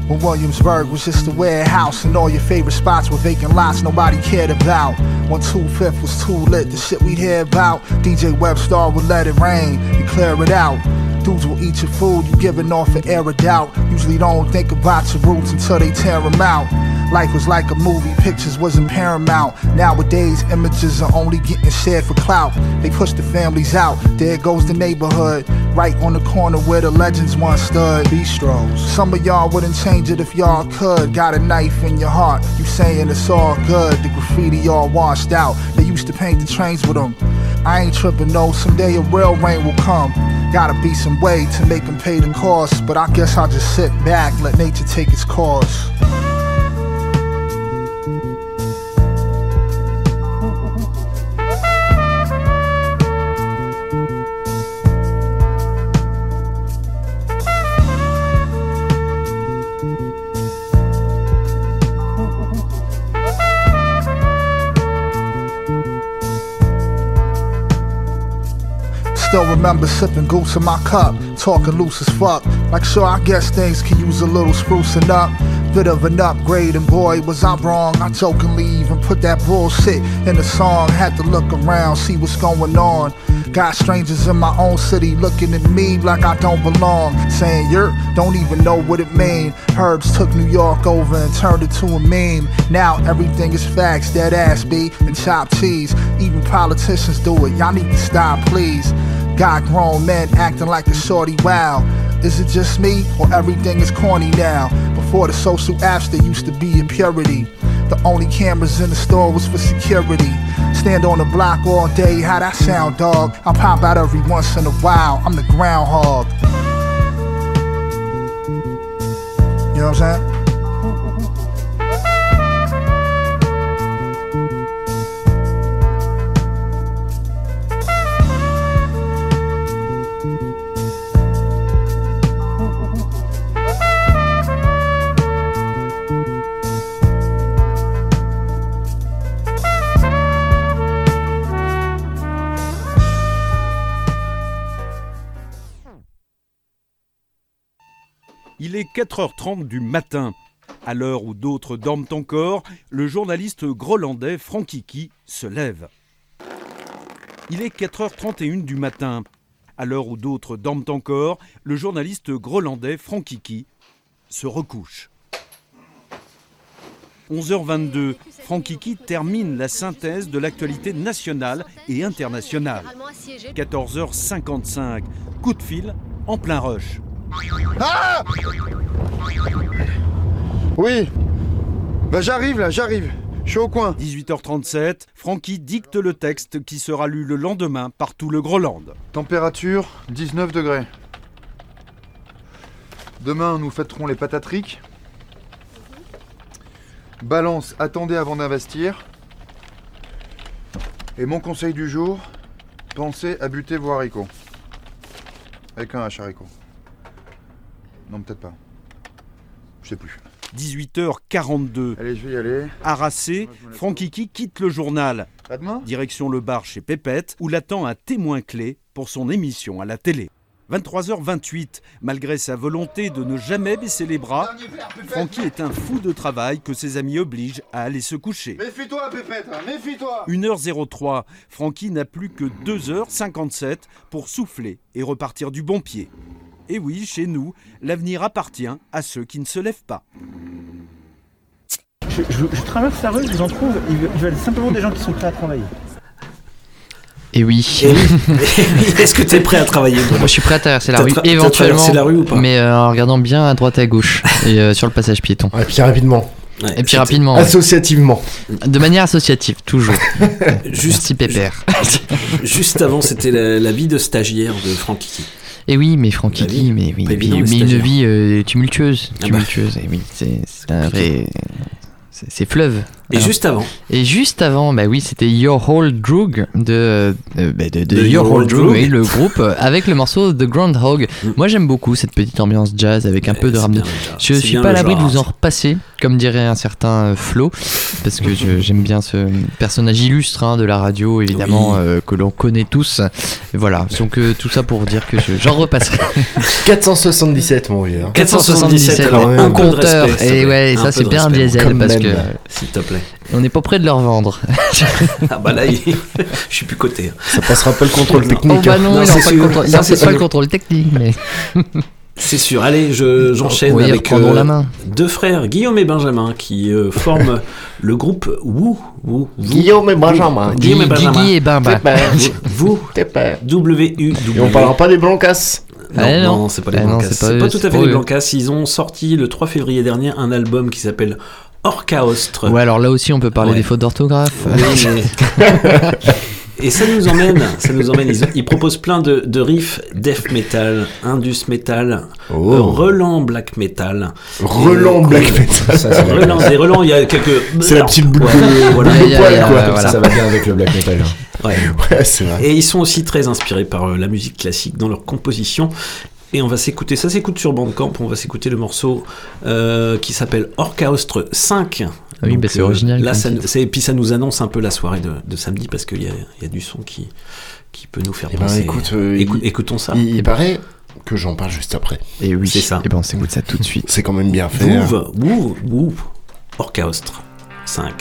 When Williamsburg was just a warehouse and all your favorite spots were vacant lots nobody cared about. When 2 was too lit, the shit we'd hear about. DJ Webstar would let it rain and clear it out. Dudes will eat your food, you giving off an air of doubt. Usually don't think about your roots until they tear them out. Life was like a movie, pictures wasn't paramount. Nowadays, images are only getting shared for clout. They push the families out, there goes the neighborhood. Right on the corner where the legends once stood. Bistros. Some of y'all wouldn't change it if y'all could. Got a knife in your heart, you saying it's all good. The graffiti all washed out. They used to paint the trains with them. I ain't tripping, no, someday a real rain will come. Gotta be some way to make them pay the cost. But I guess I'll just sit back, let nature take its course. Still remember sipping goose in my cup, talking loose as fuck. Like, sure, I guess things can use a little sprucing up. Bit of an upgrade, and boy, was I wrong. I jokingly even put that bullshit in the song. Had to look around, see what's going on. Got strangers in my own city looking at me like I don't belong. Saying you're don't even know what it mean. Herbs took New York over and turned it to a meme. Now everything is facts, dead ass B and chopped cheese. Even politicians do it. Y'all need to stop, please. Got grown men acting like a shorty wow. Is it just me or everything is corny now? Before the social apps, there used to be a purity. The only cameras in the store was for security. Stand on the block all day, how that sound, dog? I pop out every once in a while. I'm the groundhog. You know what I'm Il est 4h30 du matin. À l'heure où d'autres dorment encore, le journaliste grolandais Frankiki se lève. Il est 4h31 du matin. À l'heure où d'autres dorment encore, le journaliste grolandais Frankiki se recouche. 11h22, Frankiki termine la synthèse de l'actualité nationale et internationale. 14h55, coup de fil en plein rush. Ah Oui Bah j'arrive là, j'arrive. Je suis au coin. 18h37, Francky dicte le texte qui sera lu le lendemain par tout le Groland. Température 19 degrés. Demain, nous fêterons les patatriques. Balance, attendez avant d'investir. Et mon conseil du jour, pensez à buter vos haricots. Avec un H haricot. Non, peut-être pas. Je sais plus. 18h42. Allez, je vais y aller. Harassé, Frankiki quitte le journal. À demain. Direction le bar chez Pépette, où l'attend un témoin clé pour son émission à la télé. 23h28, malgré sa volonté de ne jamais baisser les bras, Francky est un fou de travail que ses amis obligent à aller se coucher. Méfie-toi, Pépette, hein, méfie-toi 1h03, Francky n'a plus que 2h57 pour souffler et repartir du bon pied. Et oui, chez nous, l'avenir appartient à ceux qui ne se lèvent pas. Je, je- je traverse la rue, je vous en trouve, ils veulent- simplement des gens qui sont prêts à travailler. Et oui. (laughs) Est-ce que tu es prêt à travailler Moi, je suis prêt à traverser la rue, éventuellement. la rue ou pas Mais euh, en regardant bien à droite et à gauche (laughs) et euh, sur le passage piéton. Et puis rapidement. et puis rapidement. ouais. Associativement. De manière associative, toujours. (laughs) Merci Pépère. Juste avant, c'était la, la vie de stagiaire de Franck Kiki. Et oui, mais Francky, vie. mais oui, mais, mais une vie euh, tumultueuse, Ah bah. tumultueuse. Et oui, c'est un vrai, c'est fleuve. Et juste avant Et juste avant, bah oui, c'était Your Whole Drug de, de, bah, de- de De Your Whole Drug, Drug. oui, le groupe euh, avec le morceau The Groundhog. Moi, j'aime beaucoup cette petite ambiance jazz avec un peu de jazz. Je suis pas à l'abri de vous en repasser, comme dirait un certain euh, Flo, parce que je- j'aime bien ce personnage illustre hein, de la radio, évidemment, Oui. euh, que l'on connaît tous. Et voilà, donc euh, tout ça pour vous dire que je- j'en repasserai. (laughs) 477, mon vieux. hein. 477, quand même. un compteur. respect, et ouais, ça c'est bien un diesel parce même. que S'il te plaît. On n'est pas près de leur vendre. (laughs) Ah bah là, il- (laughs) je suis plus coté. hein. Ça passera pas le contrôle Oh technique. bah hein. non, Non, c'est pas, le sûr. contrôle- Ça, non, c'est c'est pas le sûr. contrôle technique, mais. (laughs) C'est sûr. Allez, je- j'enchaîne Oui, avec la main. deux frères, Guillaume et Benjamin, qui euh, forment le groupe Woo. Woo, Woo. Guillaume et Benjamin. Guillaume et Guigui Benjamin. et Bimba. Vous, T'es pas. W-U. Et on parlera pas des Blancas. Non, Ah, non. non, c'est pas les Ah, non, Blancas. c'est pas tout à fait les. Blancas. Ils ont sorti le 3 février dernier un album qui s'appelle Orcaostre. Ouais, alors là aussi, on peut parler Ouais. des fautes d'orthographe. Oui, mais- Et ça nous emmène, ça nous emmène. Ils, ils proposent plein de, de riffs death metal, indus metal, Oh. euh, relan black metal. Relan black metal. Ça, Relan, des relents, il y a quelques. C'est la petite boule Ouais, de, voilà. de poil, quoi. voilà. Ça va bien avec le black metal. hein. Ouais. Ouais, c'est vrai. Et ils sont aussi très inspirés par euh, la musique classique dans leur composition. Et on va s'écouter, ça s'écoute sur Bandcamp, on va s'écouter le morceau euh, qui s'appelle Orcaostre 5. Ah oui, bah, c'est original Là, ça, et puis ça nous annonce un peu la soirée de, de samedi parce qu'il y y a du son qui, qui peut nous faire Eh ben, penser. écoute, euh, Écou- il- écoutons ça. Il, il paraît que j'en parle juste après. Et oui, C'est ça. Et ben, on s'écoute ça tout de suite. C'est quand même bien fait. hein. Wouv, wouv, wouv, Orcaostre 5.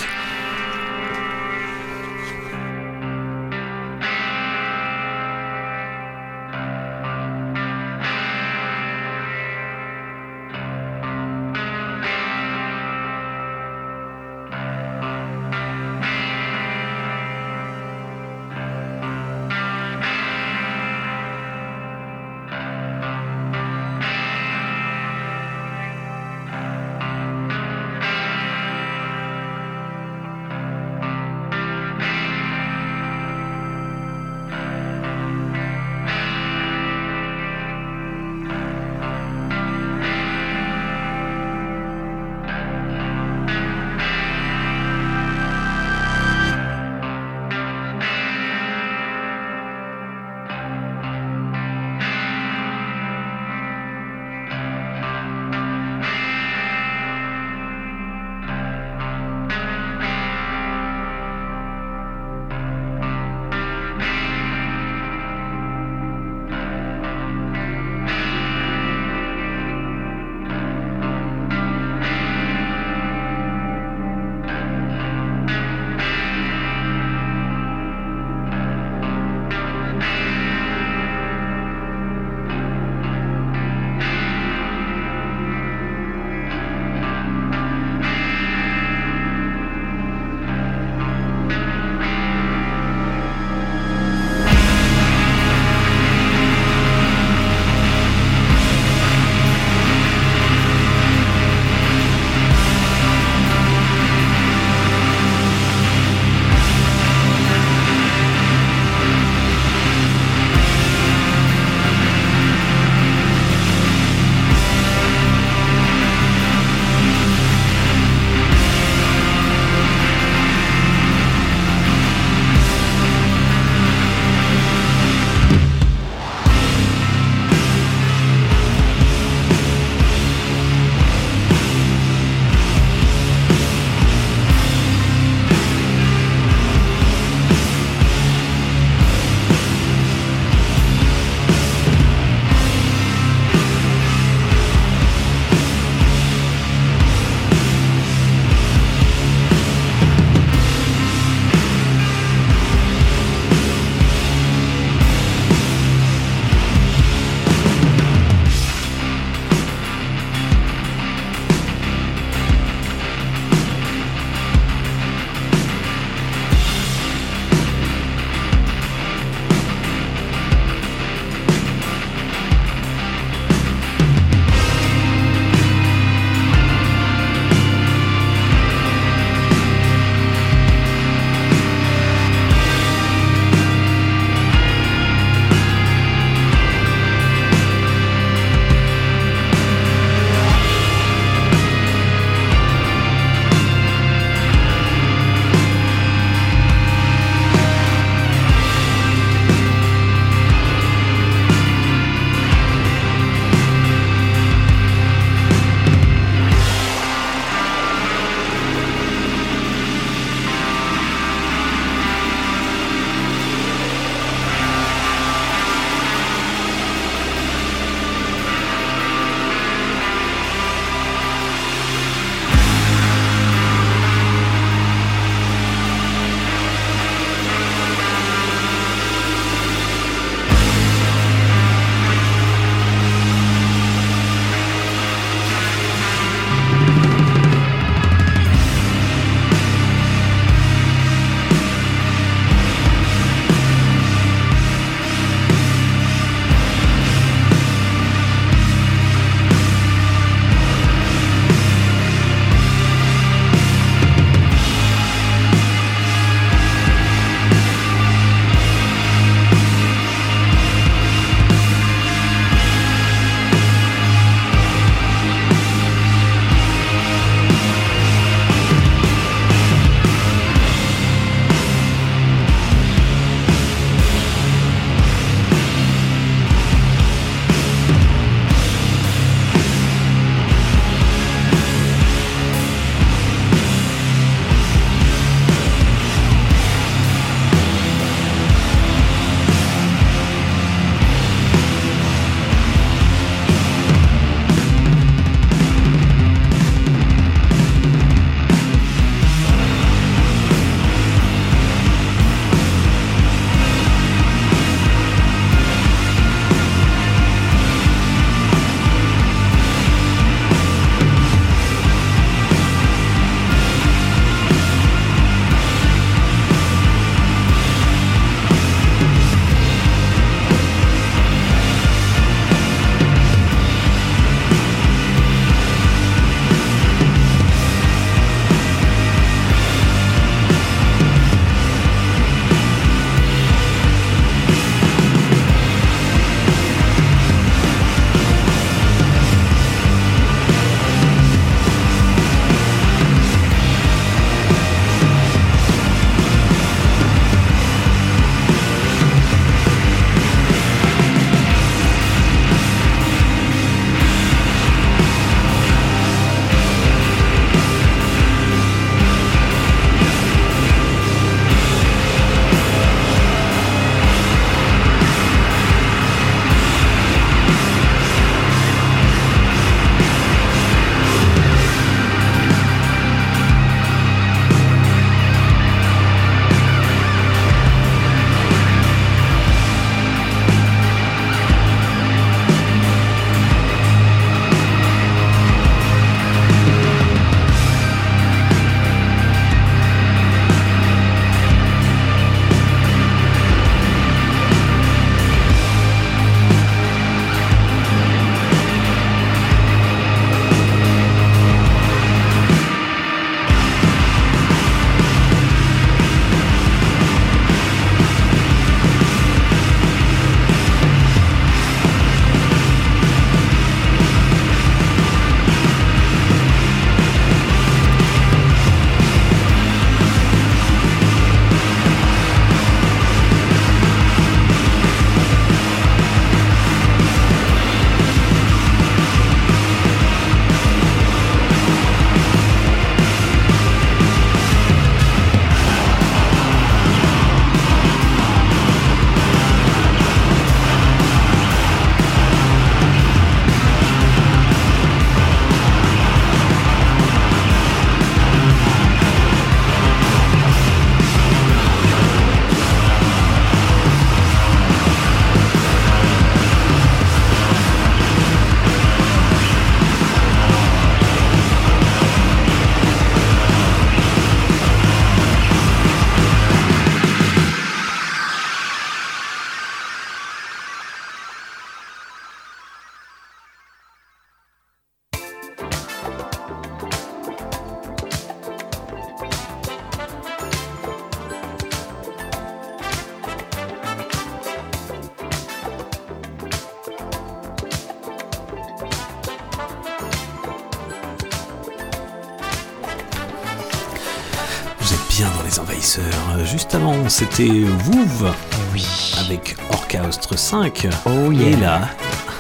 Juste avant, c'était Wouv oui. avec Orchestre 5. Oh Et là,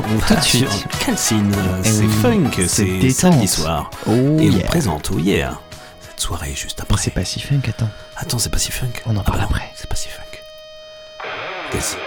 on va sur Calcine. Eh C'est funk, c'est samedi soir. Oh Et on présente Oh yeah cette soirée juste après. C'est pas si funk, attends. Attends, c'est pas si funk. On en Ah parle bah non, après. C'est pas si funk. Calcine.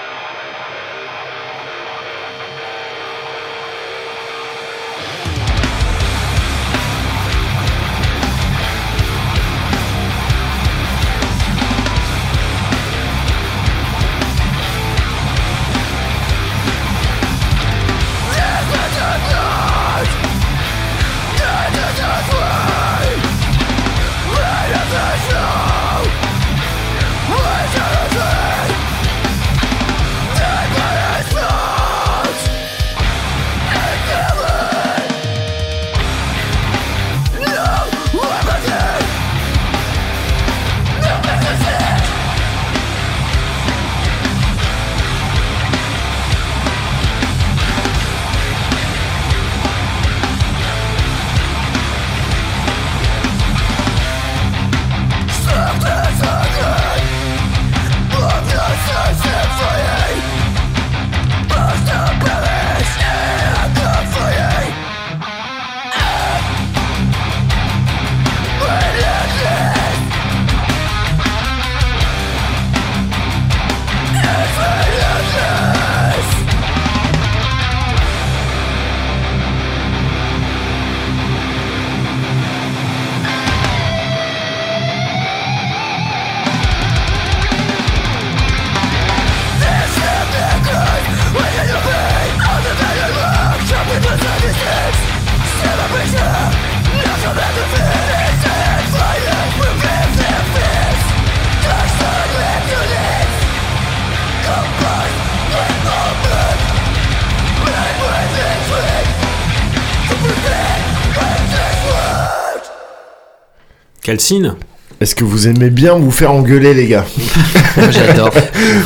Calcine Est-ce que vous aimez bien vous faire engueuler, les gars? (laughs) Moi, j'adore.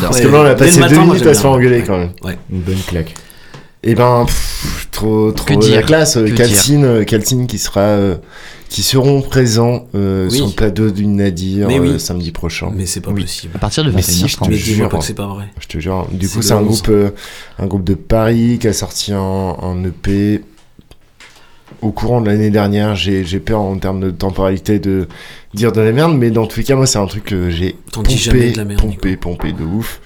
Parce que là, on a passé matin, deux moi, minutes à se faire bien. engueuler quand même. Ouais. Une bonne claque. Et ben, pff, trop, trop Que la dire classe. Que Calcine, euh, Calcine qui sera, euh, qui seront présents euh, Oui. sur le plateau du Nadir oui. euh, samedi prochain. Mais c'est pas Oui. possible. À partir de Mais si, je 21h30. te jure. pas que c'est pas vrai. Je te jure. Du coup, c'est un 11. groupe, euh, un groupe de Paris qui a sorti un, un EP au courant de l'année dernière. J'ai peur en termes de temporalité de dire de la merde, mais dans tous les cas, moi, c'est un truc que j'ai pompé, jamais de la merde, pompé, pompé de ouf.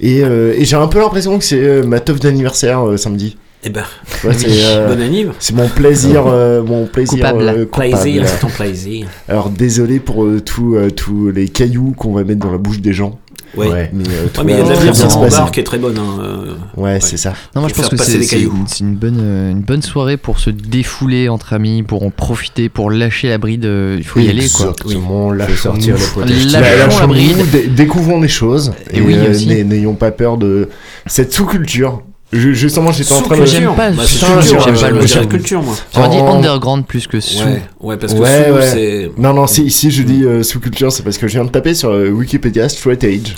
Et, euh, et j'ai un peu l'impression que c'est euh, ma teuf d'anniversaire euh, samedi. Eh ben, Ouais, c'est, euh, bon anniv. C'est mon plaisir, (laughs) euh, mon plaisir Coupable. euh, coupable. Plaisir, c'est ton plaisir. Alors désolé pour euh, tous euh, tous les cailloux qu'on va mettre dans la bouche des gens. Ouais. Ouais. Mais, euh, tout Ouais, mais il y a de la très bière bar qui est très bonne. hein, euh. Ouais, c'est ça. Non, moi je pense que c'est les une, c'est une bonne, euh, une bonne soirée pour se défouler entre amis, pour en profiter, pour lâcher la bride. euh, Il faut y aller quoi. Exactement, lâchons-nous. Faut sortir le. Lâchons la Lâchons-nous, bride. dé- découvrons des choses. Et oui, euh, N'ayons pas peur de cette sous-culture. Je- Justement, j'étais en train de. J'aime pas Bah, sous- culture, j'aime pas le sous. culture, moi. J'aurais dit underground plus que sous. Ouais, ouais, parce que Ouais, sous, ouais. c'est. Non, non, si, si je dis euh, sous-culture, c'est parce que je viens de taper sur euh, Wikipédia Straight Age.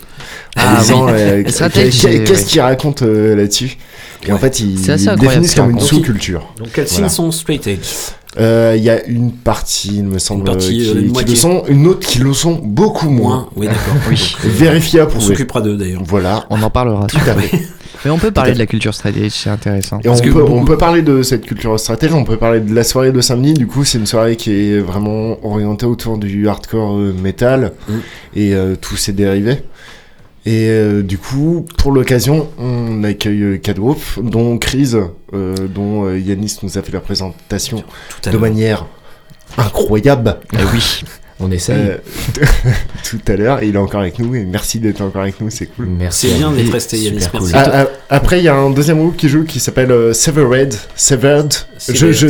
Ah disant, oui. euh, (laughs) Age, Qu'est-ce qu'il raconte euh, là-dessus Et en fait, ils ils définissent comme une sous-culture. Donc, quels signes sont straight edge Euh, Il y a une partie, il me semble, partie, qui, euh, une qui moitié. le sont, une autre qui le sont beaucoup moins. Oui, d'accord. (laughs) Oui. Vérifié à On s'occupera d'eux d'ailleurs. Voilà. On en parlera. Tout à fait. (laughs) Mais on peut parler de la culture edge, c'est intéressant. Et on peut, on beaucoup- peut parler de cette culture stratège, on peut parler de la soirée de samedi. Du coup, c'est une soirée qui est vraiment orientée autour du hardcore euh, metal Mm. et euh, tous ses dérivés. Et euh, du coup, pour l'occasion, on accueille quatre groupes, dont Crise, euh, dont euh, Yanis nous a fait la présentation Tout à de manière incroyable. Eh oui. (laughs) On essaye. Euh, (laughs) tout à l'heure, il est encore avec nous, et merci d'être encore avec nous, c'est cool. Merci. C'est bien d'être resté, Yannis, cool. Ah, ah, après, il y a un deuxième groupe qui joue qui s'appelle euh, Severed. Severed. Je, je.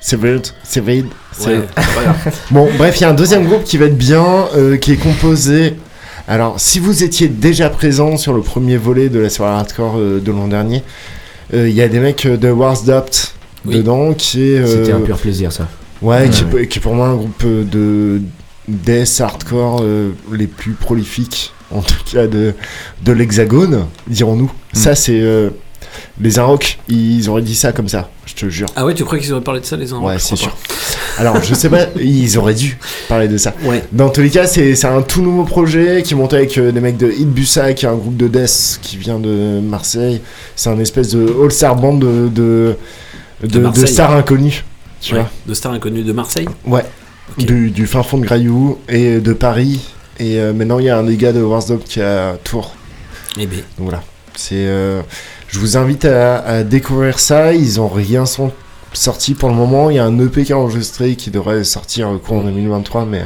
Severed. Severed. Ouais, voilà. (laughs) Bon, bref, il y a un deuxième groupe qui va être bien, euh, qui est composé. Alors, si vous étiez déjà présent sur le premier volet de la soirée hardcore euh, de l'an dernier, euh, il y a des mecs euh, de Warsdapt Oui. dedans qui est. euh, C'était un pur plaisir, ça. Ouais, qui, Ouais. est- qui est pour moi un groupe euh, de death hardcore euh, les plus prolifiques, en tout cas de, de l'hexagone, dirons-nous. Ça, c'est. euh, Les Inrocks, ils auraient dit ça comme ça, je te jure. Ah ouais, tu crois qu'ils auraient parlé de ça les uns Ouais, c'est sûr. Alors, je sais pas, (laughs) ils auraient dû parler de ça. Ouais. Dans tous les cas, c'est c'est un tout nouveau projet qui est monté avec euh, des mecs de Hit Bussa, qui est un groupe de death qui vient de Marseille. C'est un espèce de all-star band de, de, de, stars inconnus, tu Ouais, vois. De stars inconnues de Marseille Ouais. Du, du fin fond de Graillou et de Paris. Et euh, maintenant, il y a un des gars de Warsdop qui est à Tours. Eh ben. Donc voilà. C'est. euh, je vous invite à, à découvrir ça. Ils ont rien sont sorti pour le moment. Il y a un EP qui est enregistré qui devrait sortir au cours 2023, mais euh,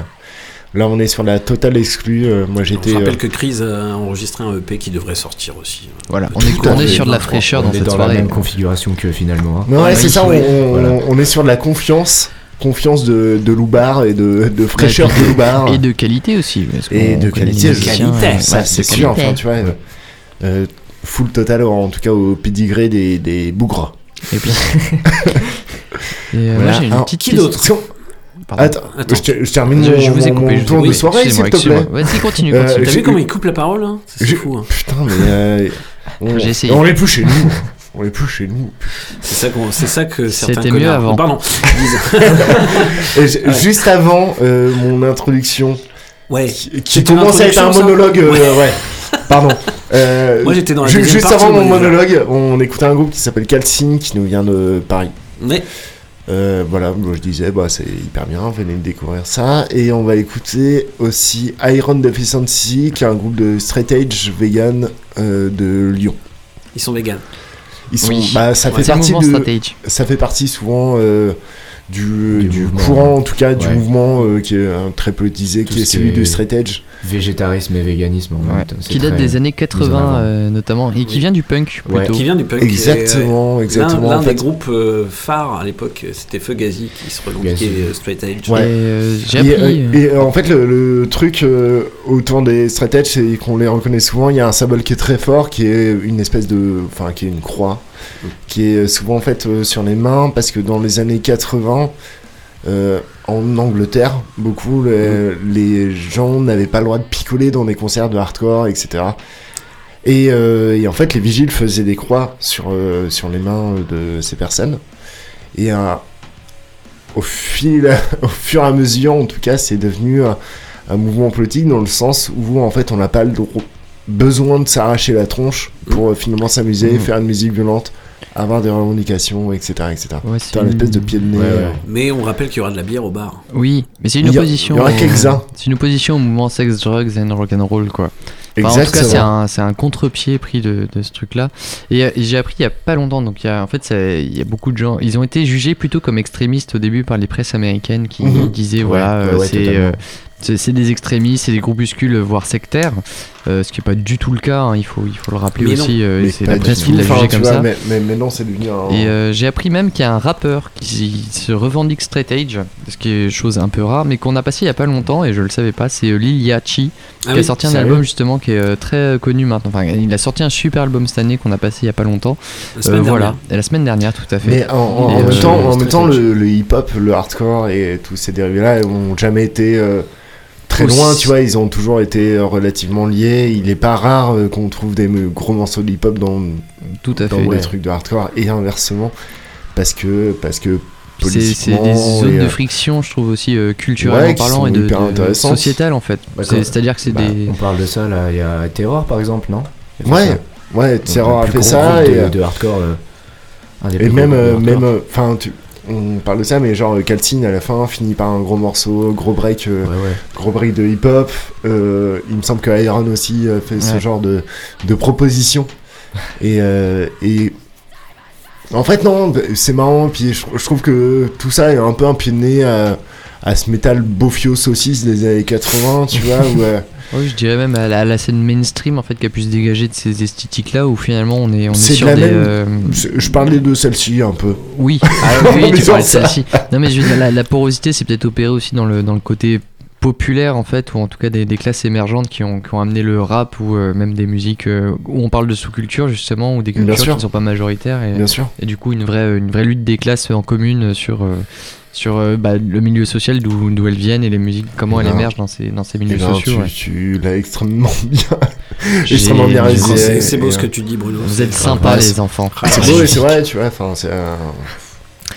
là, on est sur la totale exclue. Euh, moi, Je j'étais. rappelle euh, que Chris a enregistré un EP qui devrait sortir aussi. Voilà, on est, on est sur de la fraîcheur on dans est cette dans soirée. la même configuration que finalement. hein. Non, ouais, c'est ça. On, on- voilà. on est sur de la confiance. Confiance de, de Loubar et de, de fraîcheur de Loubar. Et de qualité aussi. parce Et de qualité. musiciens, euh, Ça, c'est de sûr. qualité. Enfin, tu vois. euh, full total, en tout cas au pédigré des, des bougres. Et puis. (laughs) Et euh, Voilà. moi j'ai une Alors, petite qui question. d'autre Pardon. Attends, Je, te- je termine Je- mon, je vous ai mon- coupé, mon je vous ai tour de soirée, s'il te plaît. Vas-y, continue, Euh. T'as vu comment il coupe la parole hein? C'est fou. hein. Putain, mais euh, on, J'ai essayé. on est plus chez nous. On est plus chez nous. C'est ça, c'est ça que certains C'était mieux connards- avant. Pardon. (laughs) Juste avant euh, mon introduction, Ouais. qui, qui commence à être un monologue, euh, Ouais. ouais. Pardon. Euh, (laughs) Moi, j'étais dans la Juste partie, avant mon monologue, on écoutait un groupe qui s'appelle Calcine, qui nous vient de Paris. Ouais. Euh, voilà, moi, je disais, bah, c'est hyper bien, venez découvrir ça. Et on va écouter aussi Iron Deficiency, qui est un groupe de straight edge vegan euh, de Lyon. Ils sont véganes. Ils sont, Oui. bah, ça Ouais. fait partie de, ça fait partie souvent euh, du, Du du courant, en tout cas, du mouvement euh, qui est euh, très politisé, Tout qui est celui est- de straight edge. Végétarisme et véganisme. en Ouais. Qui date des années mis en 80 avant. euh, notamment et qui vient du punk Ouais. Qui vient du punk. Exactement, euh, exactement, L'un des groupes euh, phares à l'époque, c'était Fugazi qui se revendiquait euh, straight edge. Ouais. Et, euh, appris. euh, euh, et, en fait, le, le truc euh, autour des straight edge, c'est qu'on les reconnaît souvent. Il y a un symbole qui est très fort, qui est une espèce de. Enfin, qui est une croix, qui est souvent faite euh, sur les mains, parce que dans les années 80, euh, en Angleterre, beaucoup, les, les gens n'avaient pas le droit de picoler dans des concerts de hardcore, etc. Et, euh, et en fait, les vigiles faisaient des croix sur, euh, sur les mains de ces personnes. Et au, fil, (laughs) au fur et à mesure, en tout cas, c'est devenu un, mouvement politique dans le sens où, en fait, on n'a pas le dro- besoin de s'arracher la tronche pour euh, finalement s'amuser, Mhm. faire une musique violente, avoir des revendications, etc. etc. Ouais, c'est un une- espèce de pied de nez. Ouais, ouais. euh, Mais on rappelle qu'il y aura de la bière au bar. Oui, mais c'est une opposition. il y aura au- quelques-uns. C'est une opposition au mouvement sex, drugs and rock'n'roll quoi. Enfin, en tout cas, c'est un, c'est un contre-pied pris de, de ce truc-là. Et, euh, et j'ai appris il y a pas longtemps, donc il y a, en fait, ça- il y a beaucoup de gens. Ils ont été jugés plutôt comme extrémistes au début par les presses américaines qui Mhm. disaient Ouais, voilà, euh, c'est des extrémistes, c'est des groupuscules voire sectaires, euh, ce qui est pas du tout le cas. hein, il faut il faut le rappeler Mais non. aussi. euh, c'est la presse qui l'a jugé comme vois, ça. Mais, mais maintenant, c'est devenu un. Et euh, j'ai appris même qu'il y a un rappeur qui se revendique straight edge, ce qui est chose un peu rare, mais qu'on a passé il y a pas longtemps et je le savais pas. C'est Lil Yachty Ah qui oui, a sorti un album justement qui est très connu maintenant. Enfin, il a sorti un super album cette année qu'on a passé il y a pas longtemps. La voilà. Et la semaine dernière tout à fait. Mais en, en- même temps, en straight même temps edge. le, le hip-hop, le hardcore et tous ces dérivés-là ont jamais été très Aussi- loin, tu vois, ils ont toujours été euh, relativement liés. Il est pas rare euh, qu'on trouve des me- gros morceaux de hip-hop dans, tout à dans fait. des ouais. trucs de hardcore et inversement parce que parce que C'est c'est des zones et, de euh, friction, je trouve aussi euh, culturellement Ouais, parlant et de, sociétal en fait. Bah, C'est-à-dire que c'est Bah, des. On parle de ça là, il y a Terror par exemple, non? Ouais ça. ouais Terror a fait ça et, de, euh, de hardcore. euh, un des et même euh, même euh, enfin tu on parle de ça mais genre euh, Calcine à la fin finit par un gros morceau gros break euh, Ouais, ouais. gros break de hip-hop. Euh, il me semble que Iron aussi euh, fait ce genre de, de proposition. et, euh, et en fait, non, c'est marrant. Puis je, je trouve que tout ça est un peu un pied de nez à, à ce métal bofio saucisse des années 80, tu vois. (laughs) Où, euh, Oui, je dirais même à la, à la scène mainstream en fait qui a pu se dégager de ces esthétiques-là où finalement on est on est, c'est de sur la des. même. euh, je- parlais de celle-ci un peu. Oui, ah, oui, (laughs) tu parlais de celle-ci. Non, mais je veux dire, la, la porosité, c'est peut-être opéré aussi dans le, dans le côté populaire, en fait, ou en tout cas des, des classes émergentes qui ont, qui ont amené le rap ou euh, même des musiques euh, où on parle de sous-culture, justement, ou des cultures qui ne sont pas majoritaires. Et, Bien sûr. et du coup, une vraie, une vraie lutte des classes en commune sur. Sur euh, bah, le milieu social d'où d'où elles viennent et les musiques, comment elles Non. émergent dans ces, dans ces milieux Eh ben, sociaux. tu, ouais. tu l'as extrêmement (laughs) bien, extrêmement bien réalisé. C'est c'est beau Et, ce que euh, tu dis, Bruno. Vous êtes sympas, Ouais, les enfants. (laughs) C'est beau et c'est vrai, tu vois. Enfin, c'est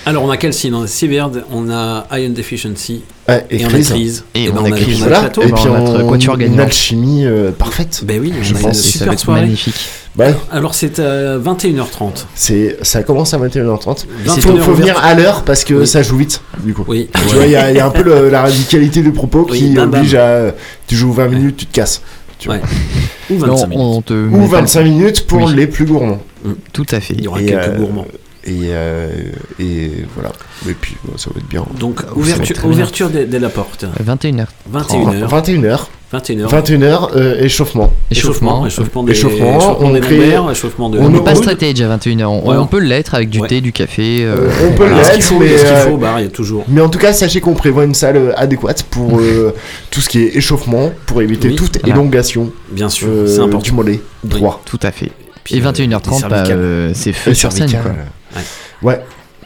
Alors, on a quel signe On a Severed, on a Iron Deficiency, Ouais, et et on a Chris. Crise. Et ben, on a a on a Voilà. Plateau. Et puis on a notre on, quatuor une alchimie euh, parfaite. Ben oui, Je a pense. une Et ça va super être soirée. magnifique. Ouais, Alors, c'est à 21h30. c'est, ça commence à 21h30. Il 21 faut, venir à l'heure parce que Oui. ça joue vite, du coup. Oui. Tu vois, il y, a il y a un peu le- la radicalité du propos Oui, qui bam, bam. oblige à. Tu joues 20 minutes, tu te casses. Tu vois. Ouais. Ou Non, 25 minutes. on te Ou met pas- 25 minutes pour Oui. les plus gourmands. Tout à fait. Il y aura Et, quelques euh, gourmands. Et, euh, et voilà. Et puis, ça va être bien. Donc, ouverture, ouverture dès, dès la porte. 21h. 21h. 21h. 21h. 21h, euh, échauffement. Échauffement. Échauffement des, Échauffement, échauffement on des crée- échauffement de on On n'est pas edge à 21h. On, Ouais. on peut l'être avec du Ouais. thé, du café. euh, On peut Voilà, ce qu'il l'être, faut, mais, ce qu'il euh, faut au bar, il y a toujours. Mais en tout cas, sachez qu'on prévoit une salle euh, adéquate pour euh, (laughs) tout ce qui est échauffement, pour éviter Oui, toute voilà. élongation Bien sûr, euh, c'est important. du mollet droit. Tout à fait. Puis, Et euh, 21h30, des bah, euh, c'est feu sur scène. Quoi. Ouais,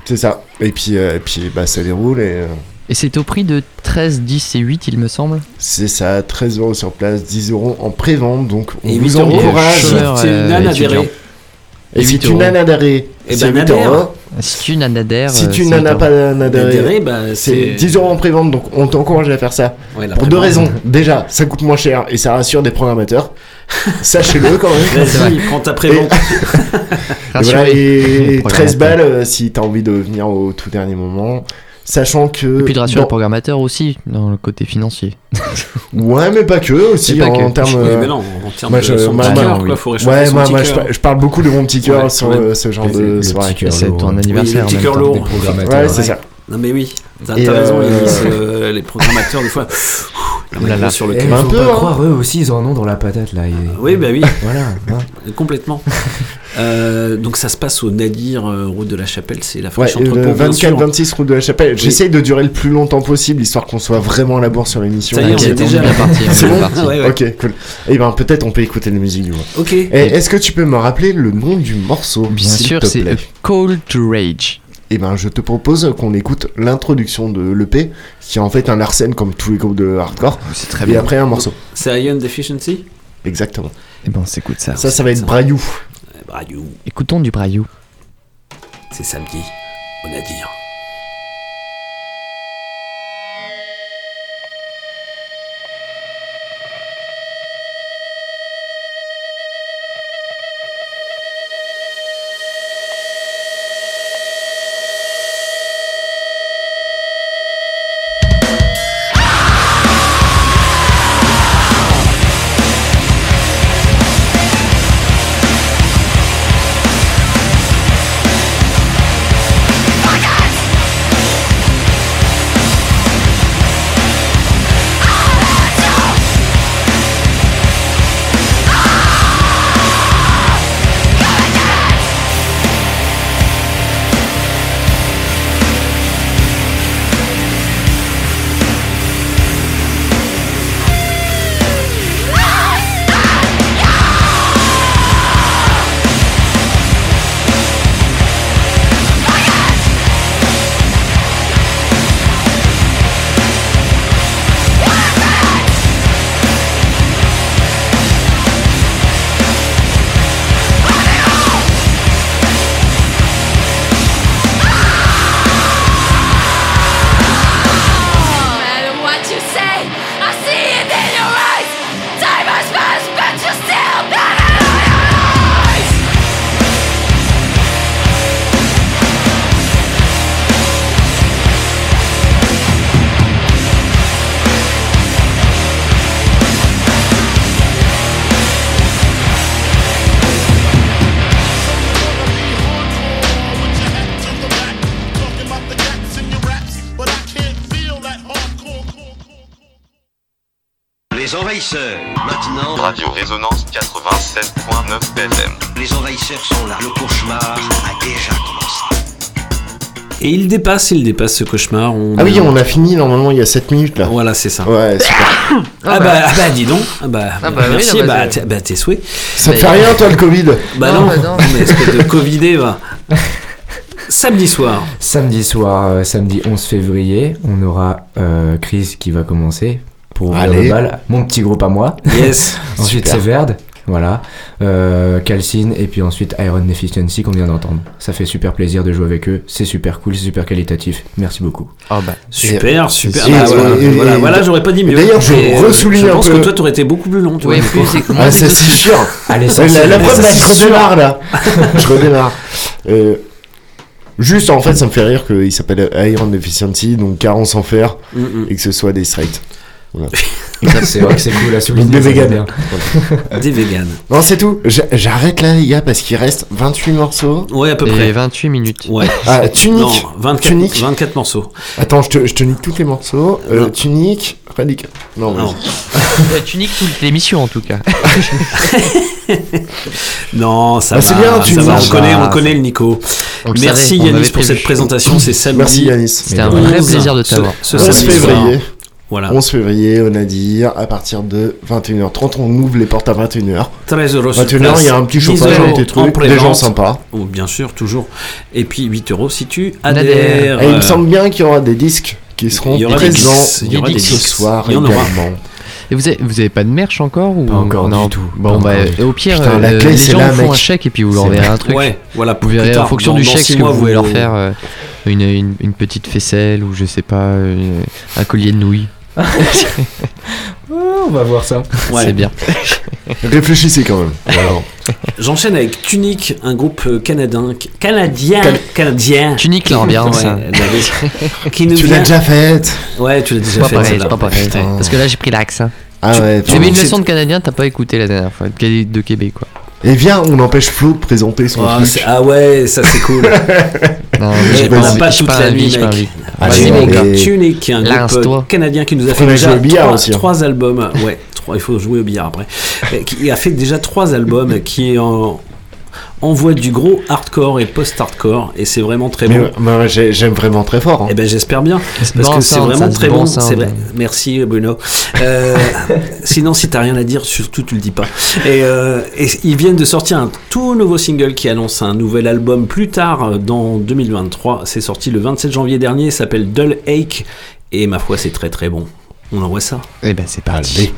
c'est ça. Et puis, euh, et puis bah, ça déroule et euh, Et c'est au prix de 13, 10 et 8, il me semble. c'est ça, 13 euros sur place, 10 euros en pré-vente. Donc on Et vous 8 euros, encourage. C'est une étudiant. adhérée. Et si 8 tu n'as adhéré, Eh c'est ben, 8 euros. adhère. Si tu. Si euh, tu c'est n'en 8 as euros. pas Adhéré, bah, c'est c'est 10 euros en pré-vente. Donc on t'encourage à faire ça. Ouais, la Pour deux raisons. Déjà, ça coûte moins cher et ça rassure des programmateurs. (laughs) Sachez-le quand même. Vas-y, prends ta prévente. Et, (laughs) voilà, et Programmateur. 13 balles euh, si t'as envie de venir au tout dernier moment. Sachant que. Et puis de rassurer dans- le programmateur aussi, dans le côté financier. (laughs) Ouais, mais pas que, aussi pas en que. termes. Oui, euh, mais non, en termes moi, de je- son petit cœur, oui. quoi, faut réchauffer Ouais, son moi, petit moi je, parle beaucoup de mon petit cœur Ouais, sur euh, ce genre Le- de le soirée. petit C'est lourd, ton hein. anniversaire. petit en même cœur lourd. Ouais, c'est ça. Non mais oui, t'as raison, euh, les programmateurs des fois, la Là, là. sur le Eh. Un peu, pas hein. croire, eux aussi, ils en ont dans la patate, là. et- Oui, bah oui, (laughs) Voilà. hein. (laughs) complètement. (laughs) Euh, donc ça se passe au Nadir, euh, route de la Chapelle, c'est la Ouais, fraîche entrepôt, euh, bien sûr. 24-26 route de la Chapelle. J'essaye de durer le plus longtemps possible, histoire qu'on soit vraiment à la bourre sur l'émission. Ça y est, on Ok, est on déjà est bien parti. on est C'est bien bon parti. Ouais, ouais. Ok, cool. Et ben peut-être on peut écouter la musique du coup. Ok. Et Est-ce que tu peux me rappeler le nom du morceau Bien s'il sûr, te c'est Call to Rage. Et ben je te propose qu'on écoute l'introduction de l'EP, qui est en fait un Larsen comme tous les groupes de hardcore, C'est très et bien. après un morceau. C'est Ion Deficiency Exactement. Et ben, on s'écoute ça. Ça, ça va être. Braillou. Eh, Braillou, Écoutons du Braillou. c'est samedi, au Nadir. matter Sont là. Le cauchemar a déjà commencé. Et il dépasse, il dépasse ce cauchemar. On Ah oui, on a fini normalement il y a 7 minutes là. Voilà, c'est ça. Ouais, super. (coughs) Ah, bah, ah bah dis donc. Ah bah, Ah bah oui, merci, non, bah, bah, t'es- bah, tes souhaits. Ça te fait rien toi le Covid? Bah Non, non, bah non. mais espèce de Covidé va. Samedi soir. Samedi soir, euh, samedi 11 février, on aura euh, Chris qui va commencer pour ouvrir Allez. le bal. Mon petit groupe à moi. Yes. (laughs) ensuite c'est Verde, voilà. Euh, Calcine et puis ensuite Iron Deficiency qu'on vient d'entendre. Ça fait super plaisir de jouer avec eux. C'est super cool, c'est super qualitatif. Merci beaucoup. Ah bah. Super, super. et- Bah, et- voilà, et- voilà, j'aurais pas dit mieux. D'ailleurs, je Mais, euh, ressouligne Je un pense peu- que toi, t'aurais été beaucoup plus long. tu Ouais, vois. plus- c'est- Ah, ça c'est sûr. Allez, ça, la, preuve, là, je redémarre là. (laughs) je redémarre. Euh, juste, en fait, ça me fait rire qu'il s'appelle Iron Deficiency, donc carence en fer, Mm, mm. et que ce soit des straights. Voilà. (laughs) C'est vrai que c'est cool à souligner. Des véganes. bien. (laughs) Des véganes. Non, c'est tout. J'a- J'arrête là, les gars, parce qu'il reste 28 morceaux. Ouais, à peu Et près. 28 minutes. Ouais. Ah, tunique. Non, 24, Tunique. 24 morceaux. Attends, je te, je te nique tous les morceaux. Euh, Non. tunique, radical. Non, Non. vas-y. (laughs) tu niques toute l'émission en tout cas. Non, ça Ah, va. c'est bien, tu ça va, on connaît, on connaît le Nico. Merci Yanis pour cette présentation. C'est samedi. Merci Yanis. C'était un vrai 11, plaisir de t'avoir. Ce 11 samedi soir. février. Voilà. 11 février, on a dit, à partir de 21h30, on ouvre les portes à 21h. 13 euros sur 21h, place. il y a un petit 10 chauffage, truc, des pré-vente. gens sympas. Oh, bien sûr, toujours. Et puis 8 euros si tu adhères. Et il me semble bien qu'il y aura des disques qui seront Il y aura des présents disques, il y aura des ce soir Il y en aura. également. Et vous avez, vous avez pas de merch encore ou Pas encore non du tout. Bon bah du au pire Putain, la euh, clé, les gens là, vous font mec. un chèque et puis vous leur enverrez un truc. Ouais, voilà. Vous verrez en fonction dans- du chèque ce que vous pouvez leur faire euh, une, une, une petite faisselle ou je sais pas euh, un collier de nouilles. Oh, (laughs) on va voir ça. Ouais. C'est bien. (laughs) Réfléchissez quand même. Voilà. J'enchaîne avec Tunic, un groupe euh, canadien, canadien, canadien. Tunique l'ambiance. Ouais, hein. David. (laughs) qui nous Tu vient- l'as déjà faite. Ouais, tu l'as C'est déjà pas fait. pareil, pas pareil. Putain. Parce que là j'ai pris l'accent. Ah ouais, J'ai mis une leçon de canadien, t'as pas écouté la dernière fois, de Québec quoi. Et viens, on empêche Flo de présenter son Ah, truc. ah ouais, ça c'est cool. (laughs) Non, Mais j'ai on n'a pas toute pas la nuit, j'ai pas mec. gars. Tunic, un groupe canadien qui nous a fait déjà trois, hein. trois albums. Ouais, trois, il faut jouer au billard après. Qui a fait déjà trois albums, qui est en, envoie du gros hardcore et post-hardcore, et c'est vraiment très Mais bon. ouais, j'aime vraiment très fort. hein. Eh ben j'espère bien parce Bon que c'est vraiment très bon bon. sound. C'est vrai. Merci Bruno. Euh, (laughs) sinon si t'as rien à dire surtout tu le dis pas. Et, euh, et ils viennent de sortir un tout nouveau single qui annonce un nouvel album plus tard euh, dans 2023. C'est sorti le 27 janvier dernier. Il s'appelle Dull Ache et ma foi c'est très très bon. On envoie ça. Eh ben c'est parti. Allez.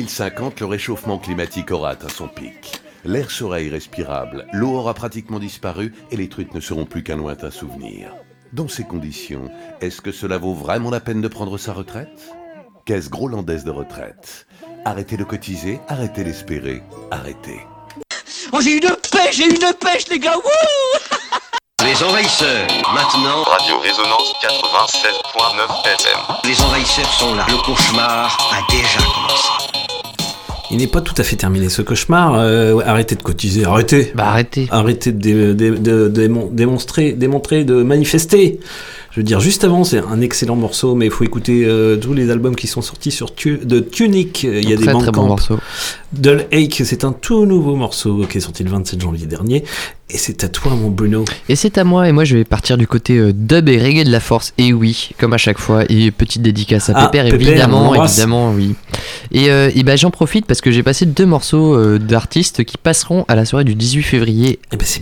2050, le réchauffement climatique aura atteint son pic. L'air sera irrespirable, l'eau aura pratiquement disparu et les truites ne seront plus qu'un lointain souvenir. Dans ces conditions, est-ce que cela vaut vraiment la peine de prendre sa retraite? Caisse grolandaise de retraite? Arrêtez de cotiser, arrêtez d'espérer, arrêtez. Oh, j'ai une pêche, j'ai une pêche, les gars Wouh Les envahisseurs, maintenant. Radio Résonance 96.9 FM. Les envahisseurs sont là. Le cauchemar a déjà commencé. Il n'est pas tout à fait terminé ce cauchemar. Euh, arrêtez de cotiser, arrêtez. Bah arrêtez. Arrêtez de, dé- dé- de- de démon- démontrer, démontrer, de manifester. Je veux dire, juste avant, c'est un excellent morceau, mais il faut écouter euh, tous les albums qui sont sortis sur tu de Tunic. Il y a Un des très, très bon morceau. Dull Ache, c'est un tout nouveau morceau qui est sorti le 27 janvier dernier. Et c'est à toi, mon Bruno. Et c'est à moi, et moi je vais partir du côté euh, dub et reggae de la force, et oui, comme à chaque fois, et petite dédicace à Ah, Pépère, évidemment, évidemment, oui. Et, euh, et ben j'en profite parce que j'ai passé deux morceaux euh, d'artistes qui passeront à la soirée du 18 février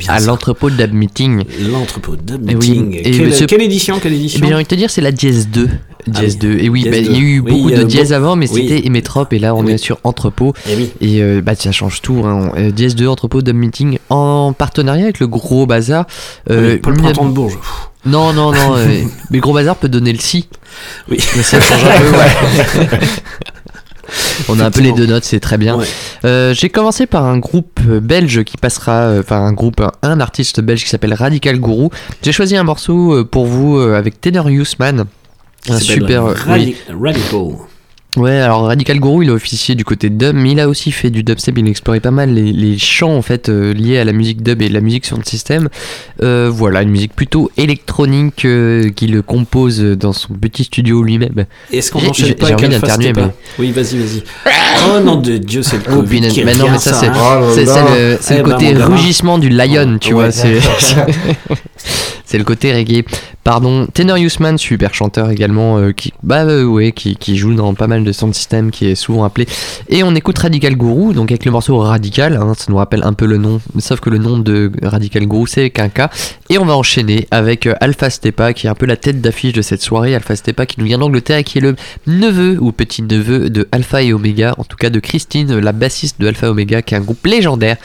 à l'entrepôt Dub Meeting. L'entrepôt Dub Et oui, Meeting. et Quelle- ce- quelle édition, quelle édition Eh J'ai envie de te dire, c'est la Dièse 2. Dièse Ah oui, 2. Et oui, bah, il y a 2. eu Oui, beaucoup a de dièse beau- avant, mais oui. c'était Emetrop, et là on est sur Entrepôt. Eh. Et euh, bah, ça change tout. Hein. Euh, Dièse 2, Entrepôt, Dub Meeting, en partenariat avec le Gros Bazar. Euh, pas le printemps de Bourges. Non, non, non. (laughs) euh, mais Gros Bazar peut donner le si. Oui. Mais ça change un peu, ouais. (laughs) On a un peu les deux notes, c'est très bien. Ouais. Euh, J'ai commencé par un groupe euh, belge qui passera, euh, enfin un groupe, un, artiste belge qui s'appelle Radical Guru. J'ai choisi un morceau euh, pour vous euh, avec Tenor. Qui Un super. euh, Radi- oui. Radical. Ouais, alors Radical Guru, il a officié du côté dub, mais il a aussi fait du dubstep. Il a exploré pas mal les, les chants en fait euh, liés à la musique dub et la musique sur le système. Euh, voilà, une musique plutôt électronique euh, qu'il compose dans son petit studio lui-même. Est-ce qu'on enchaîne pas J'ai avec mais. Oui, vas-y, vas-y. Oh non de Dieu, c'est le Oh, Covid punaise. qui Mais non, mais ça, ça, c'est hein. le, côté rugissement du lion, tu Ouais, vois. (laughs) (laughs) C'est le côté reggae. Pardon, Tenor Usman, super chanteur également, euh, qui, bah euh, qui, joue dans pas mal de sound system, qui est souvent appelé. Et on écoute Radical Guru, donc avec le morceau Radical, hein, ça nous rappelle un peu le nom, sauf que le nom de Radical Guru c'est avec un K. Et on va enchaîner avec euh, Alpha Stepa, qui est un peu la tête d'affiche de cette soirée. Alpha Stepa qui nous vient d'Angleterre et qui est le neveu ou petit neveu de Alpha et Omega, en tout cas de Christine, la bassiste de Alpha Omega, qui est un groupe légendaire.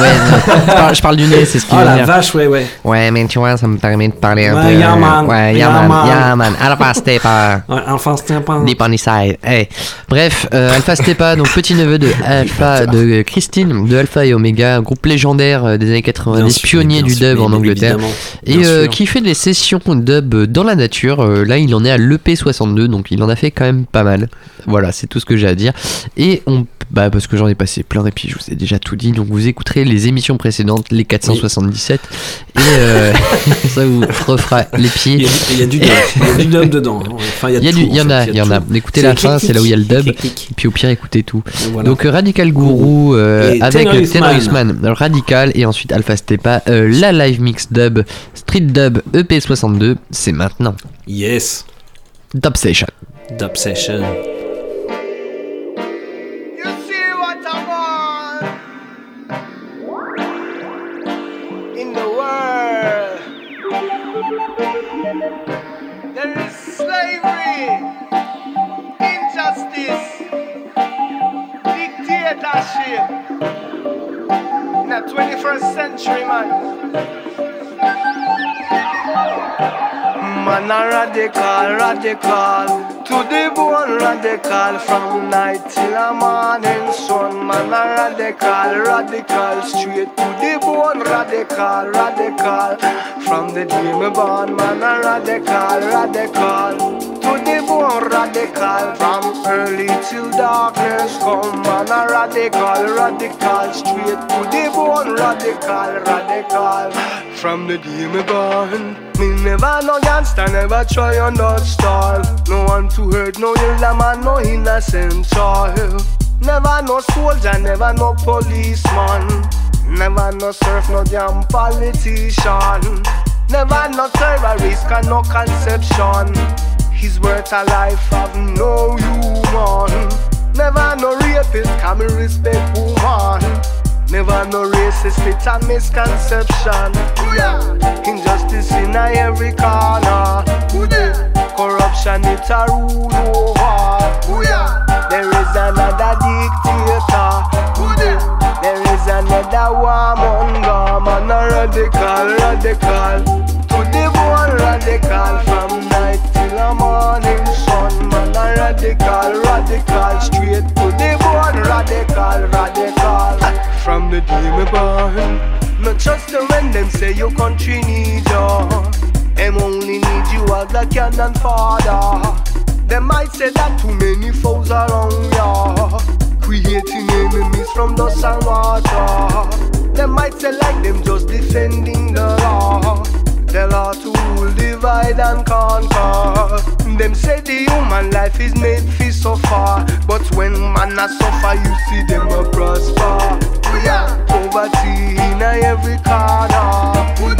Ouais, (laughs) non, je parle- du nez, c'est ce qui Oh veut la dire. vache, ouais, ouais. Ouais, mais tu vois, ça me permet de parler un Ouais, peu. euh, man. Ouais, Yeah, yeah, man. man. Yeah, man. (laughs) Alpha Stepa. Ouais, Alpha Stepa. Side. Hey. Bref, euh, Alpha Stepa, donc petit neveu de Alpha, de Christine, de Alpha et Omega, groupe légendaire euh, des années 90, Bien sûr, pionnier du dub en Angleterre, et euh, qui fait des sessions dub dans la nature. Euh, là, il en est à l'EP62, donc il en a fait quand même pas mal. Voilà, c'est tout ce que j'ai à dire. Et on, bah, parce que j'en ai passé plein, et puis je vous ai déjà tout dit, donc vous écouterez les émissions précédentes, les 477, et euh, (laughs) ça vous refera les pieds. Il y a, du dub, dedans. Enfin, il y a, Il y, en a, il y en a. Écoutez la fin, c'est là où il y a le dub. Et puis au pire, écoutez tout. voilà. Donc Radical Guru euh, avec Tenor Usman. Radical et ensuite Alpha Stepa, euh, la live mix dub, Street Dub EP62, c'est maintenant. Yes. Dub Session. Dub Session. The 21st century, man. Man a radical, radical. To the bone radical From night till a morning sun. Man a radical, radical. Straight to the bone radical, radical. From the day me born Man a radical, radical. To the bone radical From early till darkness come. Man a radical, radical. Straight to the bone radical, radical From the day me born Me never no gangster, never try on that style No one to hurt, no ill man, no innocent child. Never no soldier, never no policeman. Never no surf, no damn politician. Never no terrorist, and no conception. His worth a life of no human. Never no rapist, can me respect woman Never no racist, it's a misconception. Injustice in a every corner. Corruption, it's a rule over. There is another dictator. There is another warmonger. Man, a radical, radical. To the bone, radical. From night till the morning sun. Man, a radical, radical. Straight to the bone, radical, radical. From the day me born. Not just the when them say your country need you. Them only need you as a cannon father. Them might say that too many foes around ya. Creating enemies from dust and water. Them might say like them just defending the law. The law to rule, divide and conquer. Them say the human life is made for suffer. But when man a suffer, you see them a prosper. Poverty in a every corner. Oh,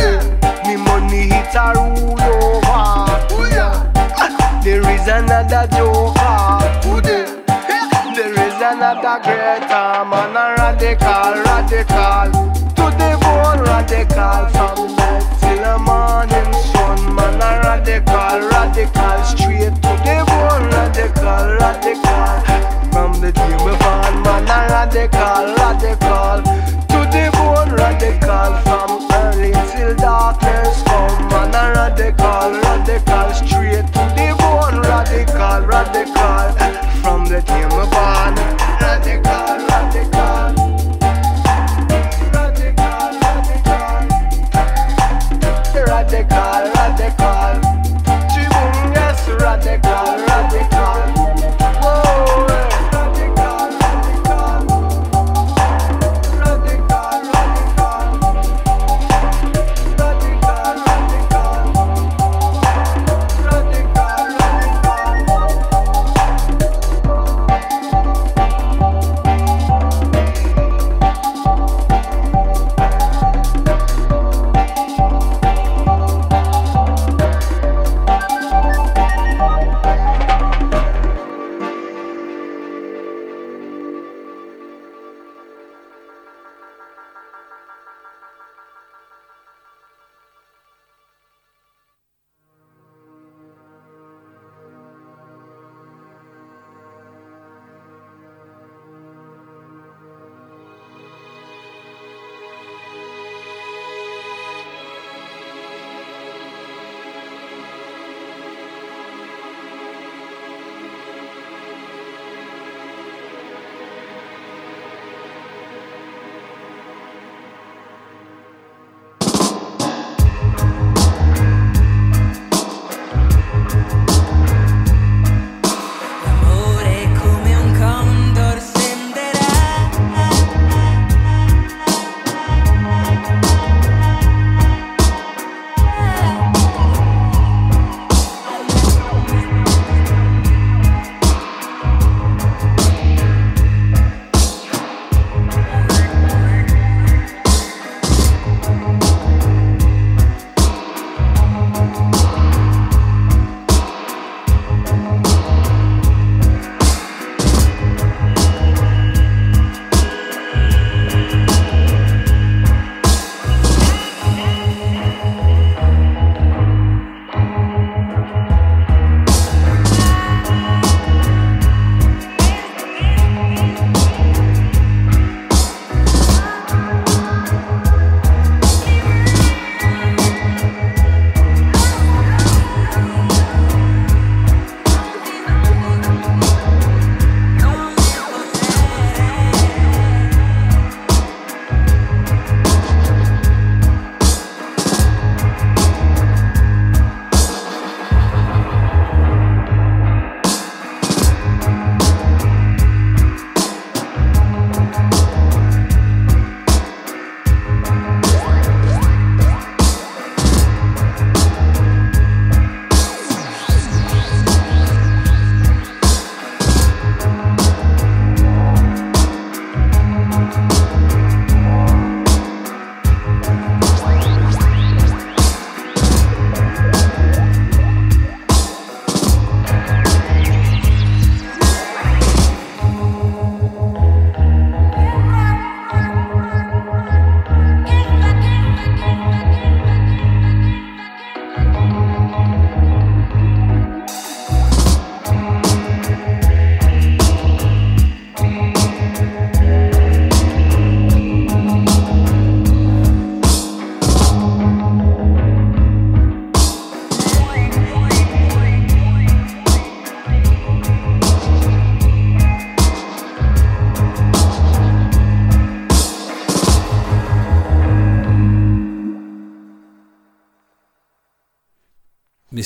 Me money hit a rule over. Oh, there is another joker. Oh, there is another greater man, a radical, radical. To the bone, radical. Radical. Straight to the bone, radical, radical. From the day me born, man, a radical, radical. To the bone, radical. From early till darkness come, man, a radical, radical. Straight to the bone, radical, radical. From the day me born,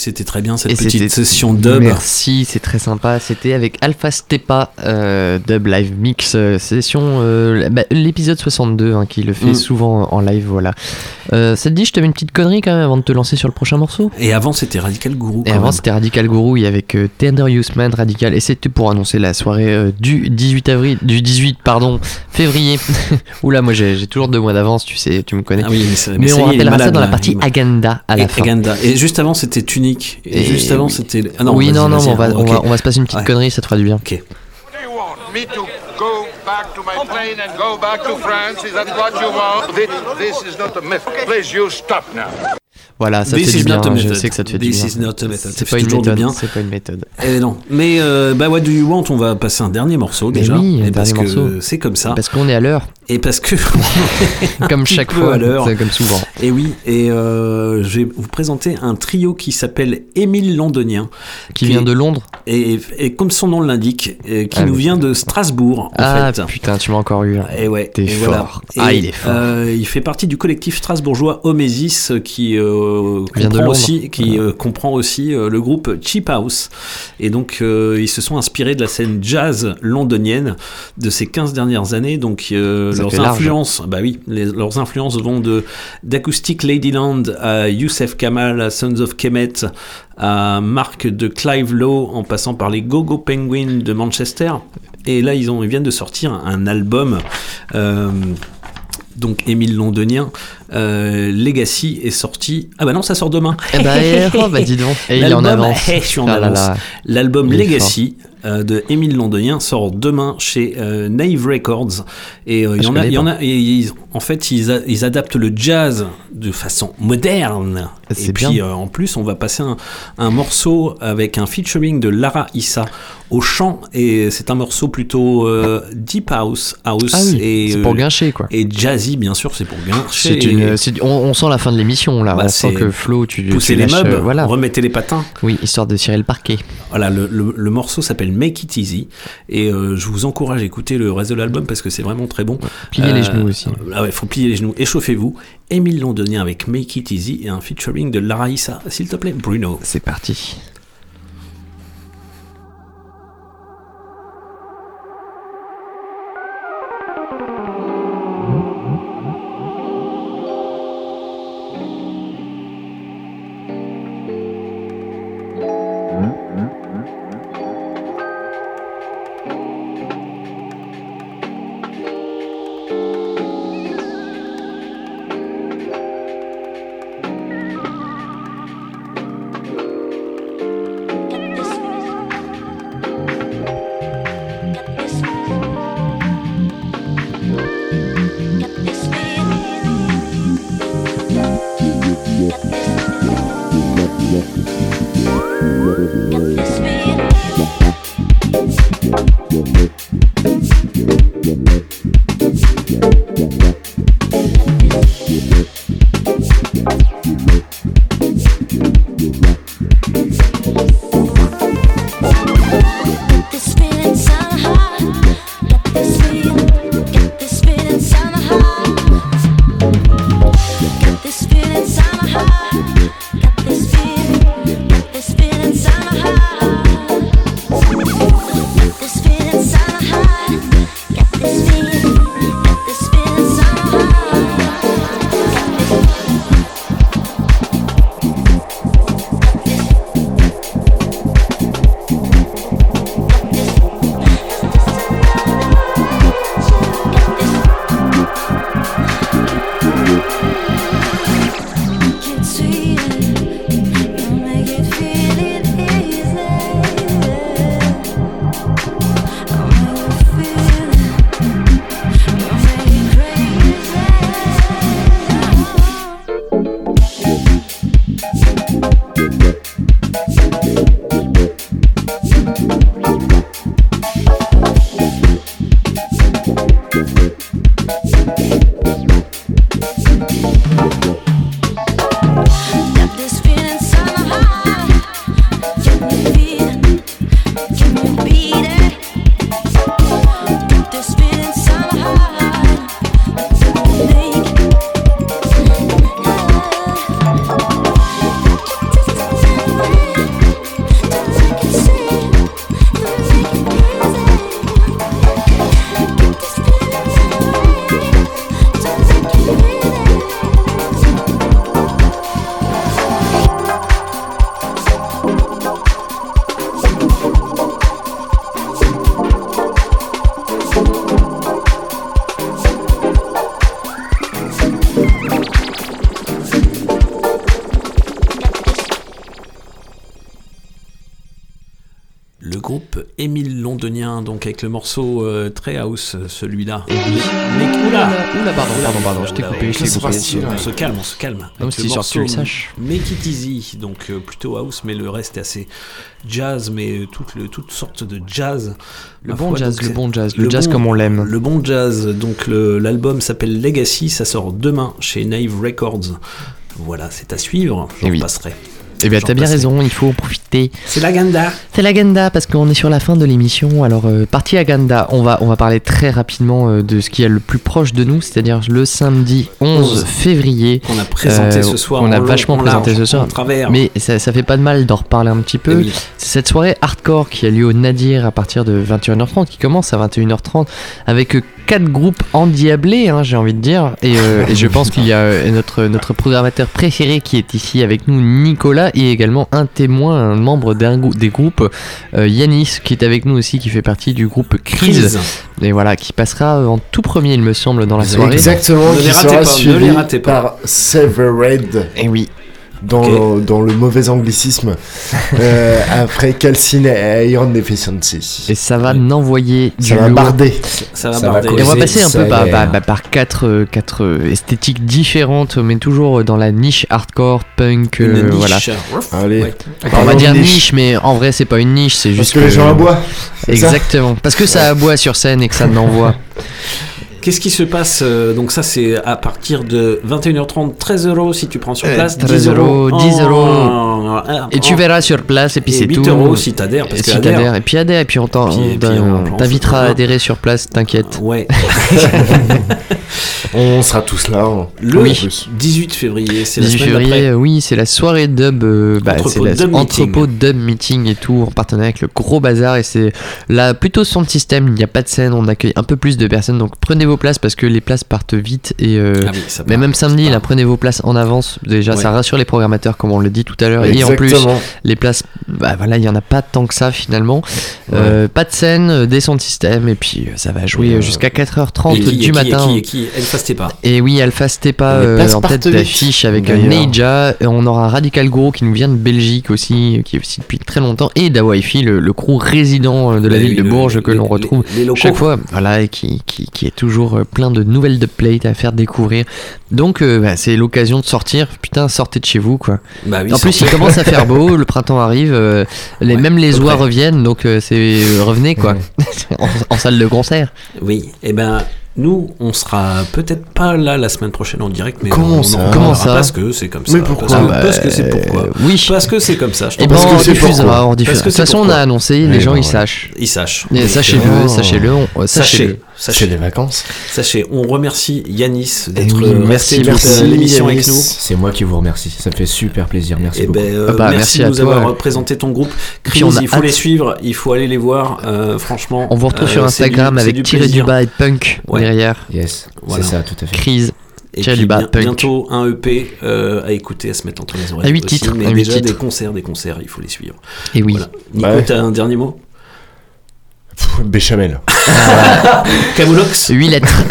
c'était très bien cette Et petite session dub. Merci, c'est très sympa. C'était avec Alpha Stepa euh, Dub Live Mix euh, session euh, bah, l'épisode 62 hein, qui le fait Mm. souvent en live. Voilà. Euh, ça te dit, je t'avais une petite connerie quand même avant de te lancer sur le prochain morceau? Et avant, c'était Radical Guru. Et quand avant c'était Radical Guru avec euh, Tender Youth Man Radical et c'était pour annoncer la soirée euh, du 18 avril du 18 pardon février. (laughs) Oula moi j'ai j'ai toujours deux mois d'avance tu sais tu me connais. Ah oui, mais, ça- mais, mais on rappellera ça dans la partie Agenda à la Et- fin. Agenda. Et juste avant, c'était Tunic. Et, Et juste avant, c'était. Ah non, oui vas-y, non non on va, on, va, on va se passer une petite Ouais. connerie ça te fera du bien. Ok. Me back to my plane and go back to France? Is that what you want? This, this is not a myth. Please, you stop now. Voilà, ça This fait is du bien. not a Je sais que ça te fait This du is bien. not a method. Ça C'est pas une méthode. bien. C'est pas une méthode. Eh non. Mais euh, bah, What Do You Want, on va passer un dernier morceau Mais déjà. oui, un et parce que morceau. c'est comme ça. Parce qu'on est à l'heure. Et parce que. (laughs) Comme chaque fois, à l'heure. c'est comme souvent. Et oui, et euh, je vais vous présenter un trio qui s'appelle Émile Londonien. Qui vient de Londres et, et comme son nom l'indique, euh, qui Ah, nous vient de Strasbourg, en Ah fait. putain, tu m'as encore eu. Et ouais, T'es fort. voilà. Ah, il est fort. il fait partie du collectif strasbourgeois Omesis euh, qui euh, Vient de comprend aussi, qui euh, comprend aussi euh, le groupe Cheap House. Et donc euh, ils se sont inspirés de la scène jazz londonienne de ces 15 dernières années. Donc euh, leurs large. influences, bah oui, les- leurs influences vont de d'Acoustic Ladyland à Youssef Kamal, à Sons of Kemet, à Marc de Clive Lowe, en passant par les Go-Go Penguins de Manchester. Et là, ils, ont, ils viennent de sortir un album. euh, donc Émile Londonien, euh, Legacy est sorti. Ah bah non, ça sort demain. Eh bah, eh, oh, bah, (laughs) dis donc. Et il est en L'album- avance. eh, je suis en Ah avance. L'album Legacy euh, de Émile Londonien sort demain chez euh, Nave Records. Et il y Ah, je en a, connais il y en pas. a, et ils- en fait, ils, a- ils adaptent le jazz de façon moderne. C'est Et puis bien. euh, en plus, on va passer un, un morceau avec un featuring de Lara Issa au chant. Et c'est un morceau plutôt euh, deep house, house Ah oui, et c'est pour gâcher quoi. et jazzy, bien sûr, c'est pour gâcher. Une, on, on sent la fin de l'émission là. Bah, on sent que Flo, tu pousser tu les meubles, voilà. remettez les patins. Oui, histoire de tirer le parquet. Voilà, le, le- le morceau s'appelle Make It Easy et euh, je vous encourage à écouter le reste de l'album parce que c'est vraiment très bon. Pliez les genoux aussi. Ah ouais, faut plier les genoux. Échauffez-vous. Émile Londonien avec Make It Easy et un featuring de Lara Issa. S'il te plaît, Bruno. C'est parti. Donc avec le morceau euh, très house, euh, celui-là. Oui. Mais, oula, Oula, pardon, pardon, pardon, je t'ai coupé, je t'ai coupé. On se calme, on se calme. Le sur que tu le saches. Make It Easy, donc euh, plutôt house, mais le reste est assez jazz, mais toutes, le- toutes sortes de jazz. Le bon jazz, donc le bon jazz, le jazz comme on l'aime. Le bon jazz, donc l'album s'appelle Legacy, ça sort demain chez Naive Records. Voilà, c'est à suivre, j'en Eh oui. passerai. Eh bien, t'as bien raison, il faut en profiter. C'est l'agenda. C'est l'agenda parce qu'on est sur la fin de l'émission. Alors, euh, partie agenda, on va, on va parler très rapidement euh, de ce qui est le plus proche de nous, c'est-à-dire le samedi 11 11. février. Qu'on a présenté Euh, ce soir On a long, vachement en présenté ce soir. Mais ça, ça fait pas de mal d'en reparler un petit peu. Oui. C'est cette soirée hardcore qui a lieu au Nadir à partir de 21h30, qui commence à 21h30 avec euh, quatre groupes endiablés, hein, j'ai envie de dire. Et, euh, et je pense qu'il y a euh, notre, notre programmateur préféré qui est ici avec nous, Nicolas, et également un témoin, un membre d'un grou- des groupes, euh, Yanis, qui est avec nous aussi, qui fait partie du groupe Crise. Crise. Et voilà, qui passera en tout premier, il me semble, dans la soirée. Exactement, qui ratez sera pas, ne suivi les ratez pas. par Severed. Et oui. Dans, dans le mauvais anglicisme, euh, (laughs) après Calcine et Iron Deficiency. Et ça va n'envoyer du Ça va barder. Ça va Ça va barder. Et on va passer un peu par, sévère. par- par- par quatre, euh, quatre euh, esthétiques différentes, mais toujours dans la niche hardcore, punk, Une euh, niche. voilà. Allez. Ouais. on va dire niche. mais en vrai c'est pas une niche, c'est Parce juste que les gens aboient. Exactement, parce que ça aboie sur scène et que ça n'envoie. (laughs) Qu'est-ce qui se passe euh, Donc ça c'est à partir de 21h30, 13 euros si tu prends sur Euh, place, 13 euros, 10 euros. Et tu verras sur place et puis c'est 8 tout. euros si t'adhères, parce si adhère. t'adhères, et puis adhère, et puis on t'invitera à adhérer sur place, t'inquiète. Ouais. (laughs) On sera tous là. hein. Le En plus. 18 février, c'est la 18 semaine février, oui, c'est la soirée dub, euh, bah, Dub entrepôt dub meeting et tout, en partenariat avec le gros bazar et c'est là plutôt son système, il n'y a pas de scène, on accueille un peu plus de personnes, donc prenez vos places parce que les places partent vite et euh, Ah oui, ça mais part, même samedi, là, prenez vos places en avance, déjà ça rassure les programmateurs comme on le dit tout à l'heure et en plus les places, bah voilà, il y en a pas tant que ça finalement, Euh, pas de scène, euh, des sons de système et puis ça va jouer jusqu'à 4h30 Et qui, du et qui, matin. Et qui, et qui, elle fasse pas. Et oui, Alpha Stepa euh, en tête d'affiche avec. Neija. On aura Radical Guru qui nous vient de Belgique aussi, qui est aussi depuis très longtemps. Et Dawaifi, le, le crew résident de la Les- ville de Bourges que l'on retrouve chaque fois. Voilà, et qui, qui, qui est toujours euh, plein de nouvelles dubplates à faire découvrir. Donc euh, bah, c'est l'occasion de sortir. Putain, sortez de chez vous quoi. Bah oui, en plus, il commence à faire beau, le printemps arrive, euh, les, Ouais, même les oies près. reviennent, donc euh, c'est euh, revenez quoi. (laughs) en, en salle de concert. Oui, et ben nous, on sera peut-être pas là la semaine prochaine en direct, mais Comment on ça en Comment ça Parce que c'est comme ça. Mais pourquoi Parce que, Bah, parce que c'est pourquoi. Oui. Parce que c'est comme ça. je Et t'en ben. Parce on que c'est diffusera, on diffusera. De toute façon, on a annoncé, les Mais gens ben ils sachent. Ils sachent. Sachez-le, sachez-le, on- Sachez, sachez-le. Sachez, les vacances. sachez. On remercie Yanis Eh d'être oui, merci, resté merci, euh, l'émission avec Yanis. nous. C'est moi qui vous remercie. Ça me fait super plaisir. Merci Et beaucoup. ben, euh, Ah bah, merci, merci de nous toi. avoir présenté ton groupe. Chris, il faut hâte. les suivre, il faut aller les voir. euh, franchement, On vous retrouve euh, sur Instagram du- avec tiré du bas et punk Ouais. derrière. Yes, Voilà. c'est ça, tout à fait. Crise. Et Tiré puis du bas, bien- punk. bientôt un EP euh, à écouter, à se mettre entre les oreilles. À huit aussi, titres, mais à huit déjà des titres. concerts, des concerts, il faut les suivre. Et oui. Voilà. Nico, Ouais. t'as un dernier mot? Pff, Béchamel. (laughs) Camoulox Huit lettres. (laughs)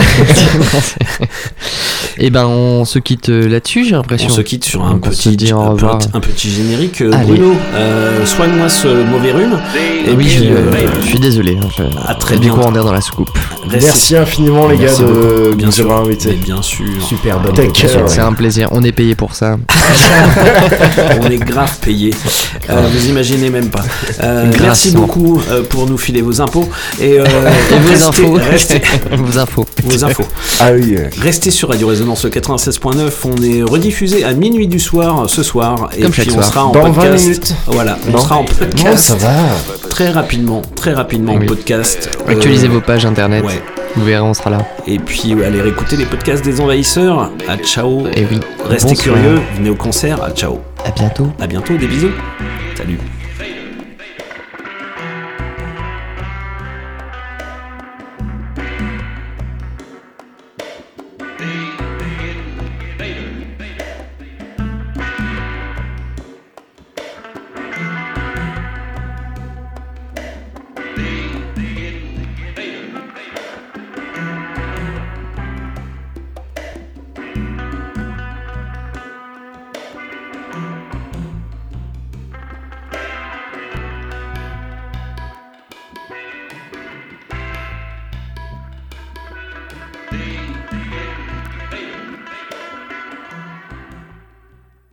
Et ben on se quitte euh, là-dessus, j'ai On l'impression. se quitte sur On un petit, dire au un, revoir. petit- un petit générique. Euh, Allez. Bruno, euh, soigne-moi ce mauvais rhume. Et oui, puis, je, euh, je suis désolé. hein, à très du coup, bientôt. on est dans la soucoupe. Merci infiniment les Merci gars de bien sûr. Super bonne Take vocation. care. C'est un plaisir. On est payé pour ça. (laughs) On est grave payé. Euh, vous imaginez même pas. Euh, merci beaucoup pour nous filer vos impôts et, euh, (laughs) Et vos restez- infos. restez- (laughs) vos infos. vos infos. Ah oui. euh, Restez sur Radio Résonance 96.9. On est rediffusé à minuit du soir ce soir et Comme puis on soir. sera en Dans 20 podcast. minutes. Voilà, on Non. sera en Non, podcast ça va. très rapidement, très rapidement Oui. podcast. Euh, Actualisez vos pages internet. ouais. Vous verrez, on sera là. Et puis euh, allez réécouter les podcasts des envahisseurs. À ciao. Et oui. Restez curieux, venez au concert. À ciao. À bientôt. À bientôt, des bisous. Salut.